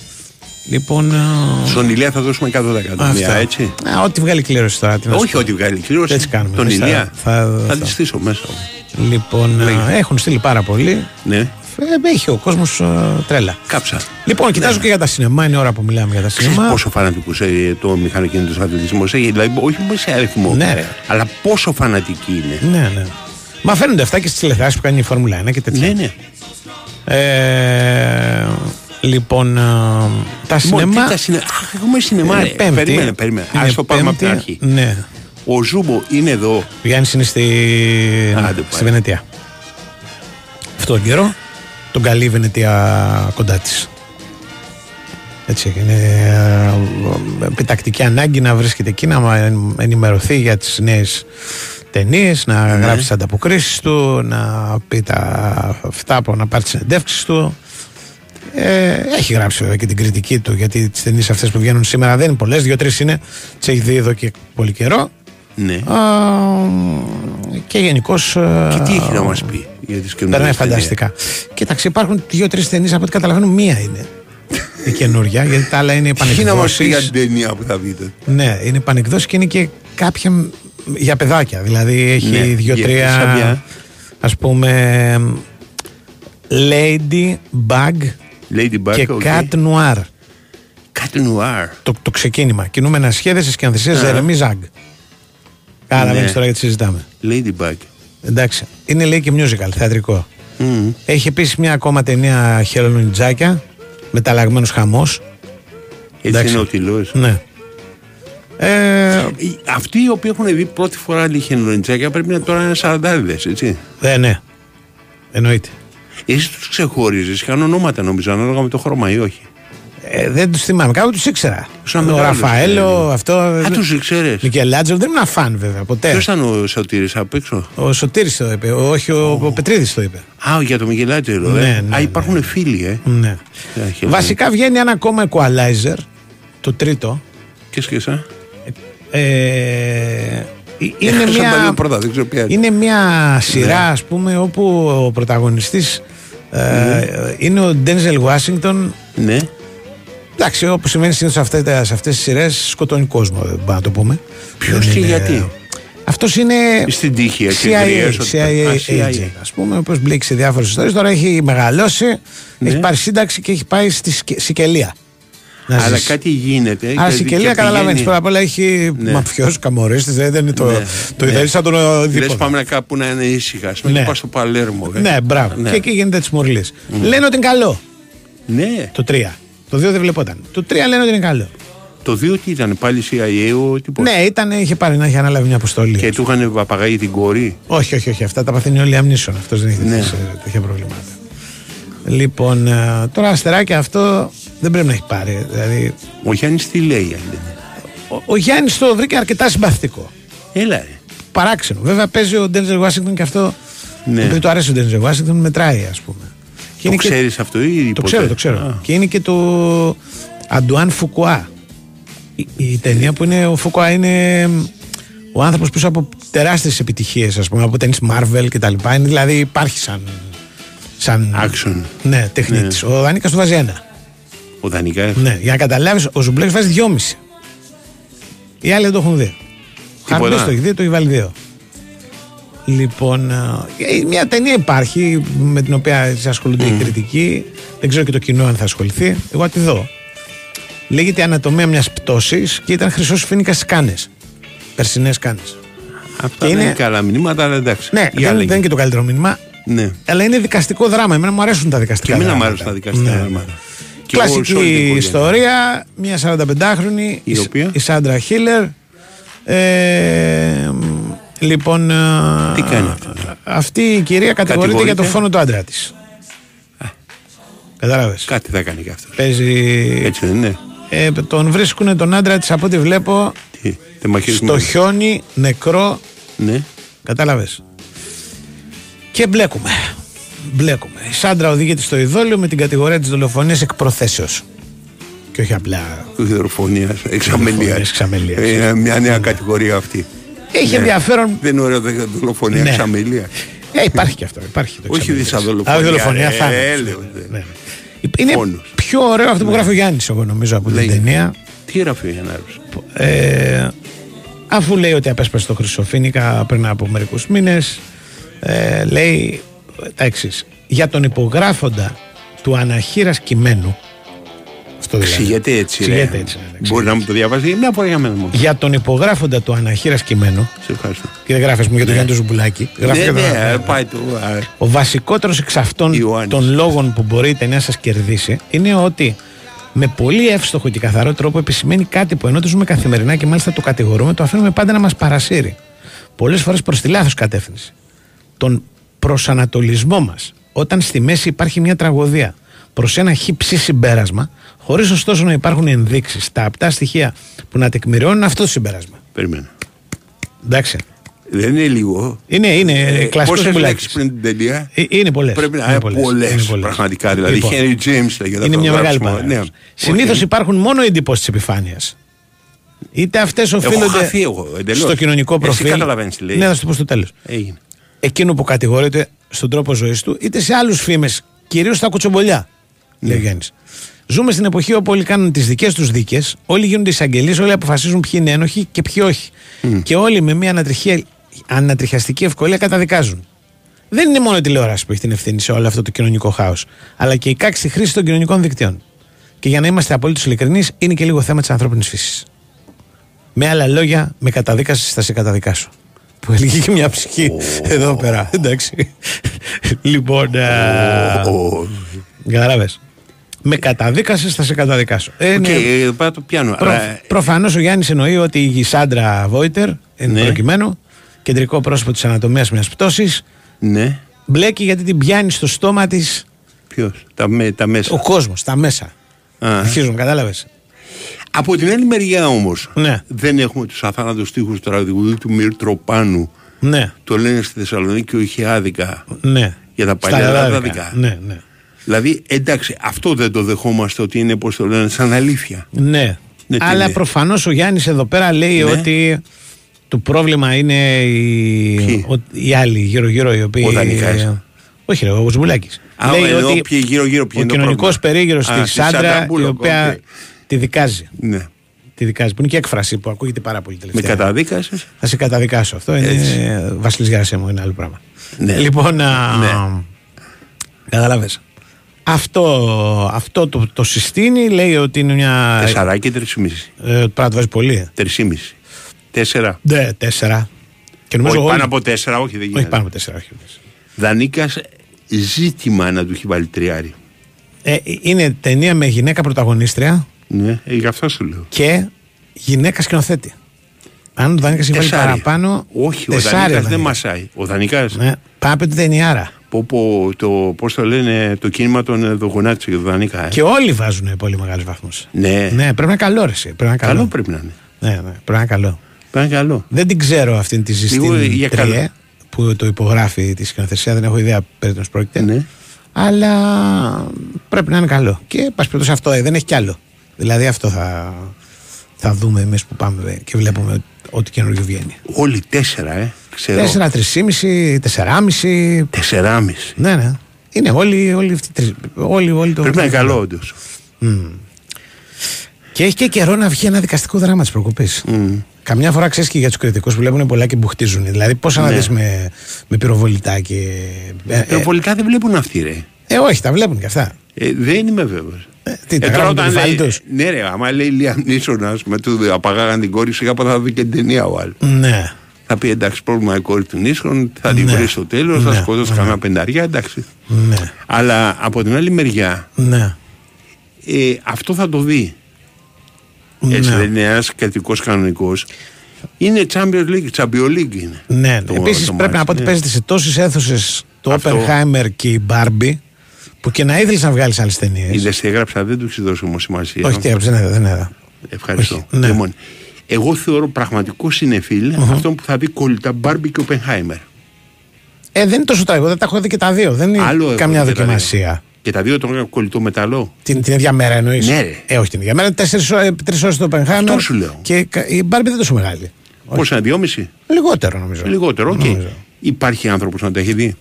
Λοιπόν. ε, Στον Ηλία θα δώσουμε 100 εκατομμύρια, αυτά. έτσι. Α, ό,τι βγάλει κλήρωση τώρα. τι να σου Όχι πω. ότι βγάλει κλήρωση. Έτσι κάνουμε. Τον Εμείς θα- Ηλία. θα- Θα θα- τη στήσω μέσα. Λοιπόν, Λέγε. ε, έχουν στείλει πάρα πολύ. Ναι. Ε, έχει ο κόσμος τρέλα. Κάψα. Λοιπόν, κοιτάζω και για τα σινεμά. Είναι ώρα που μιλάμε για τα Ξέρεις σινεμά. πόσο φανατικούς ε, το μηχανοκίνητος αθλητισμός έχει, δηλαδή όχι μόνο σε αριθμό, Ναι, ρε. αλλά πόσο φανατική είναι. Ναι, ναι. Μα φαίνονται αυτά και στις τηλεθεάσεις που κάνει η Φόρμουλα 1 και τέτοια. Ναι, ναι. Ε, λοιπόν, ε, τα Μόνο σινεμά. τι τα σινε... Αχ, έχουμε σινεμά, είναι ρε. πέμπτη. Περίμενε, περίμενε. Είναι Ας το πάρουμε από την πέμπτη. αρχή. Ναι. Ο Ζούμπο είναι εδώ. Ο Γιάννης είναι στη, Άντε, στη πάει. Βενετία. Αυτό τον καιρό τον καλεί η Βενετία κοντά της. Έτσι είναι ε, επιτακτική ανάγκη να βρίσκεται εκεί, να μα- ενημερωθεί για τις νέες ταινίες, να Ναι. γράψει τις ανταποκρίσεις του, να πει τα αυτά που να πάρει τις συνεντεύξεις του. Ε, έχει γράψει βέβαια και την κριτική του γιατί τις ταινίες αυτές που βγαίνουν σήμερα δεν είναι πολλές, δύο-τρεις είναι, τις έχει δει εδώ και πολύ καιρό. Ναι. Α, και γενικώς. Και τι έχει να μας πει; Για τις καινούργιες Περνάει ταινίες. φανταστικά. Κοίταξε, υπάρχουν δύο-τρεις ταινίες από ό,τι καταλαβαίνω, μία είναι η καινούργια, γιατί τα άλλα είναι Τι να μας πει για επανεκδόσεις. την ταινία που θα δείτε. Ναι, είναι επανεκδόσεις και είναι και κάποια για παιδάκια. Δηλαδή έχει Ναι, δύο-τρία. για- σαν ποια; Ας πούμε. Ladybug Ladybug, και οκ. Cat Noir. Cat Noir. Το, το ξεκίνημα. Κινούμενα σχέδια τη σκηνοθεσία Ζερεμί Ζαγκ. Καταλαβαίνεις Ναι. τώρα γιατί συζητάμε. Ladybug. Εντάξει. Είναι λέει και musical, θεατρικό. Μμμ. Έχει επίσης μια ακόμα ταινία χελονιτζάκια. Μεταλλαγμένο χαμός. Έτσι Εντάξει. είναι ο τυλός. Ναι. Ε, Οι- Αυτοί οι οποίοι έχουν δει πρώτη φορά λιχενολεντσάκια πρέπει να τώρα είναι σαραντάδιδες, έτσι. ε, ναι. Εννοείται. Εσύ τους ξεχωρίζεις, είχαν ονόματα νομίζω, ανάλογα με το χρώμα ή όχι. Ε, δεν τους θυμάμαι. Κάπου τους ήξερα. Σαν ο μεγάλος, Ραφαέλο, ε, αυτό. Α, τους ήξερες. Μικελάτζο δεν ήμουν φαν βέβαια ποτέ. Ποιος ήταν ο Σωτήρης απ' έξω; Ο Σωτήρης το είπε, όχι ο, ο Πετρίδης το είπε. Α, για το Μικελάτζελο, ε. Ναι, ναι, Α, υπάρχουν ναι. φίλοι, ε. Ναι. Έχει, Βασικά βγαίνει ένα ακόμα equalizer, το τρίτο. Και σκέσα. Ε, είναι Έχασα τα δύο μια, πρώτα, δεν ξέρω ποια είναι. είναι μια σειρά ας πούμε όπου ο πρωταγωνιστής ε, είναι ο Ντένζελ Washington Ναι. Εντάξει, όπως σημαίνει συνήθως σε αυτές σε αυτές τις σειρές, σκοτώνει κόσμο, δεν μπορούμε να το πούμε. Ποιος Δεν και είναι- γιατί; Αυτός είναι. Στην τύχη, έτσι, CIA, εταιρείας, ότι- CIA, Α, agent, CIA. ας πούμε, ο οποίος μπλέξει σε διάφορες ιστορίες. Τώρα έχει μεγαλώσει, Ναι. έχει πάρει σύνταξη και έχει πάει στη Σικε- Σικελία. Να Αλλά ζήσει. κάτι γίνεται. Άρα και- Σικελία και καταλαβαίνεις. πηγαίνει- Πρώτα απ' όλα έχει Ναι. μαφιός, καμορίστης, δεν είναι το, Ναι, το ναι. ιδέες σαν τον ε, Λες δίποδα. πάμε κάπου να είναι ήσυχα. Ας Ναι. μην πας στο Παλέρμο. ε. Ναι, μπράβο. Ναι. Και εκεί γίνεται της μορλή. Λένε ότι είναι καλό Ναι. το 3. Το 2 δεν βλεπόταν. Το 3 λένε ότι είναι καλό. Το δύο τι ήταν, πάλι CIA, ο τίποτα. Ναι, ήταν, είχε πάρει να έχει αναλάβει μια αποστολή. Και του είχαν παπαγάγει την κόρη; Όχι, όχι, όχι. Αυτά τα παθαίνει όλοι αμνήσεων. Αυτός δεν έχει Ναι. τέτοιες, ε, τέτοια προβλήματα. Λοιπόν, ε, τώρα αστεράκι αυτό δεν πρέπει να έχει πάρει. Δηλαδή, Ο Γιάννης τι λέει, αν δεν είναι. ο, ο Γιάννης το βρήκε αρκετά συμπαθητικό. Έλα, ρε. Παράξενο. Βέβαια παίζει ο Ντένζερ Washington και αυτό. Ναι. Επειδή του αρέσει ο Ντένζερ Washington, μετράει, ας πούμε. Και Το είναι και- ξέρεις αυτό ή Το ποτέ; ξέρω, το ξέρω. Α. Και είναι και το Αντουάν Φουκουά. Η, η ταινία που είναι ο Φουκουά είναι ο άνθρωπος πίσω από τεράστιες επιτυχίες, ας πούμε, από ταινίες Marvel κτλ. Είναι δηλαδή υπάρχει σαν. σαν Action. Ναι, τεχνίτης. Ο Δανίκας του βάζει ένα. Ο Δανίκας. Ναι, για να καταλάβεις, ο Ζουμπουλάκης βάζει δυόμιση. Οι άλλοι δεν το έχουν δει. Ο Τίποτα. Χαρμπές το έχει δει, το έχει βάλει δύο. Λοιπόν, ε, μια ταινία υπάρχει με την οποία έτσι ασχολούνται οι κριτικοί. Δεν ξέρω και το κοινό αν θα ασχοληθεί. Εγώ θα τη δω. Λέγεται Ανατομία μιας πτώσης και ήταν χρυσός φίνικας στι κάνες. Περσινές κάνες. Αυτά Και δεν είναι- είναι καλά μηνύματα, αλλά εντάξει. Ναι, Η δεν, άλλη- δεν είναι και το καλύτερο μήνυμα. Ναι. Αλλά είναι δικαστικό δράμα. Εμένα μου αρέσουν τα δικαστικά Και εμένα μου δράματα. αρέσουν τα δικαστικά Ναι. δράματα. Και εγώ σε όλη την Κλασική οικογένεια. ιστορία, μια 45χρονη, Η οποία; η Σάντρα Χίλερ. Ε, λοιπόν, ε, Τι κάνει αυτή; αυτή η κυρία κατηγορείται για Κατηγορείται; το φόνο του άντρα της. Κατάλαβες; Κάτι θα κάνει και αυτός. Παίζει... Έτσι δεν είναι; Ε, τον βρίσκουν τον άντρα της από ό,τι βλέπω Τι, τεμαχισμένο. στο χιόνι, νεκρό. Ναι. Κατάλαβες; Και μπλέκουμε. Μπλέκουμε. Η Σάντρα οδηγείται στο ειδόλιο με την κατηγορία της δολοφονίας εκ προθέσεως. Και όχι απλά Δολοφονίας, εξαμελίας. Δολοφονίας, εξαμελίας. Είναι μια νέα κατηγορία αυτή. Έχει Ναι. ενδιαφέρον. Δεν είναι ωραίο δε- δολοφονία, Ναι. εξαμελία. Ε, υπάρχει και αυτό. Υπάρχει το Όχι εξαμελίας. δυσαδολοφονία, Α, όχι δολοφονία, ε, θάνατος. ε, λέω, Ναι, ναι. ναι. Είναι Φόνος. πιο ωραίο αυτό που γράφει ο Γιάννης, εγώ νομίζω, από την Λέγε. ταινία. Τι γράφει ο Γιαννάρος. Ε, αφού λέει ότι απέσπασε το Χρυσοφίνικα πριν από μερικούς μήνες, ε, λέει τα εξής. Για τον υπογράφοντα του ανά χείρας κειμένου. Αυτό δηλαδή. Εξηγείται έτσι. ρε. Εξηγείται έτσι, ναι, ναι, Μπορεί να μου το διαβάσει μια φορά για μένα μόνο. Για τον υπογράφοντα του ανά χείρας κειμένου. Σε ευχαριστώ. Και δεν γράφεις μου για τον Γιάννη του Ζουμπουλάκη. Γράφεις Ναι, για τον- ναι, ε, πάει το. α, Ο βασικότερος εξ αυτών Ιωάννης. των λόγων που μπορεί η ταινία σας κερδίσει είναι ότι με πολύ εύστοχο και καθαρό τρόπο επισημαίνει κάτι που ενώ το ζούμε καθημερινά και μάλιστα το κατηγορούμε, το αφήνουμε πάντα να μας παρασύρει. Πολλές φορές προς τη λάθος κατεύθυνση. Τον προσανατολισμό μας. Όταν στη μέση υπάρχει μια τραγωδία προς ένα χύψη συμπέρασμα, χωρίς ωστόσο να υπάρχουν ενδείξεις, τα απτά στοιχεία που να τεκμηριώνουν αυτό το συμπέρασμα. Περίμενα. Εντάξει. Δεν είναι λίγο. Είναι, είναι Ε, κλασικός Πόσες συμβουλάκι. λέξεις πριν την ταινία. Ε, Είναι πολλές. Πρέπει να είναι πολλές, πραγματικά. Δηλαδή, Λοιπόν, Henry James λέγεται είναι αυτό, μια μεγάλη γράψιμο. παράδοση. Ναι. Συνήθως Όχι, υπάρχουν μόνο εντυπώσεις της επιφάνειας. Είτε αυτές οφείλονται χαθεί εγώ, εντελώς. στο κοινωνικό Εσύ προφίλ. καταλαβαίνεις τι λέει. Ναι, θα σου το πω στο τέλος. Έγινε. Εκείνο που κατηγορείται στον τρόπο ζωής του, είτε σε άλλους φήμες, κυρίως στα κουτσομπολιά. Ναι. Λέει ο Γιάννης. Ζούμε στην εποχή όπου όλοι κάνουν τις δικές τους δίκες, όλοι γίνονται εισαγγελίε, όλοι αποφασίζουν ποιοι είναι ένοχοι και ποιοι όχι. Και όλοι με μια ανατριχία- ανατριχιαστική ευκολία καταδικάζουν. Δεν είναι μόνο η τηλεόραση που έχει την ευθύνη σε όλο αυτό το κοινωνικό χάος, αλλά και η κάξη χρήση των κοινωνικών δικτύων. Και για να είμαστε απολύτω ειλικρινείς, είναι και λίγο θέμα της ανθρώπινης φύσης. Με άλλα λόγια, με καταδίκαση θα σε καταδικάσω. Που έλεγε και μια ψυχή εδώ πέρα. Εντάξει. λοιπόν. Κατάλαβε. Με καταδίκαση θα σε καταδικάσω. Ε, Οκ, ναι. ε, πάω το πιάνω. Προ, Αλλά, ε, Προφανώς ο Γιάννης εννοεί ότι η Σάντρα Βόιτερ, εν Ναι. προκειμένου, κεντρικό πρόσωπο της ανατομίας μιας πτώσης, ναι. μπλέκει γιατί την πιάνει στο στόμα της Ποιος, τα, με- τα μέσα. ο κόσμος, τα μέσα. Α. Αρχίζουν, κατάλαβες. Από την άλλη μεριά όμως, Ναι. δεν έχουμε τους αθάνατους τείχου του τραγουδού του Μυρτροπάνου. Ναι, Το λένε στη Θεσσαλονίκη όχι άδικα. ναι. Για τα Στα παλιά Ελλάδικα. δικά. Ναι, ναι. Δηλαδή, εντάξει, αυτό δεν το δεχόμαστε ότι είναι, πώς το λένε, σαν αλήθεια. Ναι. Ναι, τι Αλλά είναι; προφανώς ο Γιάννης εδώ πέρα λέει Ναι. ότι το πρόβλημα είναι οι, Ποιοι; ο- οι άλλοι γύρω-γύρω οι οποίοι. Ο Δανεικάς. όχι, ρε, ο Βουσμπουλάκη. Α, εννοώ ποιοι γύρω-γύρω, ποιοι ο είναι το κοινωνικός πρόβλημα. περίγυρος Α, στη στη Σάντρα, Σάντρα η Μπούλοκ, οποία οκ. τη δικάζει. Ναι. Τη δικάζει. Που είναι και έκφραση που ακούγεται πάρα πολύ Με τελευταία. καταδίκασες; Θα σε καταδικάσω. Αυτό είναι. Έτσι. Βασίλη Γερασέμου, είναι άλλο πράγμα. Ναι. Λοιπόν, α, Ναι. καταλαβες. Αυτό, αυτό το, το συστήνει, λέει ότι είναι μια. Τεσσαράκι, τρισήμιση. Ε, πρέπει να το βάζει πολύ. ε. Τρισήμιση. Τέσσερα. Ναι, τέσσερα. Και νομίζω Όχι όλοι- πάνω από τέσσερα, όχι δεν Όχι γίνεται. πάνω από τέσσερα. Όχι. Δανίκας ζήτημα να του έχει βάλει τριάρι. Ε, είναι ταινία με γυναίκα πρωταγωνίστρια Ναι, ε, γι' αυτό σου λέω. και γυναίκα σκηνοθέτη. Αν ο Δανίκας έχει βάλει Τεσσάρι. παραπάνω. Όχι, ο τεσσάρι Δανίκας δεν Δανίκας. μασάει. Ο Δανίκα. Ναι, πάμε από την ταινιάρα. Πω, πω, το, πώς το λένε, το κίνημα των ε, Δογονάτσι και του Δανίκα. Ε. Και όλοι βάζουν πολύ μεγάλους βαθμούς. Ναι. Ναι, πρέπει να είναι καλό, ρε, εσύ. Πρέπει να είναι καλό. καλό πρέπει να είναι. Ναι, ναι, πρέπει να είναι καλό. Πρέπει να είναι καλό. Δεν την ξέρω αυτήν τη Λίγο ζεστή για τριέ καλό. που το υπογράφει τη σκηνοθεσία. Δεν έχω ιδέα περί τίνος πρόκειται. Ναι. Αλλά πρέπει να είναι καλό. Και πα περιπτώσει αυτό ε, δεν έχει κι άλλο. Δηλαδή αυτό θα, θα δούμε εμείς που πάμε και βλέπουμε ό,τι καινούργιο βγαίνει. Όλοι τέσσερα, ε. Ξέρω. Τέσσερα, τρισήμιση, τεσσεράμιση. Τεσσεράμιση. Ναι, ναι. Είναι όλοι, όλοι αυτοί. τρεις- Όλοι, όλοι το Πρέπει να είναι καλό, όντως. Και έχει και καιρό να βγει ένα δικαστικό δράμα της προκοπής. Καμιά φορά ξέρεις και για τους κριτικούς που βλέπουν πολλά και μπουχτίζουν. Δηλαδή, πώς να Ναι. δεις με, με πυροβολητά και. Ε, ε, Πυροβολικά δεν βλέπουν αυτοί, ρε. ε, όχι, τα βλέπουν και αυτά. Ε, δεν είμαι βέβαιος. Ε, τι, τα γράφουν το κεφάλι τους; Ναι, ρε, άμα λέει Λίαμ Νίσονα με του απαγάγαν την κόρη, σιγά ποτέ θα δει και την ταινία ο άλλος. Ναι. Θα πει εντάξει, πρόβλημα η κόρη του Νίσον, θα την Ναι. βρει στο τέλος, θα Ναι. σκοτώσει Ναι. κανένα πενταριά, εντάξει. Ναι. Αλλά από την άλλη μεριά, Ναι. ε, αυτό θα το δει. Έτσι Ναι. δεν είναι ένας κρατικός κανονικός. Είναι Champions League, Champions League είναι. Ναι. Το- Επίσης το πρέπει να μάτς, πω ότι ναι. παίζεται σε τόσες αίθουσες το Αυτό. Oppenheimer και η Barbie που και να ήθελες να βγάλεις άλλες ταινίες. Είδες τι έγραψα, δεν τους έχει δώσει όμως σημασία. Όχι, τι έγραψες, δεν είδα, δεν είδα. Ευχαριστώ. Όχι, ναι. Λοιπόν, εγώ θεωρώ πραγματικό συνεφίλ αυτόν που θα δει κολλητά Μπάρμπι και Οπενχάιμερ. Ε, δεν είναι τόσο τραγικό, δεν τα έχω δει και τα δύο. Δεν είναι Άλλο έχω καμιά δει και τα δοκιμασία. δύο. Και τα δύο το ένα κολλητό με τ' άλλο. Την, την ίδια μέρα εννοείς; Ναι, ρε. Ε, όχι την ίδια μέρα. Τρεις ώρες το Oppenheimer. Αυτό σου λέω. Και κα- η Barbie δεν είναι τόσο μεγάλη. Πόσο είναι, δυόμιση; Λιγότερο νομίζω. Λιγότερο, οκ. Νομίζω. Υπάρχει άνθρωπος να τα έχει δει;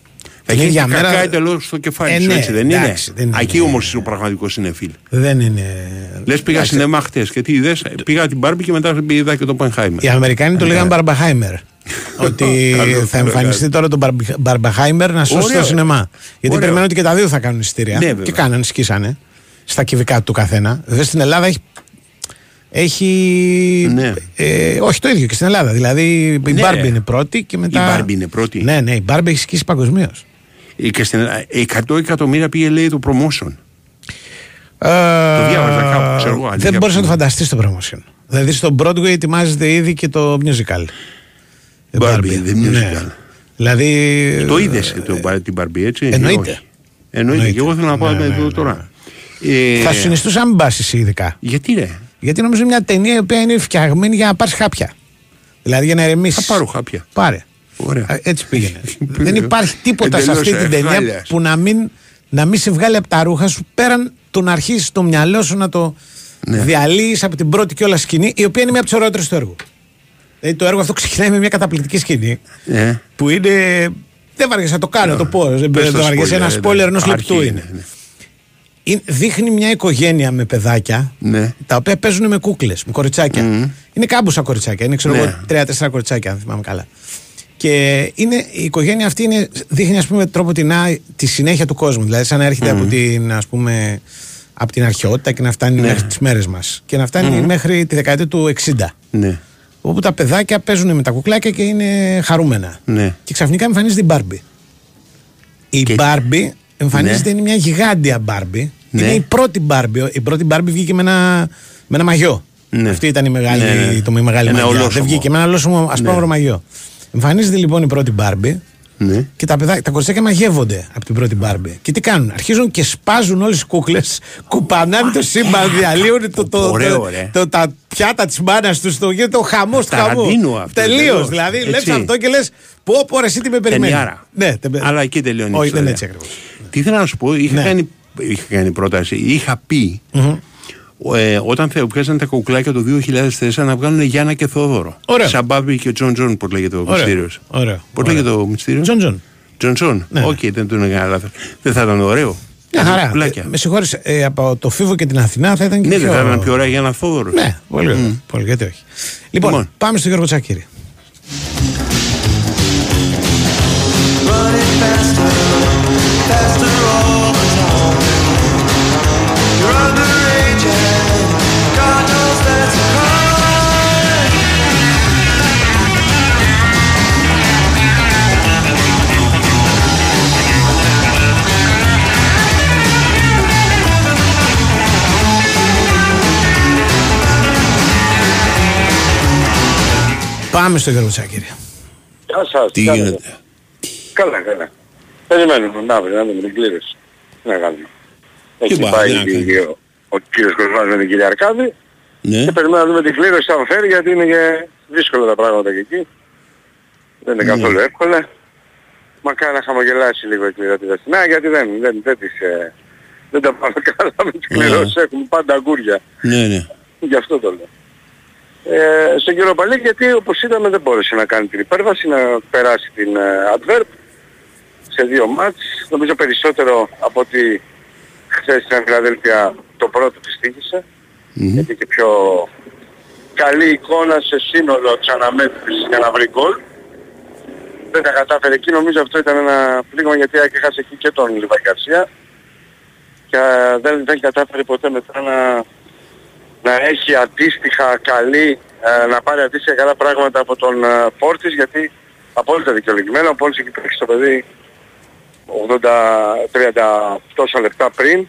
Θα Την έχει ίδια και μέρα- κακά εντελώς στο κεφάλι Ε, σου, ναι, έτσι δεν εντάξει, δεν είναι. είναι. Εκεί όμως είναι ο πραγματικός σινεφίλ. Δεν είναι. Λες πήγα σινεμά χτες και τι είδες, πήγα την Μπάρμπι και μετά είδα και τον Οπενχάιμερ. Οι Αμερικάνοι το λέγανε Μπαρμπαχάιμερ. Ότι Καλό, θα καλό, εμφανιστεί τώρα το Μπαρμπαχάιμερ να σώσει Ωραίο. το σινεμά. Γιατί Ωραίο. περιμένω ότι και τα δύο θα κάνουν εισιτήρια. Ναι, βέβαια. και κάνανε, σκίσανε. Στα κυβικά του καθένα. Βέβαια στην Ελλάδα έχει. Έχει. Ναι. Ε, όχι το ίδιο και στην Ελλάδα. Δηλαδή η Ναι, Μπάρμπι ρε. είναι πρώτη και μετά. Η Barbie είναι πρώτη. Ναι, ναι, η Μπάρμπι έχει σκίσει παγκοσμίως. Ε, Και στην, Ελλάδα, 100 εκατομμύρια πήγε λέει το promotion. Το διάβαζα κάπου, ξέρω εγώ, αλήθεια Δεν μπορείς να το που- φανταστείς το promotion. Δηλαδή στο Broadway ετοιμάζεται ήδη και το musical. Η Barbie, Barbie. the Ναι. musical. Δηλαδή. Το είδες την Μπαρμπί, έτσι. ή εννοείται. όχι; Εννοείται. Εννοείται. Και εγώ θέλω να πάω Ναι, με ναι, το ναι, τώρα. Ε, Θα σου συνιστούσα να μην πα εσύ ειδικά. Γιατί ρε, Γιατί νομίζω είναι μια ταινία η οποία είναι φτιαγμένη για να πάρεις χάπια. Δηλαδή για να ηρεμήσει. θα πάρω χάπια. Πάρε. Ωραία. Α, Έτσι πήγαινε. Δεν υπάρχει τίποτα σε Εντελώς αυτή την ταινία εχάλιας. που να μην, να μην σε βγάλει από τα ρούχα σου πέραν του να αρχίσεις το μυαλό σου να το Ναι. διαλύεις από την πρώτη κιόλα σκηνή, η οποία είναι μια από τις ωραιότερες του έργου. Δηλαδή το έργο αυτό ξεκινάει με μια καταπληκτική σκηνή Ε, που είναι. Δεν βαριέσαι να το κάνω, να το πω. Δεν πες το βαριέσαι. spoiler, Ένα ε, spoiler ναι. ενό Αρχή λεπτού είναι. ναι. είναι- δείχνει μια οικογένεια με παιδάκια Ναι. τα οποία παίζουν με κούκλες, με κοριτσάκια. Είναι κάμποσα κοριτσάκια. Είναι ξέρω Ναι. εγώ τρία-τέσσερα κοριτσάκια, αν θυμάμαι καλά. Και είναι, η οικογένεια αυτή είναι, δείχνει ας πούμε τρόπο την, τη συνέχεια του κόσμου. Δηλαδή, σαν να έρχεται από, την, ας πούμε, από την αρχαιότητα και να φτάνει Ναι. μέχρι τις μέρες μας. Και να φτάνει μέχρι τη δεκαετία του 60. Ναι. Όπου τα παιδάκια παίζουν με τα κουκλάκια και είναι χαρούμενα. Ναι. Και ξαφνικά εμφανίζεται η Μπάρμπι. Η Και- Μπάρμπι εμφανίζεται, είναι μια γιγάντια Μπάρμπι. Ναι. Είναι η πρώτη Μπάρμπι. Η πρώτη Μπάρμπι βγήκε με ένα, με ένα μαγιό. Ναι. Αυτή ήταν η μεγάλη, Ναι, ναι. το μεγάλη Ένα μαγιά. Δεν ολόσωμο. βγήκε με ένα ολόσωμο ασπρόμαυρο Ναι. μαγιό. Εμφανίζεται λοιπόν η πρώτη Μπάρμπι Ναι. και τα, παιδά, τα κοριτσάκια μαγεύονται από την πρώτη Μπάρμπι. Και τι κάνουν, αρχίζουν και σπάζουν όλες τις κούκλες, κουπανάνε το σύμπαν, διαλύουν το, το, Ωραίο, το, ρε. το- τα πιάτα της μάνας τους, το γίνεται ο χαμός του χαμού. Ταραντίνο αυτό, Τελείως. τελείως. Δηλαδή, Έτσι. βλέπει αυτό και λες, πω, πω, ρε, εσύ τι με περιμένεις. Ταινιάρα. Ναι, τε- Αλλά εκεί τελειώνει. η Όχι, δεν ιστορία. είναι έτσι ακριβώς. Τι ήθελα να σου πω, είχα, Ναι. κάνει, είχα κάνει πρόταση, είχα πει ε, όταν θα βγάζαν τα κουκλάκια το 2004 να βγάλουν Γιάννα και Θόδωρο. Ωραία. Σαν Μπάμπη και Τζον Τζον, πώ λέγεται ο Ωραίο. μυστήριος. Ωραίο. Πώς Ωραίο. λέγεται ο μυστήριος; Τζον Τζον. Τζον Τζον. Ναι. Οκ, δεν του έκανα λάθος. Δεν θα ήταν ωραίο. Μια Τα χαρά. κουκλάκια. Ε, με συγχωρείς, ε, από το Φίβο και την Αθηνά θα ήταν και Ναι, πιο... δεν θα ήταν πιο ωραία Γιάννα Θόδωρος. Ναι, πολύ ωραία. Πολύ, γιατί όχι. Λοιπόν, Λοιπόν. πάμε στον Γιώργο Τσακύρη. Running faster, faster Πάμε στον Γιώργο Τσακύρη. Γεια σας. Τι κάνετε; γίνεται; Καλά, καλά. Περιμένουμε αύριο να δούμε την κλήρωση. Τι να κάνουμε. Έχει πάει, πάει τι να η- κάνουμε. ο, ο κύριος Κοσμάς με την κυρία Αρκάδη Ναι. και περιμένουμε να δούμε την κλήρωση αν φέρει γιατί είναι και δύσκολα τα πράγματα και εκεί. Δεν είναι Ναι. καθόλου εύκολα. Μακάρι να χαμογελάσει λίγο η κληρωτή Δαστινά γιατί δεν, δεν, δεν, τις, ε, δεν τα πάμε καλά με τις Ναι. κληρώσεις. Έχουν πάντα αγκούρια. Ναι, ναι. Γι' αυτό το λέω. Ε, στον κύριο Παλίκ γιατί όπως είδαμε δεν μπόρεσε να κάνει την υπέρβαση, να περάσει την ε, Adverb σε δύο μάτς. Νομίζω περισσότερο από ότι χθες στην Φιλαδέλφια το πρώτο της τύχησε. Μμμ. Είχε και πιο καλή εικόνα σε σύνολο της αναμέτρησης για να βρει γκολ. Δεν τα κατάφερε εκεί, νομίζω αυτό ήταν ένα πλήγμα γιατί έχασε εκεί και τον Λιβάη Γκαρσία και ε, δεν, δεν κατάφερε ποτέ μετά να, να έχει αντίστοιχα καλή, ε, να πάρει αντίστοιχα καλά πράγματα από τον ε, Φόρτις γιατί απόλυτα δικαιολογημένο, ο Φόρτις έχει παίξει το παιδί 80-30 τόσα λεπτά πριν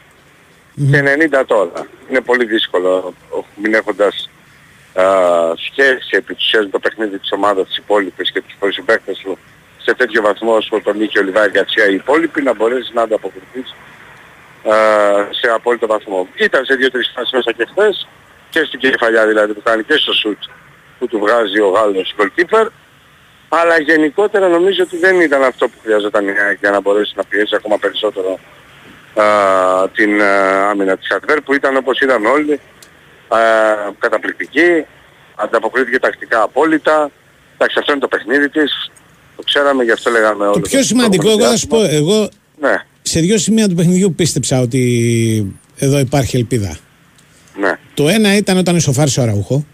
και 90 τώρα. Είναι πολύ δύσκολο ο- μην έχοντας α, σχέση επί της ουσίας με το παιχνίδι της ομάδας της υπόλοιπης και τους συμπαίκτες σου σε τέτοιο βαθμό όσο τον είχε ο Λιβάη Γκατσία οι υπόλοιποι να μπορέσεις να ανταποκριθείς α, σε απόλυτο βαθμό. Ήταν σε δύο-τρεις φάσεις μέσα και χθες και στην κεφαλιά δηλαδή που κάνει και στο σουτ που του βγάζει ο Γάλλος goalkeeper αλλά γενικότερα νομίζω ότι δεν ήταν αυτό που χρειαζόταν η ΑΕΚ για να μπορέσει να πιέσει ακόμα περισσότερο α, την α, άμυνα της Adver που ήταν όπως είδαμε όλοι α, καταπληκτική, ανταποκρίθηκε τακτικά απόλυτα. Εντάξει αυτό είναι το παιχνίδι της, το ξέραμε γι' αυτό λέγαμε όλο Το πιο σημαντικό, εγώ θα σου πω, εγώ Ναι, σε δύο σημεία του παιχνιδιού πίστεψα ότι εδώ υπάρχει ελπίδα. Ναι. Το ένα ήταν όταν ισοφάρισε ο Αραούχο.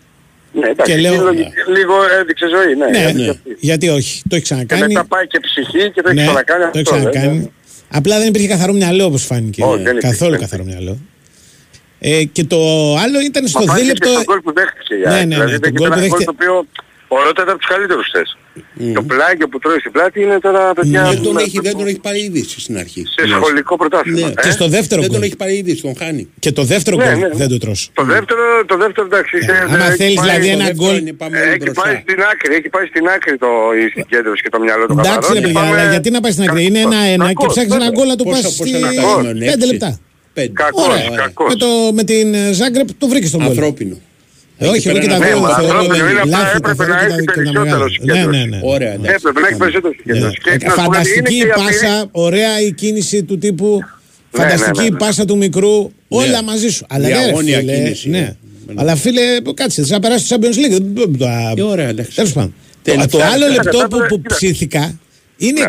Ναι, εντάξει, Και λέω- λίγο, λίγο έδειξε ζωή, ναι. Ναι, γιατί ναι. αυτή. γιατί όχι. Το έχει Και ξανακάνει. μετά πάει και ψυχή και το έχει Ναι, ξανακάνει το έχει αυτό. ξανακάνει. βέβαια. Απλά δεν υπήρχε καθαρό μυαλό όπως φάνηκε. Όχι, δεν υπήρχε, Καθόλου δεν καθαρό μυαλό. Ε, και το άλλο ήταν στο Μα φάνηκε και δίλεπτο. στον γκολ που δέχτηκε η Ναι, ΑΕΚ. ναι, δηλαδή ναι, τον δέχεται γκολ που ένα γκολ δέχτηκε- το οποίο ωραιότατα από τους καλύτερους χθες. Το πλάγιο που τρώει στην πλάτη είναι τώρα παιδιά... Ναι. Δεν τον, με- έχει, δεν τον έχει πάρει είδηση στην αρχή. Σε σχολικό πρωτάθλημα. Ναι. ε. Και στο δεύτερο Δεν τον γκολ. έχει πάρει είδηση, τον χάνει. Και το δεύτερο Ναι, γκολ ναι, ναι. δεν το τρως. Το δεύτερο, το δεύτερο εντάξει. είχε- Ε, άμα έχει θέλεις πάει- δηλαδή Το ένα δεύτερο γκολ- είναι πάμε Ε, όλοι Έχει μπροστά. πάει στην άκρη, έχει πάει στην άκρη το, η συγκέντρωση και το μυαλό του Εντάξει καθαρό. ρε Και παιδιά, πάμε- αλλά γιατί να πάει στην άκρη; Είναι Κακός, ένα-ένα και κακός, ψάχνει ένα βέβαια. γκολ να το Πόσα- πας πόσα στη... να κάνουμε, Πέντε έξι. λεπτά. Πέντε. Κακός, Ωραία. κακός. Με, το, με την ε, Ζάγκρεπ το βρήκες στον γκολ. Ανθρώπινο. Ε, όχι, εγώ και τα Ναι, δύο μα θεωρώ ανθρώπινο δεν είναι, απλά λάθη, τα έπρεπε θεωρώ να και τα- έχει και τα περισσότερο μεγάλα. Ναι, συγκέντρωση. ναι, ναι. Ωραία, εντάξει. Έπρεπε να έχει περισσότερο Ναι. συγκέντρωση. Και Ε, έχει να σου πω, είναι Φανταστική και η η απειλή- πάσα, ωραία η κίνηση του τύπου. Φανταστική ναι, η ναι. πάσα του μικρού. Όλα μαζί σου. Αλλά ναι, ρε, Διαγώνια φίλε, κίνηση. ναι. Αλλά φίλε, κάτσε, θα περάσει το Champions League. Δεν- δεν- το- Ε, ωραία, εντάξει. Τέλος πάντων. Τέλος, Το- Το θα- άλλο θα λεπτό που, κατάφερε, που κοίτα. ψήθηκα Είναι Ναι.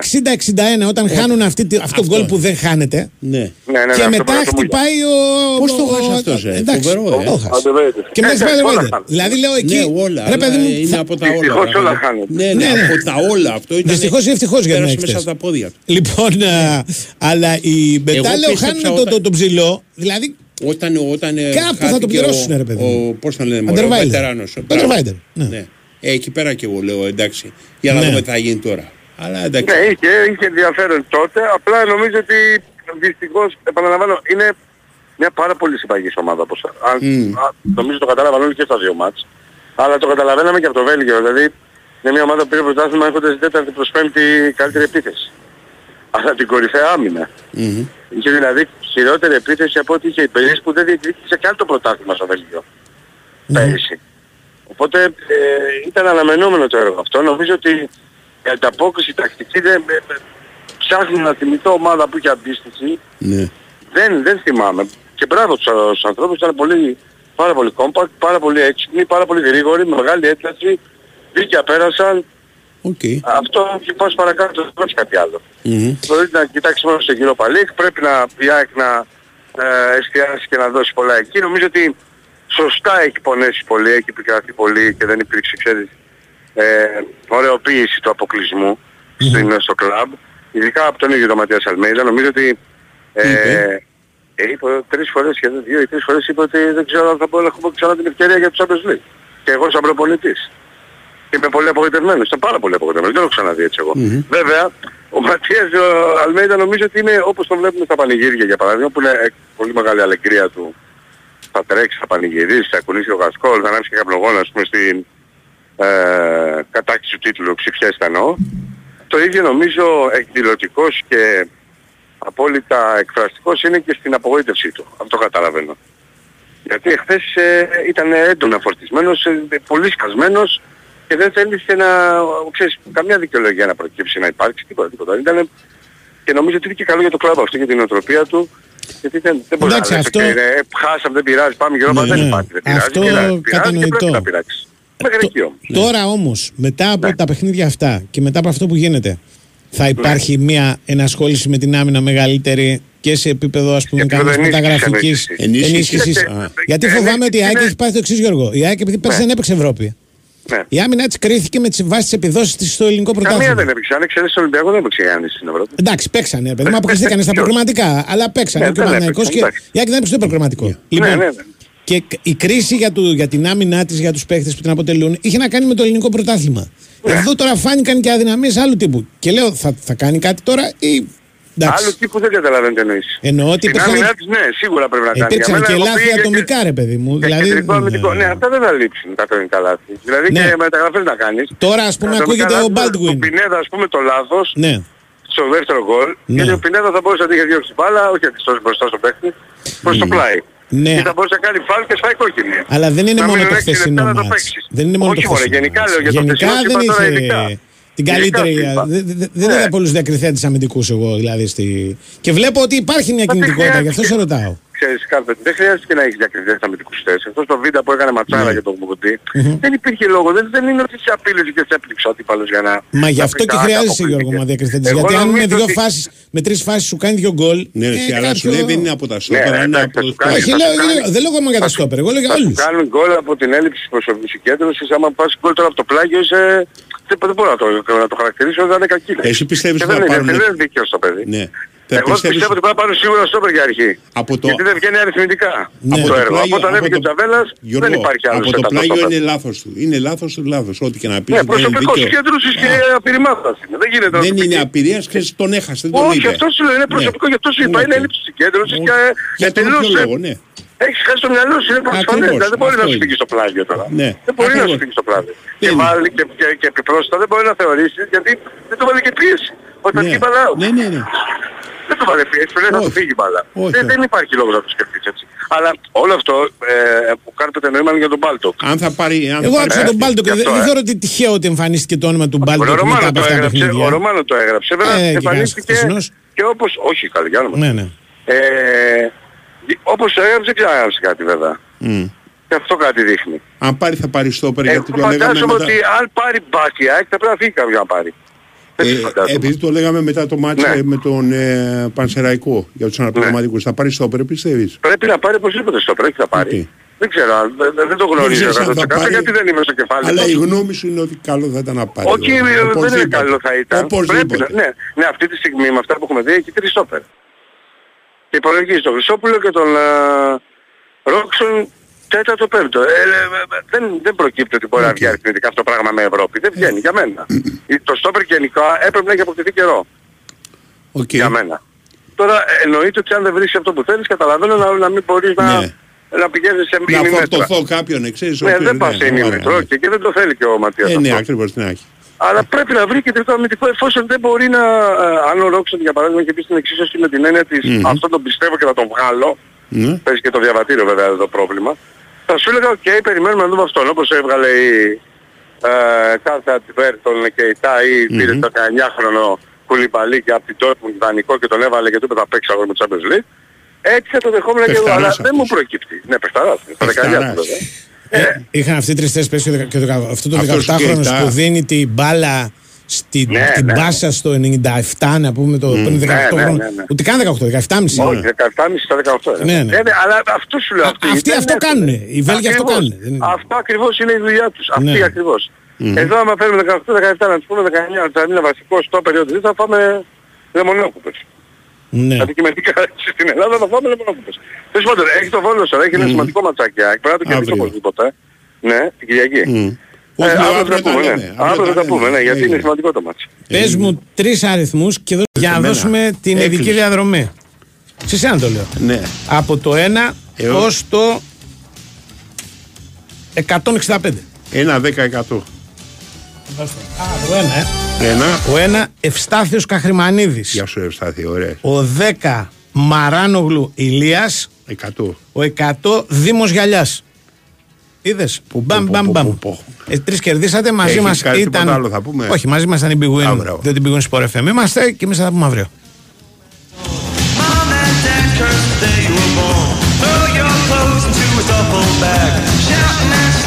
60-61 όταν χάνουν αυτή, τη- αυτό το γκολ που δεν χάνεται. Ναι. Ναι, ναι, ναι, και αυτό μετά πρέπει να το χτυπάει ο. Πώς το ο- χάσε ο- αυτός, ε? Εντάξει, Φοβερό, ε. το χάσε. Underrated. Και μετά Ε, σπάει όλα Underrated. χάνουν. Δηλαδή λέω εκεί. Ναι, όλα. Ρε παιδί μου, αλλά είναι θα- από τα όλα. Δυστυχώς ρε, όλα παιδί. χάνουν. Ναι, ναι, Ναι, ναι. από τα όλα. Αυτό ήταν. Δυστυχώς ή ευτυχώς για πέρασε την μέσα έκθεση. από τα πόδια του. Λοιπόν, α, αλλά οι Μπετάλεο πίστεψα χάνουν το, όταν- το, το ψηλό. Δηλαδή Όταν, όταν ε, Κάπου θα το χάθηκε πληρώσουν, ο- ρε παιδί Ο, μου. πώς θα λένε, μωρέ, ο Αντερβάιντερ. βετεράνος. Ο Μπράβο. Αντερβάιντερ, ναι. Ναι. Ε, εκεί πέρα και εγώ λέω εντάξει. Για να Ναι. δούμε τι θα γίνει τώρα. Αλλά εντάξει. Ναι, είχε, είχε ενδιαφέρον τότε. Απλά νομίζω ότι δυστυχώς, επαναλαμβάνω, είναι μια πάρα πολύ συμπαγής ομάδα. Όπως, αν, Μμ. α, νομίζω το κατάλαβαν όλοι και στα δύο μάτς. Αλλά το καταλαβαίναμε και από το Βέλγιο. Δηλαδή είναι μια ομάδα που πήρε πρωτάθλημα έχοντας την τέταρτη προς πέμπτη καλύτερη επίθεση. Αλλά την κορυφαία άμυνα. Μμμ. Είχε δηλαδή χειρότερη επίθεση από ό,τι είχε η Περίς που δεν διεκδίκησε καν το πρωτάθλημα στο Βέλγιο. Πέρυσι. Οπότε ε, ήταν αναμενόμενο το έργο αυτό. Νομίζω ότι η ανταπόκριση τακτική δεν ε, ε, ψάχνει να θυμηθώ ομάδα που είχε αντίστοιχη. Ναι. Δεν, δεν θυμάμαι. Και μπράβο τους, στους ανθρώπους ήταν πολύ, πάρα πολύ compact, πάρα πολύ έξυπνοι, πάρα πολύ γρήγοροι, με μεγάλη ένταση. Δίκαια πέρασαν. Οκ. Αυτό και πάω παρακάτω δεν υπάρχει κάτι άλλο. Μμμ. Μπορεί να κοιτάξει μόνο στο Europa League, πρέπει να η ΑΕΚ να ε, εστιάσει και να δώσει πολλά εκεί. Νομίζω ότι σωστά έχει πονέσει πολύ, έχει πικραθεί πολύ και δεν υπήρξε, ξέρεις, ε, ωραιοποίηση του αποκλεισμού στην, στο κλαμπ. Ειδικά από τον ίδιο τον Ματίας Αλμέιδα. Νομίζω ότι ε, είπε; ε, είπε τρεις φορές σχεδόν, δύο ή τρεις φορές είπε ότι δεν ξέρω αν θα μπορώ να έχουμε ξανά την ευκαιρία για τους Champions League. Και εγώ σαν προπονητής. Είμαι πολύ απογοητευμένος, ήταν πάρα πολύ απογοητευμένος, δεν το έχω ξαναδεί έτσι εγώ. Βέβαια, ο Ματίας ο Αλμέιδα νομίζω ότι είναι όπως το βλέπουμε στα πανηγύρια για παράδειγμα, που είναι ε, πολύ μεγάλη αλεγκρία του. Θα τρέξει, θα πανηγυρίσει, θα κουνήσει ο Γασκόλ, θα ανάψει και καπνογόνο, ας πούμε, στην ε, κατάκτηση του τίτλου ψηφιές εννοώ. Το ίδιο νομίζω εκδηλωτικός και απόλυτα εκφραστικός είναι και στην απογοήτευσή του. Αυτό καταλαβαίνω. Γιατί εχθές ε, ήταν έντονα φορτισμένος, ε, πολύ σκασμένος και δεν θέλησε να, ξέρεις, καμιά δικαιολογία να προκύψει να υπάρξει, τίποτα, τίποτα. Ήταν, και νομίζω ότι είναι και καλό για το κλαμπ αυτό, για την νοοτροπία του. Γιατί δεν, δεν μπορεί Εντάξει, να λες, αυτό- «Ok, ε, χάσαμε, δεν πειράζει, πάμε γύρω, Ναι, δεν ναι. υπάρχει, δεν πειράζει. Αυτό πειράζει, πειράζει και κατανοητό. πρέπει να πειράξει. Μέχρι Το- εκεί όμως. Τώρα όμως, μετά από Ναι. τα παιχνίδια αυτά και μετά από αυτό που γίνεται, θα υπάρχει μια ενασχόληση με την άμυνα μεγαλύτερη και σε επίπεδο ας πούμε Επίπεδο κανείς ενίσχυσης, μεταγραφικής ενίσχυσης. Ενίσχυσης. ενίσχυση. Α. Γιατί Ε, φοβάμαι ότι η ΑΕΚ είναι- έχει πάθει το εξής, Γιώργο. Η ΑΕΚ επειδή πέρσι Ναι. δεν έπαιξε Ευρώπη. Ναι. Η άμυνα τη κρίθηκε με τις βάσεις της επιδόσει της στο ελληνικό Καμία πρωτάθλημα. δεν έπαιξε. Αν εξαιρέσεις τον Ολυμπιακό δεν έπαιξε η Άννη στην Ευρώπη. Εντάξει, παίξανε, ρε παιδί μου, αποκλειστήκανε στα Ποιος; προκριματικά. Αλλά παίξανε Ναι, και ο δεν Παναθηναϊκός και έπαιξαν, η ΑΕΚ δεν έπαιξε στο προκριματικό. Λοιπόν, Ναι, ναι, ναι. Και κ- η κρίση για, του, για την άμυνά της, για τους παίχτες που την αποτελούν, είχε να κάνει με το ελληνικό πρωτάθλημα. Ναι. Εδώ τώρα φάνηκαν και αδυναμίες άλλου τύπου. Και λέω, θα, θα κάνει κάτι τώρα ή. Εντάξει. Άλλου τύπου δεν καταλαβαίνω τι εννοείς. Εννοώ ότι Στην υπήρχαν- άμυνά της, ναι, σίγουρα πρέπει να κάνει. Υπήρξαν Για μένα, και εγώ λάθη πήγα ατομικά, ρε παιδί μου. Και Δηλαδή, κεντρικό αμυντικό. ε, Ναι, αυτά δεν θα λείψουν τα ατομικά λάθη. Δηλαδή Ναι. και μεταγραφές να κάνεις. Τώρα, ας πούμε, Τα ατομικά ακούγεται ο λάθη, Baldwin. Του Πινέδα, ας πούμε, το λάθος Ναι. στο δεύτερο γκολ. Ναι. Γιατί ο Πινέδα θα μπορούσε να την είχε διώξει την μπάλα, όχι αντιστός μπροστά στο παίχτη, προς το πλάι. Ναι. Και θα μπορούσε να κάνει φάλ και σφάει κόκκινη. Αλλά δεν είναι Να μόνο μείνουν το έξι χθεσινό λεπτά να το μάτς. παίξεις. Δεν είναι μόνο Όχι το μωρέ, χθεσινό γενικά μάτς. λέω για το Γενικά χθεσινό, δεν είπα τώρα είχε ειδικά. την Ειδικά καλύτερη. είπα. Δεν δεν- δεν Ναι. είδα πολλούς διακριθέντες αμυντικούς εγώ δηλαδή. Στη... Και βλέπω ότι υπάρχει μια Μα δεν κινητικότητα, γι' αυτό σε χρειάζεται. ρωτάω. Ξέρεις, Κάρπετ, δεν χρειάζεται να έχεις διακριθές αμυντικούς θέσεις. Αυτό το βίντεο που έκανε ματσάρα για τον Κουμπουντή, δεν υπήρχε λόγο. Δεν, δεν είναι ότι σε απείλησε και σε έπληξε ο αντίπαλος για να... Μα γι' να αυτό πεις και «Α, χρειάζεσαι αποκλείστηκε». Γιώργο μα διακριθέντε. Εγώ Γιατί αν με νομίζω δύο ότι- φάσεις, με τρεις φάσεις σου κάνει δύο γκολ. Ναι, ρε, ε, αλλά σου κάποιο- λέει δεν είναι από τα στόπερα, Ναι, είναι εντάξει, από θα το σου κάνει- Όχι, θα λέω, σου κάνει- λέω- δεν λέω εγώ για τα στόπερ, εγώ λέω για Θα σου όλους. κάνουν γκολ από την έλλειψη της προσωπικής συγκέντρωσης. Άμα πας γκολ τώρα από το πλάγιο, είσαι... δεν, δεν μπορώ να το, να το χαρακτηρίσω, δεν είναι κακή. Εσύ πιστεύεις Και ότι δεν θα είναι, πάρουν- δεν είναι δίκαιο στο παιδί. Ναι. Θα Εγώ πιστεύεις- πιστεύω ότι πρέπει να πάρουν σίγουρα στόπερ για αρχή. Από το- Γιατί δεν βγαίνει αριθμητικά Ναι. από το έργο. Από όταν από έβγαινε ο το- Τζαβέλας Γιώργο, δεν υπάρχει άλλος Από το πλάγιο είναι λάθος του. Είναι λάθος του λάθος. Ό,τι και να πεις Ναι, δεν είναι προσωπικός δίκαιο. συγκέντρωσης και απειρημάτας είναι. Δεν γίνεται να Δεν το είναι πεις. απειρίας, ξέρεις, τον έχασε, δεν τον Όχι, είδε. αυτό σου λέω, είναι Ναι. προσωπικό, γι' αυτό σου είπα. Ναι, Είναι οκ. έλλειψη συγκέντρωσης και Για τον εντελώς, ποιο ε, λόγο, ναι. Έχεις χάσει το μυαλό σου, είναι προφανές. Ακριβώς, Δηλαδή δεν μπορεί να αυτό σου είναι. φύγει στο πλάγιο τώρα. Ναι, Δεν μπορεί να ακριβώς. σου φύγει στο πλάγιο. Και είναι. βάλει και, και, και επιπρόσθετα δεν μπορεί να θεωρήσεις γιατί δεν το βάλει και πίεση. Όταν Ναι. βγει μπαλά, Ναι, ναι, ναι. Δεν το βάλει πίεση, πρέπει να το Όχι. φύγει μπαλά. Όχι, Δεν, όχι. δεν υπάρχει λόγος να το σκεφτείς έτσι. Αλλά όλο αυτό ε, που κάνετε νόημα για τον Μπάλτοκ. Αν θα πάρει... αν θα Εγώ πάρει- άκουσα τον Μπάλτο και γι' δεν αυτό, δεν ε. θεωρώ ότι τυχαίο ότι εμφανίστηκε το όνομα του Μπάλτο Ο μετά Ρωμάνο από το αυτά τα έγραψε, ο παιχνίδια. Ρωμάνο το έγραψε. Βέβαια Ε, και εμφανίστηκε χθεσινός. και όπως... Όχι, καλά, για όνομα. Ναι, ναι. Ε, όπως το έγραψε, δεν ξαναγράψε κάτι βέβαια. Μμ. Και αυτό κάτι δείχνει. Αν πάρει θα πάρει στόπερ Εγώ γιατί το λέγαμε φαντάζομαι μετά. ότι αν πάρει μπάκια, θα πρέπει να φύγει κάποιος να πάρει. Δεν Ε, τις φαντάζομαι. επειδή το λέγαμε μετά το ματς Ναι. ε, με τον ε, Πανσεραϊκό για τους αναπληρωματικούς, θα πάρει στόπερ πιστεύεις; Πρέπει να πάρει οπωσδήποτε στο πρέπει θα πάρει. Οκ. Δεν ξέρω, αν- δεν, δεν το γνωρίζω ξέρεις αν θα 100% πάρει, γιατί δεν είμαι στο κεφάλι Αλλά του. η γνώμη σου είναι ότι καλό θα ήταν να πάρει. Όχι, δηλαδή. ε, δεν είναι Οπωσδήποτε. καλό θα ήταν. Πρέπει Οπωσδήποτε. να, ναι, ναι, αυτή τη στιγμή με αυτά που έχουμε δει έχει τρεις στόπερ. Και υπολογίζει τον Χρυσόπουλο και τον ε, Ρόξον τέταρτο πέμπτο. Ε, ε, ε, δεν, δεν προκύπτει ότι μπορεί να Οκ. βγει αριθμητικά αυτό το πράγμα με Ευρώπη. Δεν βγαίνει για μένα. Ε, το στόπερ γενικά έπρεπε να έχει αποκτηθεί καιρό. Οκ. Για μένα. Τώρα ε, εννοείται ότι αν δεν βρεις αυτό που θέλεις καταλαβαίνω να, να μην μπορείς να, Ναι. να πηγαίνεις σε Να ημιμέτρα. φορτωθώ κάποιον, ε, ξέρεις. ο Ναι, οποίος- δεν πας σε ωραία, ημιμέτρο ναι. και, και δεν το θέλει και ο Ματίας Ε, ναι, αυτό. ακριβώς την έχει. Αλλά πρέπει να βρει κεντρικό αμυντικό εφόσον δεν μπορεί να... ε, αν ο Ρόξον για παράδειγμα είχε πει στην εξίσωση με την έννοια της Μμμ. αυτό τον πιστεύω και θα τον βγάλω, Ναι. παίζει και το διαβατήριο βέβαια εδώ το πρόβλημα, θα σου έλεγα οκ, περιμένουμε να δούμε αυτόν όπως έβγαλε η ε, Κάρτα Τιβέρτον και η ΤΑΗ πήρε το 19χρονο κουλιμπαλί και από την Dortmund δανεικό και τον έβαλε και του είπε θα παίξει αγώνα με το Champions League. Έτσι θα το δεχόμουν και εγώ, Παιχταράς αλλά αυτός. δεν μου προκύπτει. Ναι, παιχταράς, στα 19 Παιχταράς. του βέβαια. Ε, είχαν αυτοί τρει-τέσσερι παίξει και, το- και το- αυτός το Αυτός 18χρονο και η που Τα. δίνει την μπάλα στην Ναι, την ναι. μπάσα στο 97, να πούμε το πριν 18 ναι, χρόνο. ναι, ναι. Ούτε καν 18, 17,5. Όχι, 17,5 στα 18. Ναι, ναι. Ε, ναι, αλλά αυτό σου λέω. Α, Αυτοί, αυτοί δεν αυτό έχουν. κάνουνε. Οι Βέλγοι αυτό Ακριβώς. κάνουνε. Δεν- Αυτό ακριβώς είναι η δουλειά τους. Αυτή Ναι. ακριβώς. Εδώ άμα φέρουμε 18-17 να τους πούμε 19 να τους είναι βασικό στο περίοδο θα φάμε λεμονόκουπες. Ναι. Αντικειμενικά έτσι στην Ελλάδα θα φάμε λεμονόκουπες. Τέλος πάντων, έχει το Βόλος τώρα, έχει ένα σημαντικό ματσάκι. Πρέπει να το κερδίσει Αύριο. οπωσδήποτε. Ναι, την Κυριακή. Μμ. Ε, Όχι, αύριο αύριο θα τα πούμε, τα ναι. λέμε, Αύριο θα τα πούμε, ναι, γιατί είναι Έγινε. σημαντικό το μάτσο. Πες μου τρεις αριθμούς και δω- για να Εμένα. δώσουμε την Έκλεισε. ειδική διαδρομή. Σε εσένα το λέω. Ναι. Από το 1 Έως- ως το 165. Ένα 10%. Α, το 1, ε. Ένα. Ο 1 Ευστάθιος Καχρημανίδης. Γεια σου Ευστάθη, ωραία. Ο 10 Μαράνογλου Ηλίας. 100. Ο 100 Δήμος Γιαλιάς. Είδες. Μπαμ, πω, μπαμ, πω, μπαμ. πω, πω. Ε, τρεις κερδίσατε, μαζί Έχεις μας κάτι ήταν... τίποτα άλλο θα πούμε; Όχι, μαζί μας ήταν η Big Α, Win. μπράβο. Διότι η Big Win Sport FM είμαστε και εμείς θα τα πούμε αύριο. Mom and dad cursed the day you were born. Throw your clothes into a duffel bag. Shouting and slanting.